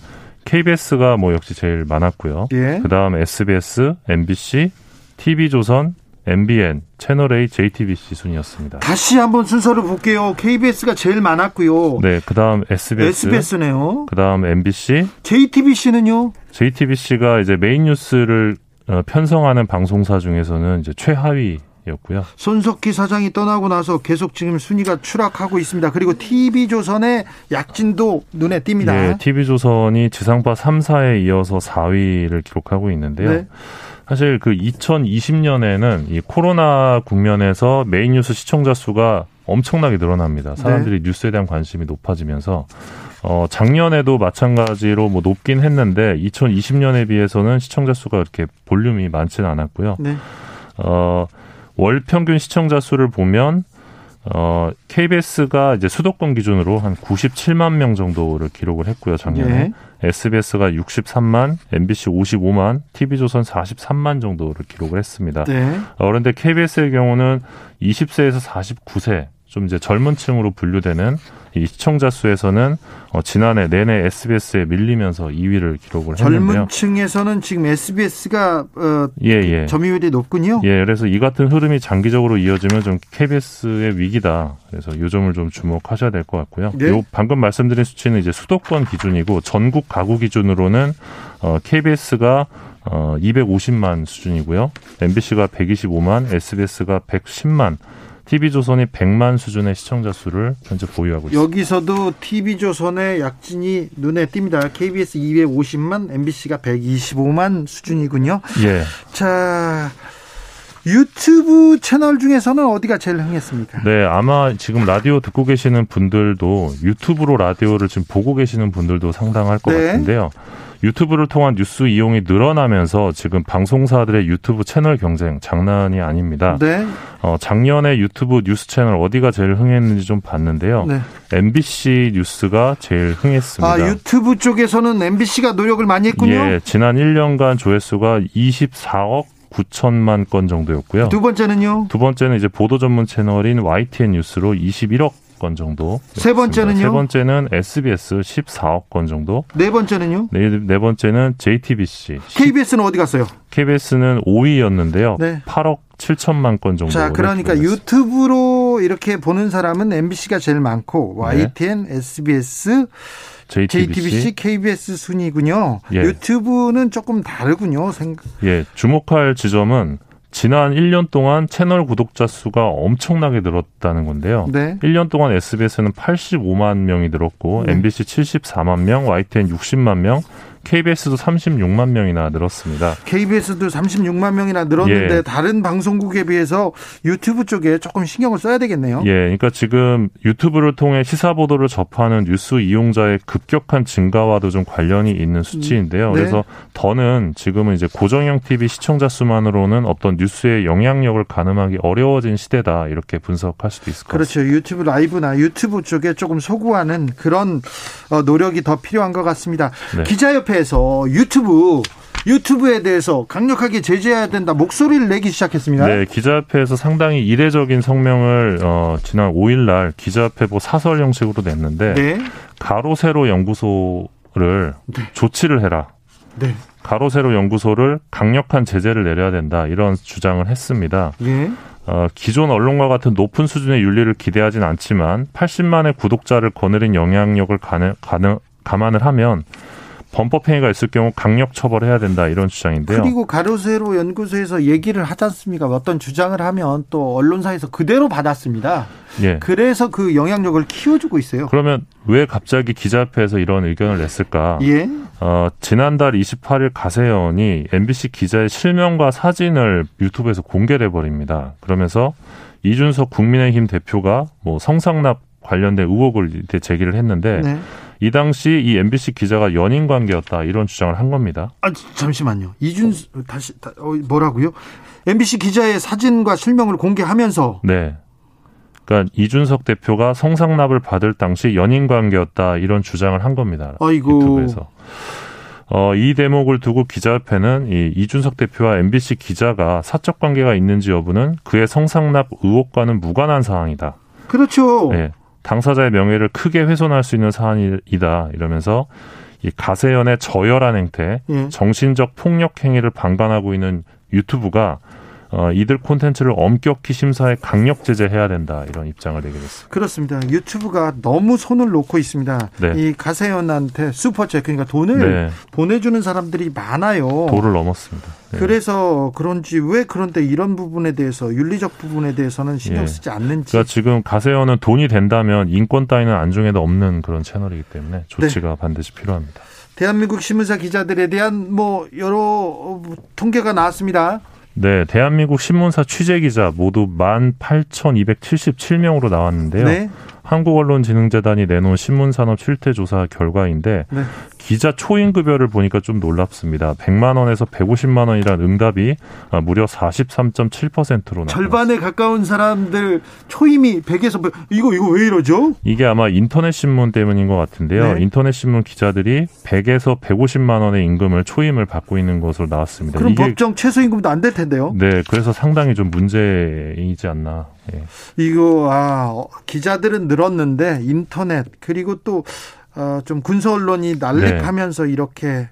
I: KBS가 뭐 역시 제일 많았고요. 예. 그다음 SBS, MBC, TV조선, MBN, 채널A, JTBC 순이었습니다.
A: 다시 한번 순서를 볼게요. KBS가 제일 많았고요.
I: 네, 그다음 SBS,
A: SBS네요.
I: 그다음 MBC,
A: JTBC는요?
I: JTBC가 이제 메인 뉴스를 어, 편성하는 방송사 중에서는 이제 최하위였고요.
A: 손석희 사장이 떠나고 나서 계속 지금 순위가 추락하고 있습니다. 그리고 TV조선의 약진도 눈에 띕니다. 네,
I: TV조선이 지상파 3사에 이어서 4위를 기록하고 있는데요. 네. 사실 그 2020년에는 이 코로나 국면에서 메인 뉴스 시청자 수가 엄청나게 늘어납니다. 사람들이 네. 뉴스에 대한 관심이 높아지면서 어 작년에도 마찬가지로 뭐 높긴 했는데 2020년에 비해서는 시청자 수가 이렇게 볼륨이 많지는 않았고요. 네. 어월 평균 시청자 수를 보면 어, KBS가 이제 수도권 기준으로 한 97만 명 정도를 기록을 했고요, 작년에. 예. SBS가 63만, MBC 55만, TV조선 43만 정도를 기록을 했습니다. 네. 어, 그런데 KBS의 경우는 20세에서 49세 좀 이제 젊은 층으로 분류되는 이 시청자 수에서는 어, 지난해 내내 SBS에 밀리면서 2위를 기록을
A: 했는데요. 젊은 층에서는 지금 SBS가 어, 예, 예. 점유율이 높군요.
I: 예, 그래서 이 같은 흐름이 장기적으로 이어지면 좀 KBS의 위기다. 그래서 요 점을 좀 주목하셔야 될 것 같고요. 네. 요 방금 말씀드린 수치는 이제 수도권 기준이고 전국 가구 기준으로는 어, KBS가 어, 250만 수준이고요. MBC가 125만, SBS가 110만, TV조선이 100만 수준의 시청자 수를 현재 보유하고 있습니다.
A: 여기서도 TV조선의 약진이 눈에 띕니다. KBS 250만, MBC가 125만 수준이군요.
I: 예.
A: 자, 유튜브 채널 중에서는 어디가 제일 흥했습니까?
I: 네, 아마 지금 라디오 듣고 계시는 분들도 유튜브로 라디오를 지금 보고 계시는 분들도 상당할 것 네. 같은데요. 유튜브를 통한 뉴스 이용이 늘어나면서 지금 방송사들의 유튜브 채널 경쟁 장난이 아닙니다. 네. 어, 작년에 유튜브 뉴스 채널 어디가 제일 흥했는지 좀 봤는데요. 네. MBC 뉴스가 제일 흥했습니다.
A: 아, 유튜브 쪽에서는 MBC가 노력을 많이 했군요.
I: 예, 지난 1년간 조회수가 24억 9천만 건 정도였고요.
A: 두 번째는요?
I: 두 번째는 이제 보도 전문 채널인 YTN 뉴스로 21억 건 정도.
A: 세 번째는요?
I: 세 번째는 SBS 14억 건 정도.
A: 네 번째는요?
I: 네, 네 번째는 JTBC.
A: KBS는 어디 갔어요?
I: KBS는 5위였는데요. 네. 8억 7천만 건 정도.
A: 자, 그러니까 유튜브로 이렇게 보는 사람은 MBC가 제일 많고 YTN, 네. SBS, JTBC, JTBC, KBS 순이군요. 예. 유튜브는 조금 다르군요. 생각.
I: 예, 주목할 지점은 지난 1년 동안 채널 구독자 수가 엄청나게 늘었다는 건데요. 네. 1년 동안 SBS는 85만 명이 늘었고 네. MBC 74만 명, YTN 60만 명, KBS도 36만 명이나 늘었습니다.
A: KBS도 36만 명이나 늘었는데 예. 다른 방송국에 비해서 유튜브 쪽에 조금 신경을 써야 되겠네요.
I: 예, 그러니까 지금 유튜브를 통해 시사 보도를 접하는 뉴스 이용자의 급격한 증가와도 좀 관련이 있는 수치인데요. 음. 네. 그래서 더는 지금은 이제 고정형 TV 시청자 수만으로는 어떤 뉴스의 영향력을 가늠하기 어려워진 시대다 이렇게 분석할 수도 있을 것.
A: 같습니다. 그렇죠. 유튜브 라이브나 유튜브 쪽에 조금 소구하는 그런 어, 노력이 더 필요한 것 같습니다. 네. 기자협회 협회에서 유튜브 유튜브에 대해서 강력하게 제재해야 된다 목소리를 내기 시작했습니다.
I: 네, 기자협회에서 상당히 이례적인 성명을 어, 지난 5일날 기자협회보 사설 형식으로 냈는데 네. 가로 세로 연구소를 네. 조치를 해라. 네. 가로 세로 연구소를 강력한 제재를 내려야 된다 이런 주장을 했습니다. 예. 어, 기존 언론과 같은 높은 수준의 윤리를 기대하진 않지만 80만의 구독자를 거느린 영향력을 가능, 가능, 감안을 하면 범법행위가 있을 경우 강력 처벌해야 된다 이런 주장인데요.
A: 그리고 가로세로 연구소에서 얘기를 하지 않습니까? 어떤 주장을 하면 또 언론사에서 그대로 받았습니다. 예. 그래서 그 영향력을 키워주고 있어요.
I: 그러면 왜 갑자기 기자협회에서 이런 의견을 냈을까? 예. 어, 지난달 28일 가세연이 MBC 기자의 실명과 사진을 유튜브에서 공개해 버립니다. 그러면서 이준석 국민의힘 대표가 뭐 성상납 관련된 의혹을 제기를 했는데 네. 이 당시 이 MBC 기자가 연인 관계였다 이런 주장을 한 겁니다.
A: 아 잠시만요. 이준 다시 어, 뭐라고요? MBC 기자의 사진과 실명을 공개하면서
I: 네. 그러니까 이준석 대표가 성상납을 받을 당시 연인 관계였다 이런 주장을 한 겁니다. 아이고. 유튜브에서. 어, 이 대목을 두고 기자협회는 이 이준석 대표와 MBC 기자가 사적 관계가 있는지 여부는 그의 성상납 의혹과는 무관한 사항이다.
A: 그렇죠. 네.
I: 당사자의 명예를 크게 훼손할 수 있는 사안이다 이러면서 이 가세연의 저열한 행태, 예. 정신적 폭력 행위를 방관하고 있는 유튜브가 어, 이들 콘텐츠를 엄격히 심사해 강력 제재해야 된다 이런 입장을 내게 됐습니다.
A: 그렇습니다. 유튜브가 너무 손을 놓고 있습니다. 네. 이 가세연한테 슈퍼챗 그러니까 돈을 네. 보내주는 사람들이 많아요.
I: 도를 넘었습니다.
A: 네. 그래서 그런지 왜 그런데 이런 부분에 대해서 윤리적 부분에 대해서는 신경 예. 쓰지 않는지.
I: 그러니까 지금 가세연은 돈이 된다면 인권 따위는 안중에도 없는 그런 채널이기 때문에 조치가 네. 반드시 필요합니다.
A: 대한민국 신문사 기자들에 대한 뭐 여러 통계가 나왔습니다.
I: 네, 대한민국 신문사 취재 기자 모두 18,277명으로 나왔는데요. 네. 한국언론진흥재단이 내놓은 신문산업 실태조사 결과인데 네. 기자 초임 급여를 보니까 좀 놀랍습니다. 100만 원에서 150만 원이란 응답이 아, 무려 43.7%로 나왔습니다.
A: 절반에 가까운 사람들 초임이 100에서 100, 이거 이거 왜 이러죠?
I: 이게 아마 인터넷 신문 때문인 것 같은데요. 네. 인터넷 신문 기자들이 100에서 150만 원의 임금을 초임을 받고 있는 것으로 나왔습니다.
A: 그럼 법정 최저임금도 안 될 텐데요.
I: 네, 그래서 상당히 좀 문제이지 않나. 예.
A: 이거 아 기자들은 늘었는데 인터넷 그리고 또 어, 좀 군소 언론이 난립하면서 네. 이렇게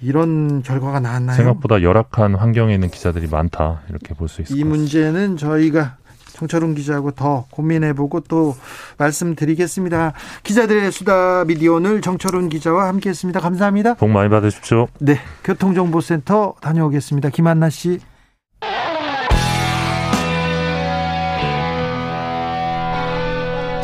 A: 이런 결과가 나왔나요?
I: 생각보다 열악한 환경에 있는 기자들이 많다 이렇게 볼 수 있을 이
A: 문제는 저희가 정철운 기자하고 더 고민해보고 또 말씀드리겠습니다. 기자들의 수다 미디어 오늘 정철운 기자와 함께했습니다. 감사합니다.
I: 복 많이 받으십시오.
A: 네, 교통정보센터 다녀오겠습니다. 김한나 씨.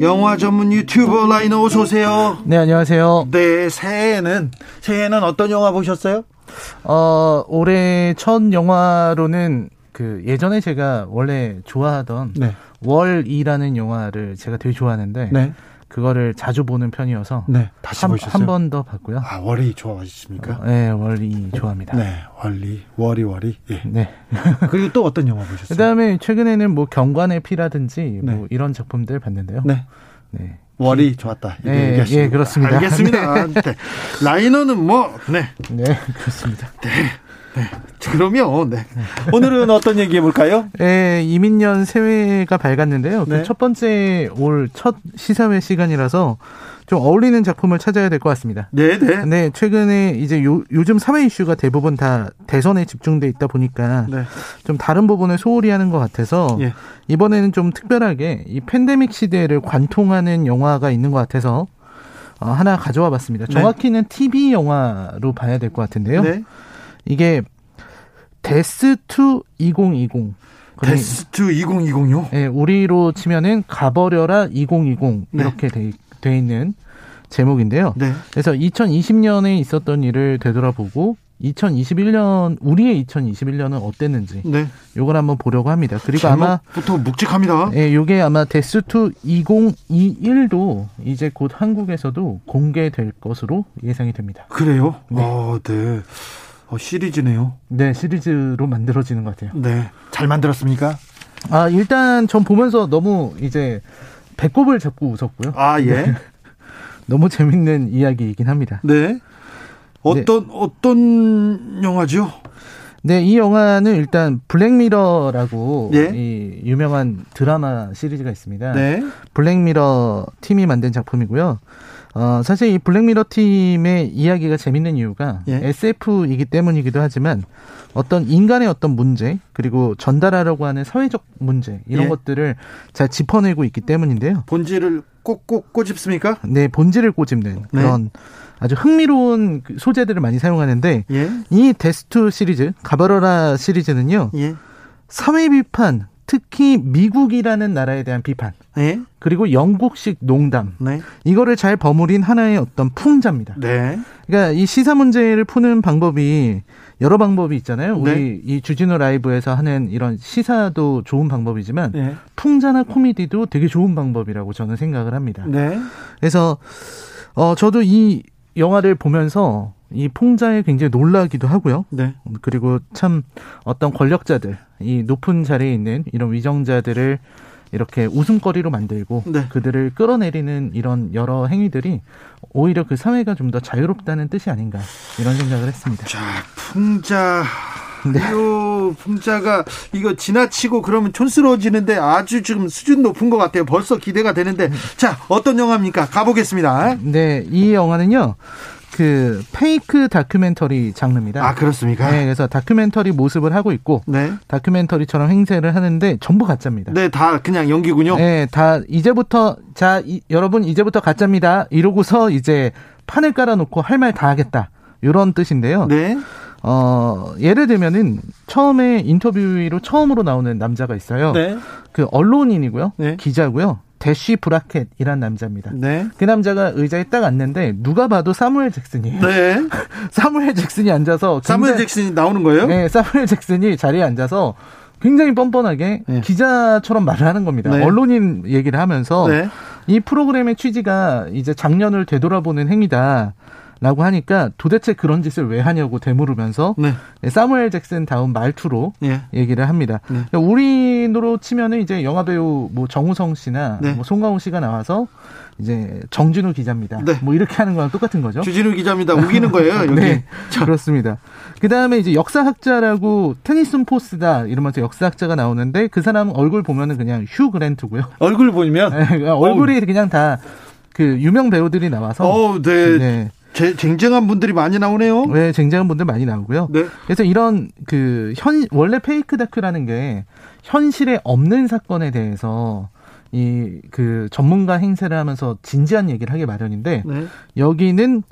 A: 영화 전문 유튜버 라이너 어서 오세요.
J: 네, 안녕하세요.
A: 네, 새해에는 새해에는 어떤 영화 보셨어요?
J: 어, 올해 첫 영화로는 그 예전에 제가 원래 좋아하던 네. 월이라는 영화를 제가 되게 좋아하는데 네. 그거를 자주 보는 편이어서
A: 네, 다시 보셨어요?
J: 한번 더 봤고요.
A: 아, 월리 좋아하십니까?
J: 어, 네, 월리 좋아합니다.
A: 네, 월리, 월리, 월리. 예.
J: 네.
A: 그리고 또 어떤 영화 보셨어요?
J: 그다음에 최근에는 뭐 경관의 피라든지 네. 뭐 이런 작품들 봤는데요.
A: 네. 네. 월이 좋았다.
J: 네, 예, 그렇습니다.
A: 알겠습니다. 네. 네. 라이너는 뭐, 네.
J: 네, 그렇습니다.
A: 네. 네. 그러면 네. 오늘은 어떤 얘기 해 볼까요?
J: 네, 이민년 새해가 밝았는데요. 네. 그 첫 번째 올 첫 시사회 시간이라서 좀 어울리는 작품을 찾아야 될 것 같습니다.
A: 네, 네.
J: 네, 최근에 이제 요, 요즘 사회 이슈가 대부분 다 대선에 집중돼 있다 보니까 네. 좀 다른 부분을 소홀히 하는 것 같아서 예. 이번에는 좀 특별하게 이 팬데믹 시대를 관통하는 영화가 있는 것 같아서 어, 하나 가져와 봤습니다. 네. 정확히는 네. TV 영화로 봐야 될 것 같은데요. 네. 이게 데스2 2020.
A: 데스2 2020요?
J: 네, 우리로 치면은 가버려라 2020 이렇게 돼, 돼 있는 제목인데요. 네. 그래서 2020년에 있었던 일을 되돌아보고 2021년 우리의 2021년은 어땠는지 네. 요걸 한번 보려고 합니다. 그리고 아마
A: 부터 묵직합니다.
J: 예, 요게 아마 데스2 2021도 이제 곧 한국에서도 공개될 것으로 예상이 됩니다.
A: 그래요? 네. 아, 네. 어, 시리즈네요.
J: 네, 시리즈로 만들어지는 것 같아요.
A: 네. 잘 만들었습니까?
J: 아, 일단 전 보면서 너무 이제 배꼽을 잡고 웃었고요.
A: 아, 예. 네.
J: 너무 재밌는 이야기이긴 합니다.
A: 네. 어떤, 네. 어떤 영화죠?
J: 네, 이 영화는 일단 블랙미러라고 네. 이 유명한 드라마 시리즈가 있습니다. 네. 블랙미러 팀이 만든 작품이고요. 어, 사실 이 블랙미러 팀의 이야기가 재밌는 이유가 예. SF이기 때문이기도 하지만 어떤 인간의 어떤 문제 그리고 전달하려고 하는 사회적 문제 이런 예. 것들을 잘 짚어내고 있기 때문인데요.
A: 본질을 꼭꼭 꼬집습니까?
J: 네, 본질을 꼬집는 네. 그런 아주 흥미로운 그 소재들을 많이 사용하는데 예. 이 데스투 시리즈 가버러라 시리즈는요. 예. 사회 비판 특히 미국이라는 나라에 대한 비판 네. 그리고 영국식 농담 네. 이거를 잘 버무린 하나의 어떤 풍자입니다. 네. 그러니까 이 시사 문제를 푸는 방법이 여러 방법이 있잖아요. 우리 네. 이 주진우 라이브에서 하는 이런 시사도 좋은 방법이지만 네. 풍자나 코미디도 되게 좋은 방법이라고 저는 생각을 합니다. 네. 그래서 어 저도 이 영화를 보면서 이 풍자에 굉장히 놀라기도 하고요. 네. 그리고 참 어떤 권력자들, 이 높은 자리에 있는 이런 위정자들을 이렇게 웃음거리로 만들고 네. 그들을 끌어내리는 이런 여러 행위들이 오히려 그 사회가 좀 더 자유롭다는 뜻이 아닌가 이런 생각을 했습니다.
A: 자, 풍자 네. 이 풍자가 이거 지나치고 그러면 촌스러워지는데 아주 지금 수준 높은 것 같아요. 벌써 기대가 되는데 자 어떤 영화입니까? 가보겠습니다.
J: 네, 이 영화는요. 그 페이크 다큐멘터리 장르입니다.
A: 아 그렇습니까?
J: 네, 그래서 다큐멘터리 모습을 하고 있고, 네. 다큐멘터리처럼 행세를 하는데 전부 가짜입니다.
A: 네, 다 그냥 연기군요.
J: 네, 다 이제부터 자 이, 여러분 이제부터 가짜입니다. 이러고서 이제 판을 깔아놓고 할 말 다 하겠다 이런 뜻인데요. 네. 어, 예를 들면은 처음에 인터뷰로 처음으로 나오는 남자가 있어요. 네. 그 언론인이고요. 네. 기자고요. 대쉬 브라켓이란 남자입니다. 네. 그 남자가 의자에 딱 앉는데 누가 봐도 사무엘 잭슨이에요. 네. 사무엘 잭슨이 앉아서
A: 사무엘 잭슨이 나오는 거예요?
J: 네, 사무엘 잭슨이 자리에 앉아서 굉장히 뻔뻔하게 네. 기자처럼 말을 하는 겁니다. 네. 언론인 얘기를 하면서 네. 이 프로그램의 취지가 이제 작년을 되돌아보는 행위다. 라고 하니까 도대체 그런 짓을 왜 하냐고 되물으면서 네. 사무엘 잭슨 다운 말투로 네. 얘기를 합니다. 네. 그러니까 우리로 치면은 이제 영화 배우 뭐 정우성 씨나 네. 뭐 송강호 씨가 나와서 이제 정진우 기자입니다. 네. 뭐 이렇게 하는 거랑 똑같은 거죠.
A: 주진우 기자입니다. 우기는 거예요. 여기. 네,
J: 그렇습니다. 그 다음에 이제 역사학자라고 테니슨 포스다 이러면서 역사학자가 나오는데 그 사람 얼굴 보면은 그냥 휴 그랜트고요.
A: 얼굴 보면
J: 네, 얼굴이 그냥 다 그 유명 배우들이 나와서.
A: 어, 네. 네. 제, 쟁쟁한 분들이 많이 나오네요.
J: 네, 쟁쟁한 분들 많이 나오고요. 네. 그래서 이런 그 현 원래 페이크 다큐라는 게 현실에 없는 사건에 대해서 이 그 전문가 행세를 하면서 진지한 얘기를 하기 마련인데 네. 여기는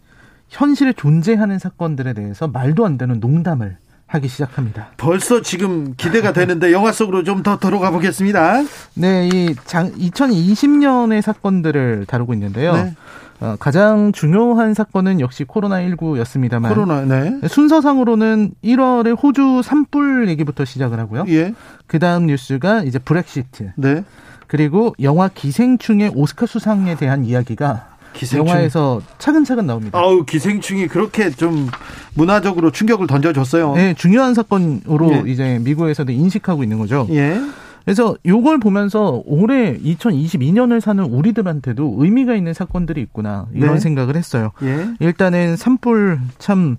J: 현실에 존재하는 사건들에 대해서 말도 안 되는 농담을 하기 시작합니다.
A: 벌써 지금 기대가 되는데 영화 속으로 좀 더 들어가 보겠습니다.
J: 네, 이 장, 2020년의 사건들을 다루고 있는데요. 네. 어, 가장 중요한 사건은 역시 코로나19였습니다만.
A: 코로나, 네.
J: 순서상으로는 1월에 호주 산불 얘기부터 시작을 하고요. 예. 그 다음 뉴스가 이제 브렉시트. 네. 그리고 영화 기생충의 오스카 수상에 대한 이야기가 기생충. 영화에서 차근차근 나옵니다.
A: 아우 기생충이 그렇게 좀 문화적으로 충격을 던져줬어요.
J: 네, 중요한 사건으로 예. 이제 미국에서도 인식하고 있는 거죠. 예. 그래서 요걸 보면서 올해 2022년을 사는 우리들한테도 의미가 있는 사건들이 있구나 이런 네. 생각을 했어요. 예. 일단은 산불 참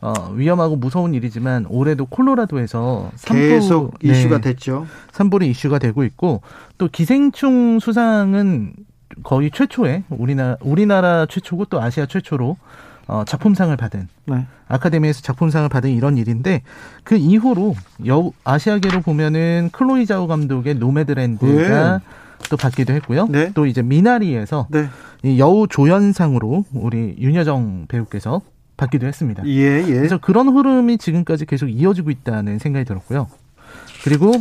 J: 어, 위험하고 무서운 일이지만 올해도 콜로라도에서
A: 산불, 계속 이슈가 네, 됐죠.
J: 산불이 이슈가 되고 있고 또 기생충 수상은 거의 최초의 우리나라 우리나라 최초고 또 아시아 최초로 어, 작품상을 받은 네. 아카데미에서 작품상을 받은 이런 일인데 그 이후로 여 아시아계로 보면은 클로이 자오 감독의 노매드랜드가 네. 또 받기도 했고요. 네. 또 이제 미나리에서 네. 이 여우 조연상으로 우리 윤여정 배우께서 받기도 했습니다. 예, 예. 그래서 그런 흐름이 지금까지 계속 이어지고 있다는 생각이 들었고요. 그리고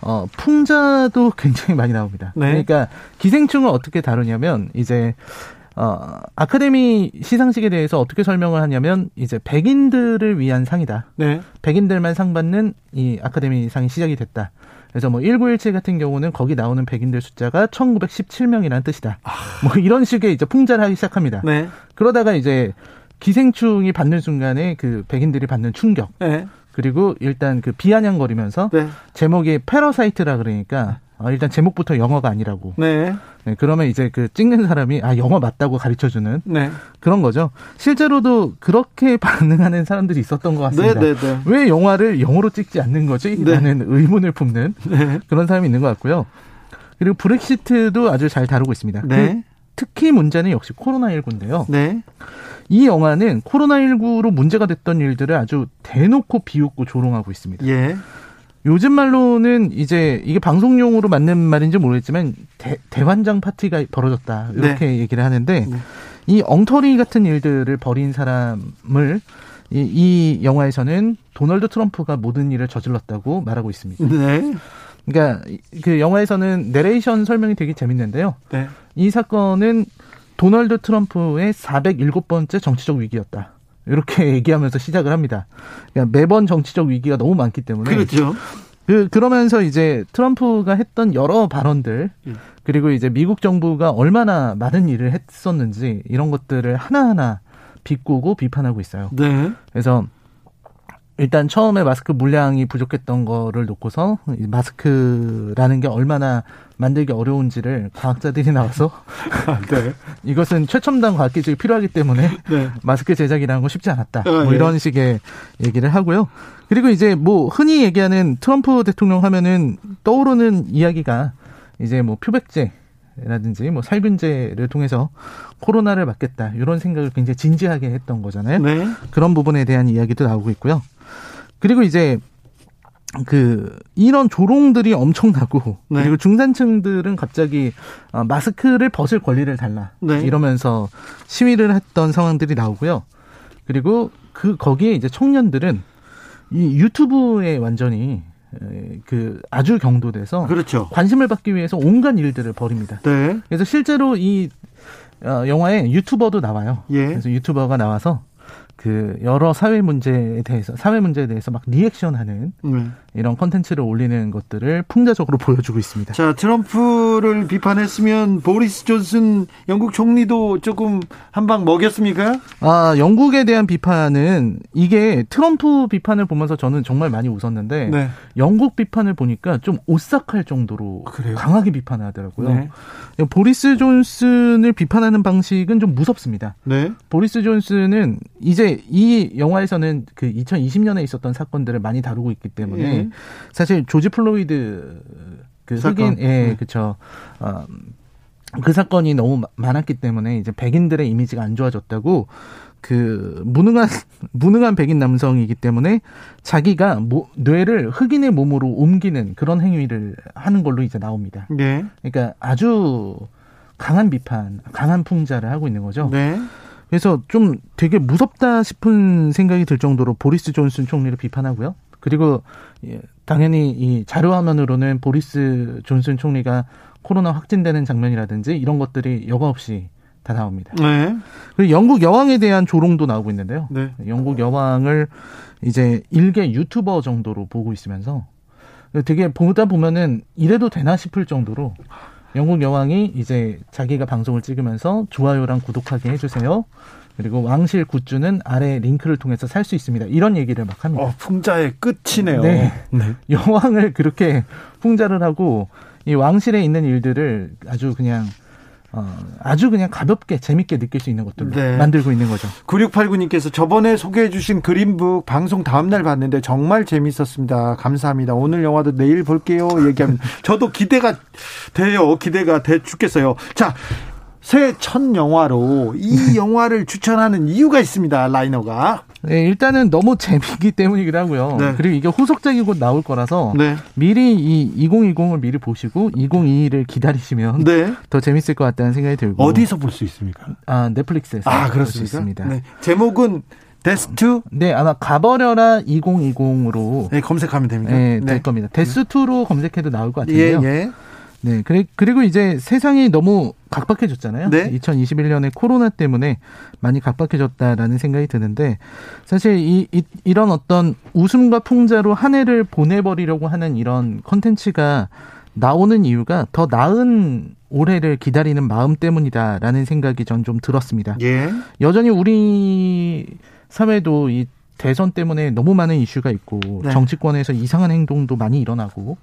J: 어, 풍자도 굉장히 많이 나옵니다. 네. 그러니까 기생충을 어떻게 다루냐면 이제 어, 아카데미 시상식에 대해서 어떻게 설명을 하냐면 이제 백인들을 위한 상이다. 네. 백인들만 상 받는 이 아카데미 상이 시작이 됐다. 그래서 뭐 1917 같은 경우는 거기 나오는 백인들 숫자가 1917명이라는 뜻이다. 아. 뭐 이런 식의 이제 풍자를 하기 시작합니다. 네. 그러다가 이제 기생충이 받는 순간에 그 백인들이 받는 충격. 네. 그리고 일단 그 비아냥거리면서 네. 제목이 패러사이트라 그러니까 어, 일단 제목부터 영어가 아니라고. 네. 네. 그러면 이제 그 찍는 사람이 아 영어 맞다고 가르쳐 주는 네. 그런 거죠. 실제로도 그렇게 반응하는 사람들이 있었던 것 같습니다. 네, 네, 네. 왜 영화를 영어로 찍지 않는 거지? 네. 라는 의문을 품는 네. 그런 사람이 있는 것 같고요. 그리고 브렉시트도 아주 잘 다루고 있습니다. 그 특히 문제는 역시 코로나19인데요. 네. 이 영화는 코로나19로 문제가 됐던 일들을 아주 대놓고 비웃고 조롱하고 있습니다. 예. 요즘 말로는 이제 이게 방송용으로 맞는 말인지 모르겠지만 대, 대환장 파티가 벌어졌다 이렇게 네. 얘기를 하는데 네. 이 엉터리 같은 일들을 벌인 사람을 이, 이 영화에서는 도널드 트럼프가 모든 일을 저질렀다고 말하고 있습니다. 네. 그러니까 그 영화에서는 내레이션 설명이 되게 재밌는데요. 네. 이 사건은 도널드 트럼프의 407번째 정치적 위기였다. 이렇게 얘기하면서 시작을 합니다. 그러니까 매번 정치적 위기가 너무 많기 때문에.
A: 그렇죠.
J: 그, 그러면서 이제 트럼프가 했던 여러 발언들, 음. 그리고 이제 미국 정부가 얼마나 많은 일을 했었는지, 이런 것들을 하나하나 비꼬고 비판하고 있어요. 네. 그래서 일단 처음에 마스크 물량이 부족했던 거를 놓고서 마스크라는 게 얼마나 만들기 어려운지를 과학자들이 나와서 아, 네. 이것은 최첨단 과학 기술이 필요하기 때문에 네. 마스크 제작이라는 건 쉽지 않았다. 아, 뭐 예. 이런 식의 얘기를 하고요. 그리고 이제 뭐 흔히 얘기하는 트럼프 대통령 하면은 떠오르는 이야기가 이제 뭐 표백제 라든지 뭐 살균제를 통해서 코로나를 막겠다 이런 생각을 굉장히 진지하게 했던 거잖아요. 네. 그런 부분에 대한 이야기도 나오고 있고요. 그리고 이제 그 이런 조롱들이 엄청나고 네. 그리고 중산층들은 갑자기 어, 마스크를 벗을 권리를 달라 네. 이러면서 시위를 했던 상황들이 나오고요. 그리고 그 거기에 이제 청년들은 이 유튜브에 완전히 그 아주 경도돼서
A: 그렇죠.
J: 관심을 받기 위해서 온갖 일들을 벌입니다. 네. 그래서 실제로 이 어, 영화에 유튜버도 나와요. 예. 그래서 유튜버가 나와서 그 여러 사회 문제에 대해서 사회 문제에 대해서 막 리액션하는 네. 이런 컨텐츠를 올리는 것들을 풍자적으로 보여주고 있습니다.
A: 자 트럼프를 비판했으면 보리스 존슨 영국 총리도 조금 한방 먹였습니까?
J: 아 영국에 대한 비판은 이게 트럼프 비판을 보면서 저는 정말 많이 웃었는데 네. 영국 비판을 보니까 좀 오싹할 정도로 그래요? 강하게 비판하더라고요. 네. 보리스 존슨을 비판하는 방식은 좀 무섭습니다. 네. 보리스 존슨은 이제 이 영화에서는 그 2020년에 있었던 사건들을 많이 다루고 있기 때문에 예. 사실 조지 플로이드 그 흑인 예, 네. 그쵸. 어, 그 사건이 너무 많았기 때문에 이제 백인들의 이미지가 안 좋아졌다고 그 무능한 무능한 백인 남성이기 때문에 자기가 모, 뇌를 흑인의 몸으로 옮기는 그런 행위를 하는 걸로 이제 나옵니다. 네. 그러니까 아주 강한 비판, 강한 풍자를 하고 있는 거죠. 네. 그래서 좀 되게 무섭다 싶은 생각이 들 정도로 보리스 존슨 총리를 비판하고요. 그리고 예, 당연히 이 자료 화면으로는 보리스 존슨 총리가 코로나 확진되는 장면이라든지 이런 것들이 여과 없이 다 나옵니다. 네. 그리고 영국 여왕에 대한 조롱도 나오고 있는데요. 네. 영국 여왕을 이제 일개 유튜버 정도로 보고 있으면서 되게 보다 보면은 이래도 되나 싶을 정도로 영국 여왕이 이제 자기가 방송을 찍으면서 좋아요랑 구독하게 해주세요. 그리고 왕실 굿즈는 아래 링크를 통해서 살 수 있습니다. 이런 얘기를 막 합니다.
A: 어, 풍자의 끝이네요. 네.
J: 네. 여왕을 그렇게 풍자를 하고 이 왕실에 있는 일들을 아주 그냥 어, 아주 그냥 가볍게 재밌게 느낄 수 있는 것들로 네. 만들고 있는 거죠.
A: 9689님께서 저번에 소개해 주신 그린북 방송 다음날 봤는데 정말 재밌었습니다. 감사합니다. 오늘 영화도 내일 볼게요. 얘기하면 저도 기대가 돼요. 기대가 돼 죽겠어요. 자, 새 첫 영화로 이 영화를 추천하는 이유가 있습니다. 라이너가.
J: 네, 일단은 너무 재미있기 때문이기도 하고요. 네. 그리고 이게 후속작이 곧 나올 거라서 네. 미리 이 2020을 미리 보시고 2022를 기다리시면 네. 더 재밌을 것 같다는 생각이 들고
A: 어디서 볼 수 있습니까?
J: 아 넷플릭스에서
A: 아 그렇습니까? 네. 제목은 Death to?
J: 네, 아마 가버려라 2020으로
A: 네, 검색하면 됩니다.
J: 네, 될 네. 겁니다. Death to로 검색해도 나올 것 같은데요. 예, 예. 네, 그리고 이제 세상이 너무 각박해졌잖아요. 네? 2021년에 코로나 때문에 많이 각박해졌다라는 생각이 드는데 사실 이, 이 이런 어떤 웃음과 풍자로 한 해를 보내버리려고 하는 이런 컨텐츠가 나오는 이유가 더 나은 올해를 기다리는 마음 때문이다라는 생각이 전 좀 들었습니다. 예. 여전히 우리 사회도 이 대선 때문에 너무 많은 이슈가 있고 네. 정치권에서 이상한 행동도 많이 일어나고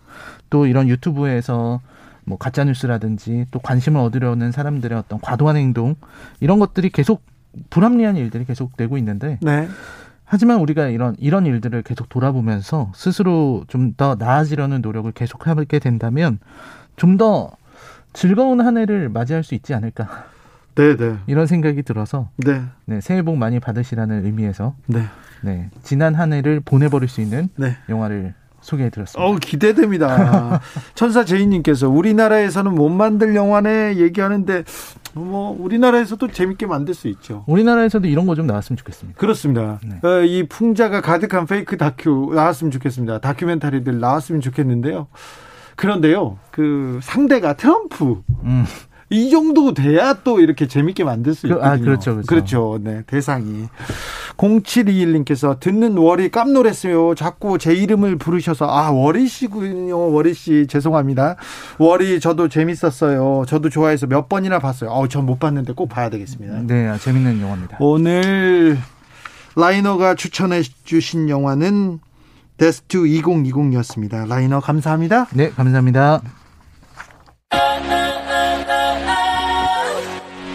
J: 또 이런 유튜브에서 뭐 가짜 뉴스라든지 또 관심을 얻으려는 사람들의 어떤 과도한 행동 이런 것들이 계속 불합리한 일들이 계속 되고 있는데 네. 하지만 우리가 이런 이런 일들을 계속 돌아보면서 스스로 좀 더 나아지려는 노력을 계속 하게 된다면 좀 더 즐거운 한 해를 맞이할 수 있지 않을까. 네, 네. 이런 생각이 들어서 네. 네, 새해 복 많이 받으시라는 의미에서 네. 네, 지난 한 해를 보내버릴 수 있는 네. 영화를 소개해드렸습니다.
A: 어 기대됩니다. 천사 제이님께서 우리나라에서는 못 만들 영화네 얘기하는데 뭐 우리나라에서도 재밌게 만들 수 있죠.
J: 우리나라에서도 이런 거 좀 나왔으면 좋겠습니다.
A: 그렇습니다. 네. 어, 이 풍자가 가득한 페이크 다큐 나왔으면 좋겠습니다. 다큐멘터리들 나왔으면 좋겠는데요. 그런데요, 그 상대가 트럼프. 음. 이 정도 돼야 또 이렇게 재밌게 만들 수 그, 아, 있거든요. 아, 그렇죠, 그렇죠. 그렇죠. 네, 대상이. 0721님께서 듣는 월이 깜놀했어요. 자꾸 제 이름을 부르셔서 아 월이 씨군요. 월이 씨 죄송합니다. 월이 저도 재밌었어요. 저도 좋아해서 몇 번이나 봤어요. 아우 전 못 봤는데 꼭 봐야 되겠습니다.
J: 네, 아, 재밌는 영화입니다.
A: 오늘 라이너가 추천해 주신 영화는 데스투 2020이었습니다. 라이너 감사합니다.
J: 네, 감사합니다.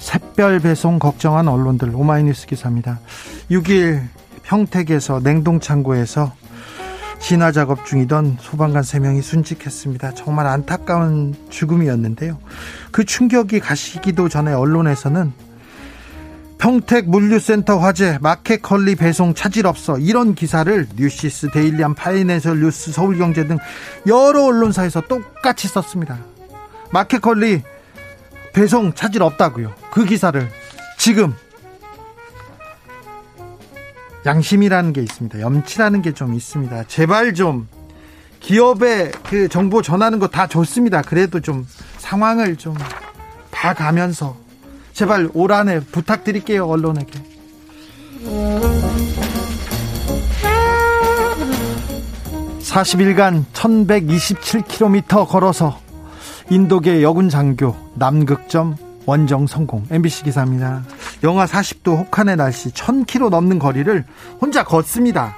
A: 샛별 배송 걱정한 언론들 오마이뉴스 기사입니다. 6일 평택에서 냉동창고에서 진화 작업 중이던 소방관 3명이 순직했습니다. 정말 안타까운 죽음이었는데요. 그 충격이 가시기도 전에 언론에서는 평택 물류센터 화재 마켓컬리 배송 차질 없어 이런 기사를 뉴시스 데일리안 파이낸셜 뉴스 서울경제 등 여러 언론사에서 똑같이 썼습니다. 마켓컬리 배송 차질 없다고요. 그 기사를 지금 양심이라는 게 있습니다. 염치라는 게 좀 있습니다. 제발 좀 기업에 그 정보 전하는 거 다 좋습니다. 그래도 좀 상황을 좀 봐가면서 제발 올 한 해 부탁드릴게요 언론에게. 40일간 1127km 걸어서 인도계 여군 장교 남극점 원정 성공. MBC 기사입니다. 영하 40도 혹한의 날씨 1000km 넘는 거리를 혼자 걷습니다.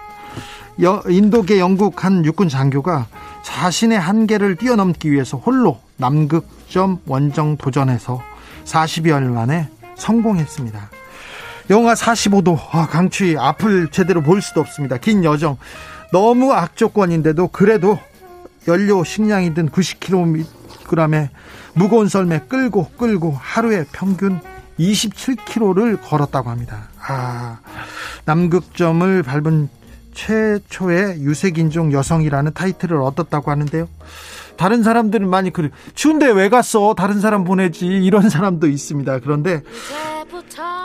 A: 여, 인도계 영국 한 육군 장교가 자신의 한계를 뛰어넘기 위해서 홀로 남극점 원정 도전해서 40여일 만에 성공했습니다. 영하 45도 아, 강추위 앞을 제대로 볼 수도 없습니다. 긴 여정 너무 악조건인데도 그래도 연료 식량이 든 90kg의 무거운 썰매 끌고 끌고 하루에 평균 27km를 걸었다고 합니다. 아, 남극점을 밟은 최초의 유색인종 여성이라는 타이틀을 얻었다고 하는데요. 다른 사람들은 많이 그래. 추운데 왜 갔어? 다른 사람 보내지. 이런 사람도 있습니다. 그런데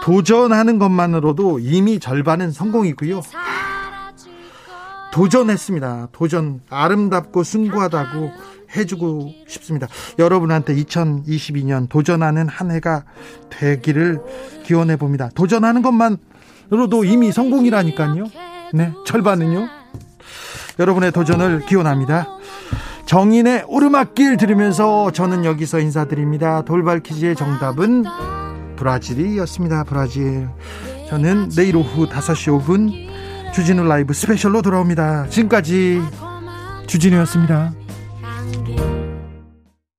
A: 도전하는 것만으로도 이미 절반은 성공이고요. 도전했습니다. 도전 아름답고 숭고하다고 해주고 싶습니다. 여러분한테 2022년 도전하는 한 해가 되기를 기원해 봅니다. 도전하는 것만으로도 이미 성공이라니까요. 네, 절반은요. 여러분의 도전을 기원합니다. 정인의 오르막길 들으면서 저는 여기서 인사드립니다. 돌발 퀴즈의 정답은 브라질이었습니다. 브라질. 저는 내일 오후 5시 5분 주진우 라이브 스페셜로 돌아옵니다. 지금까지 주진우였습니다. again.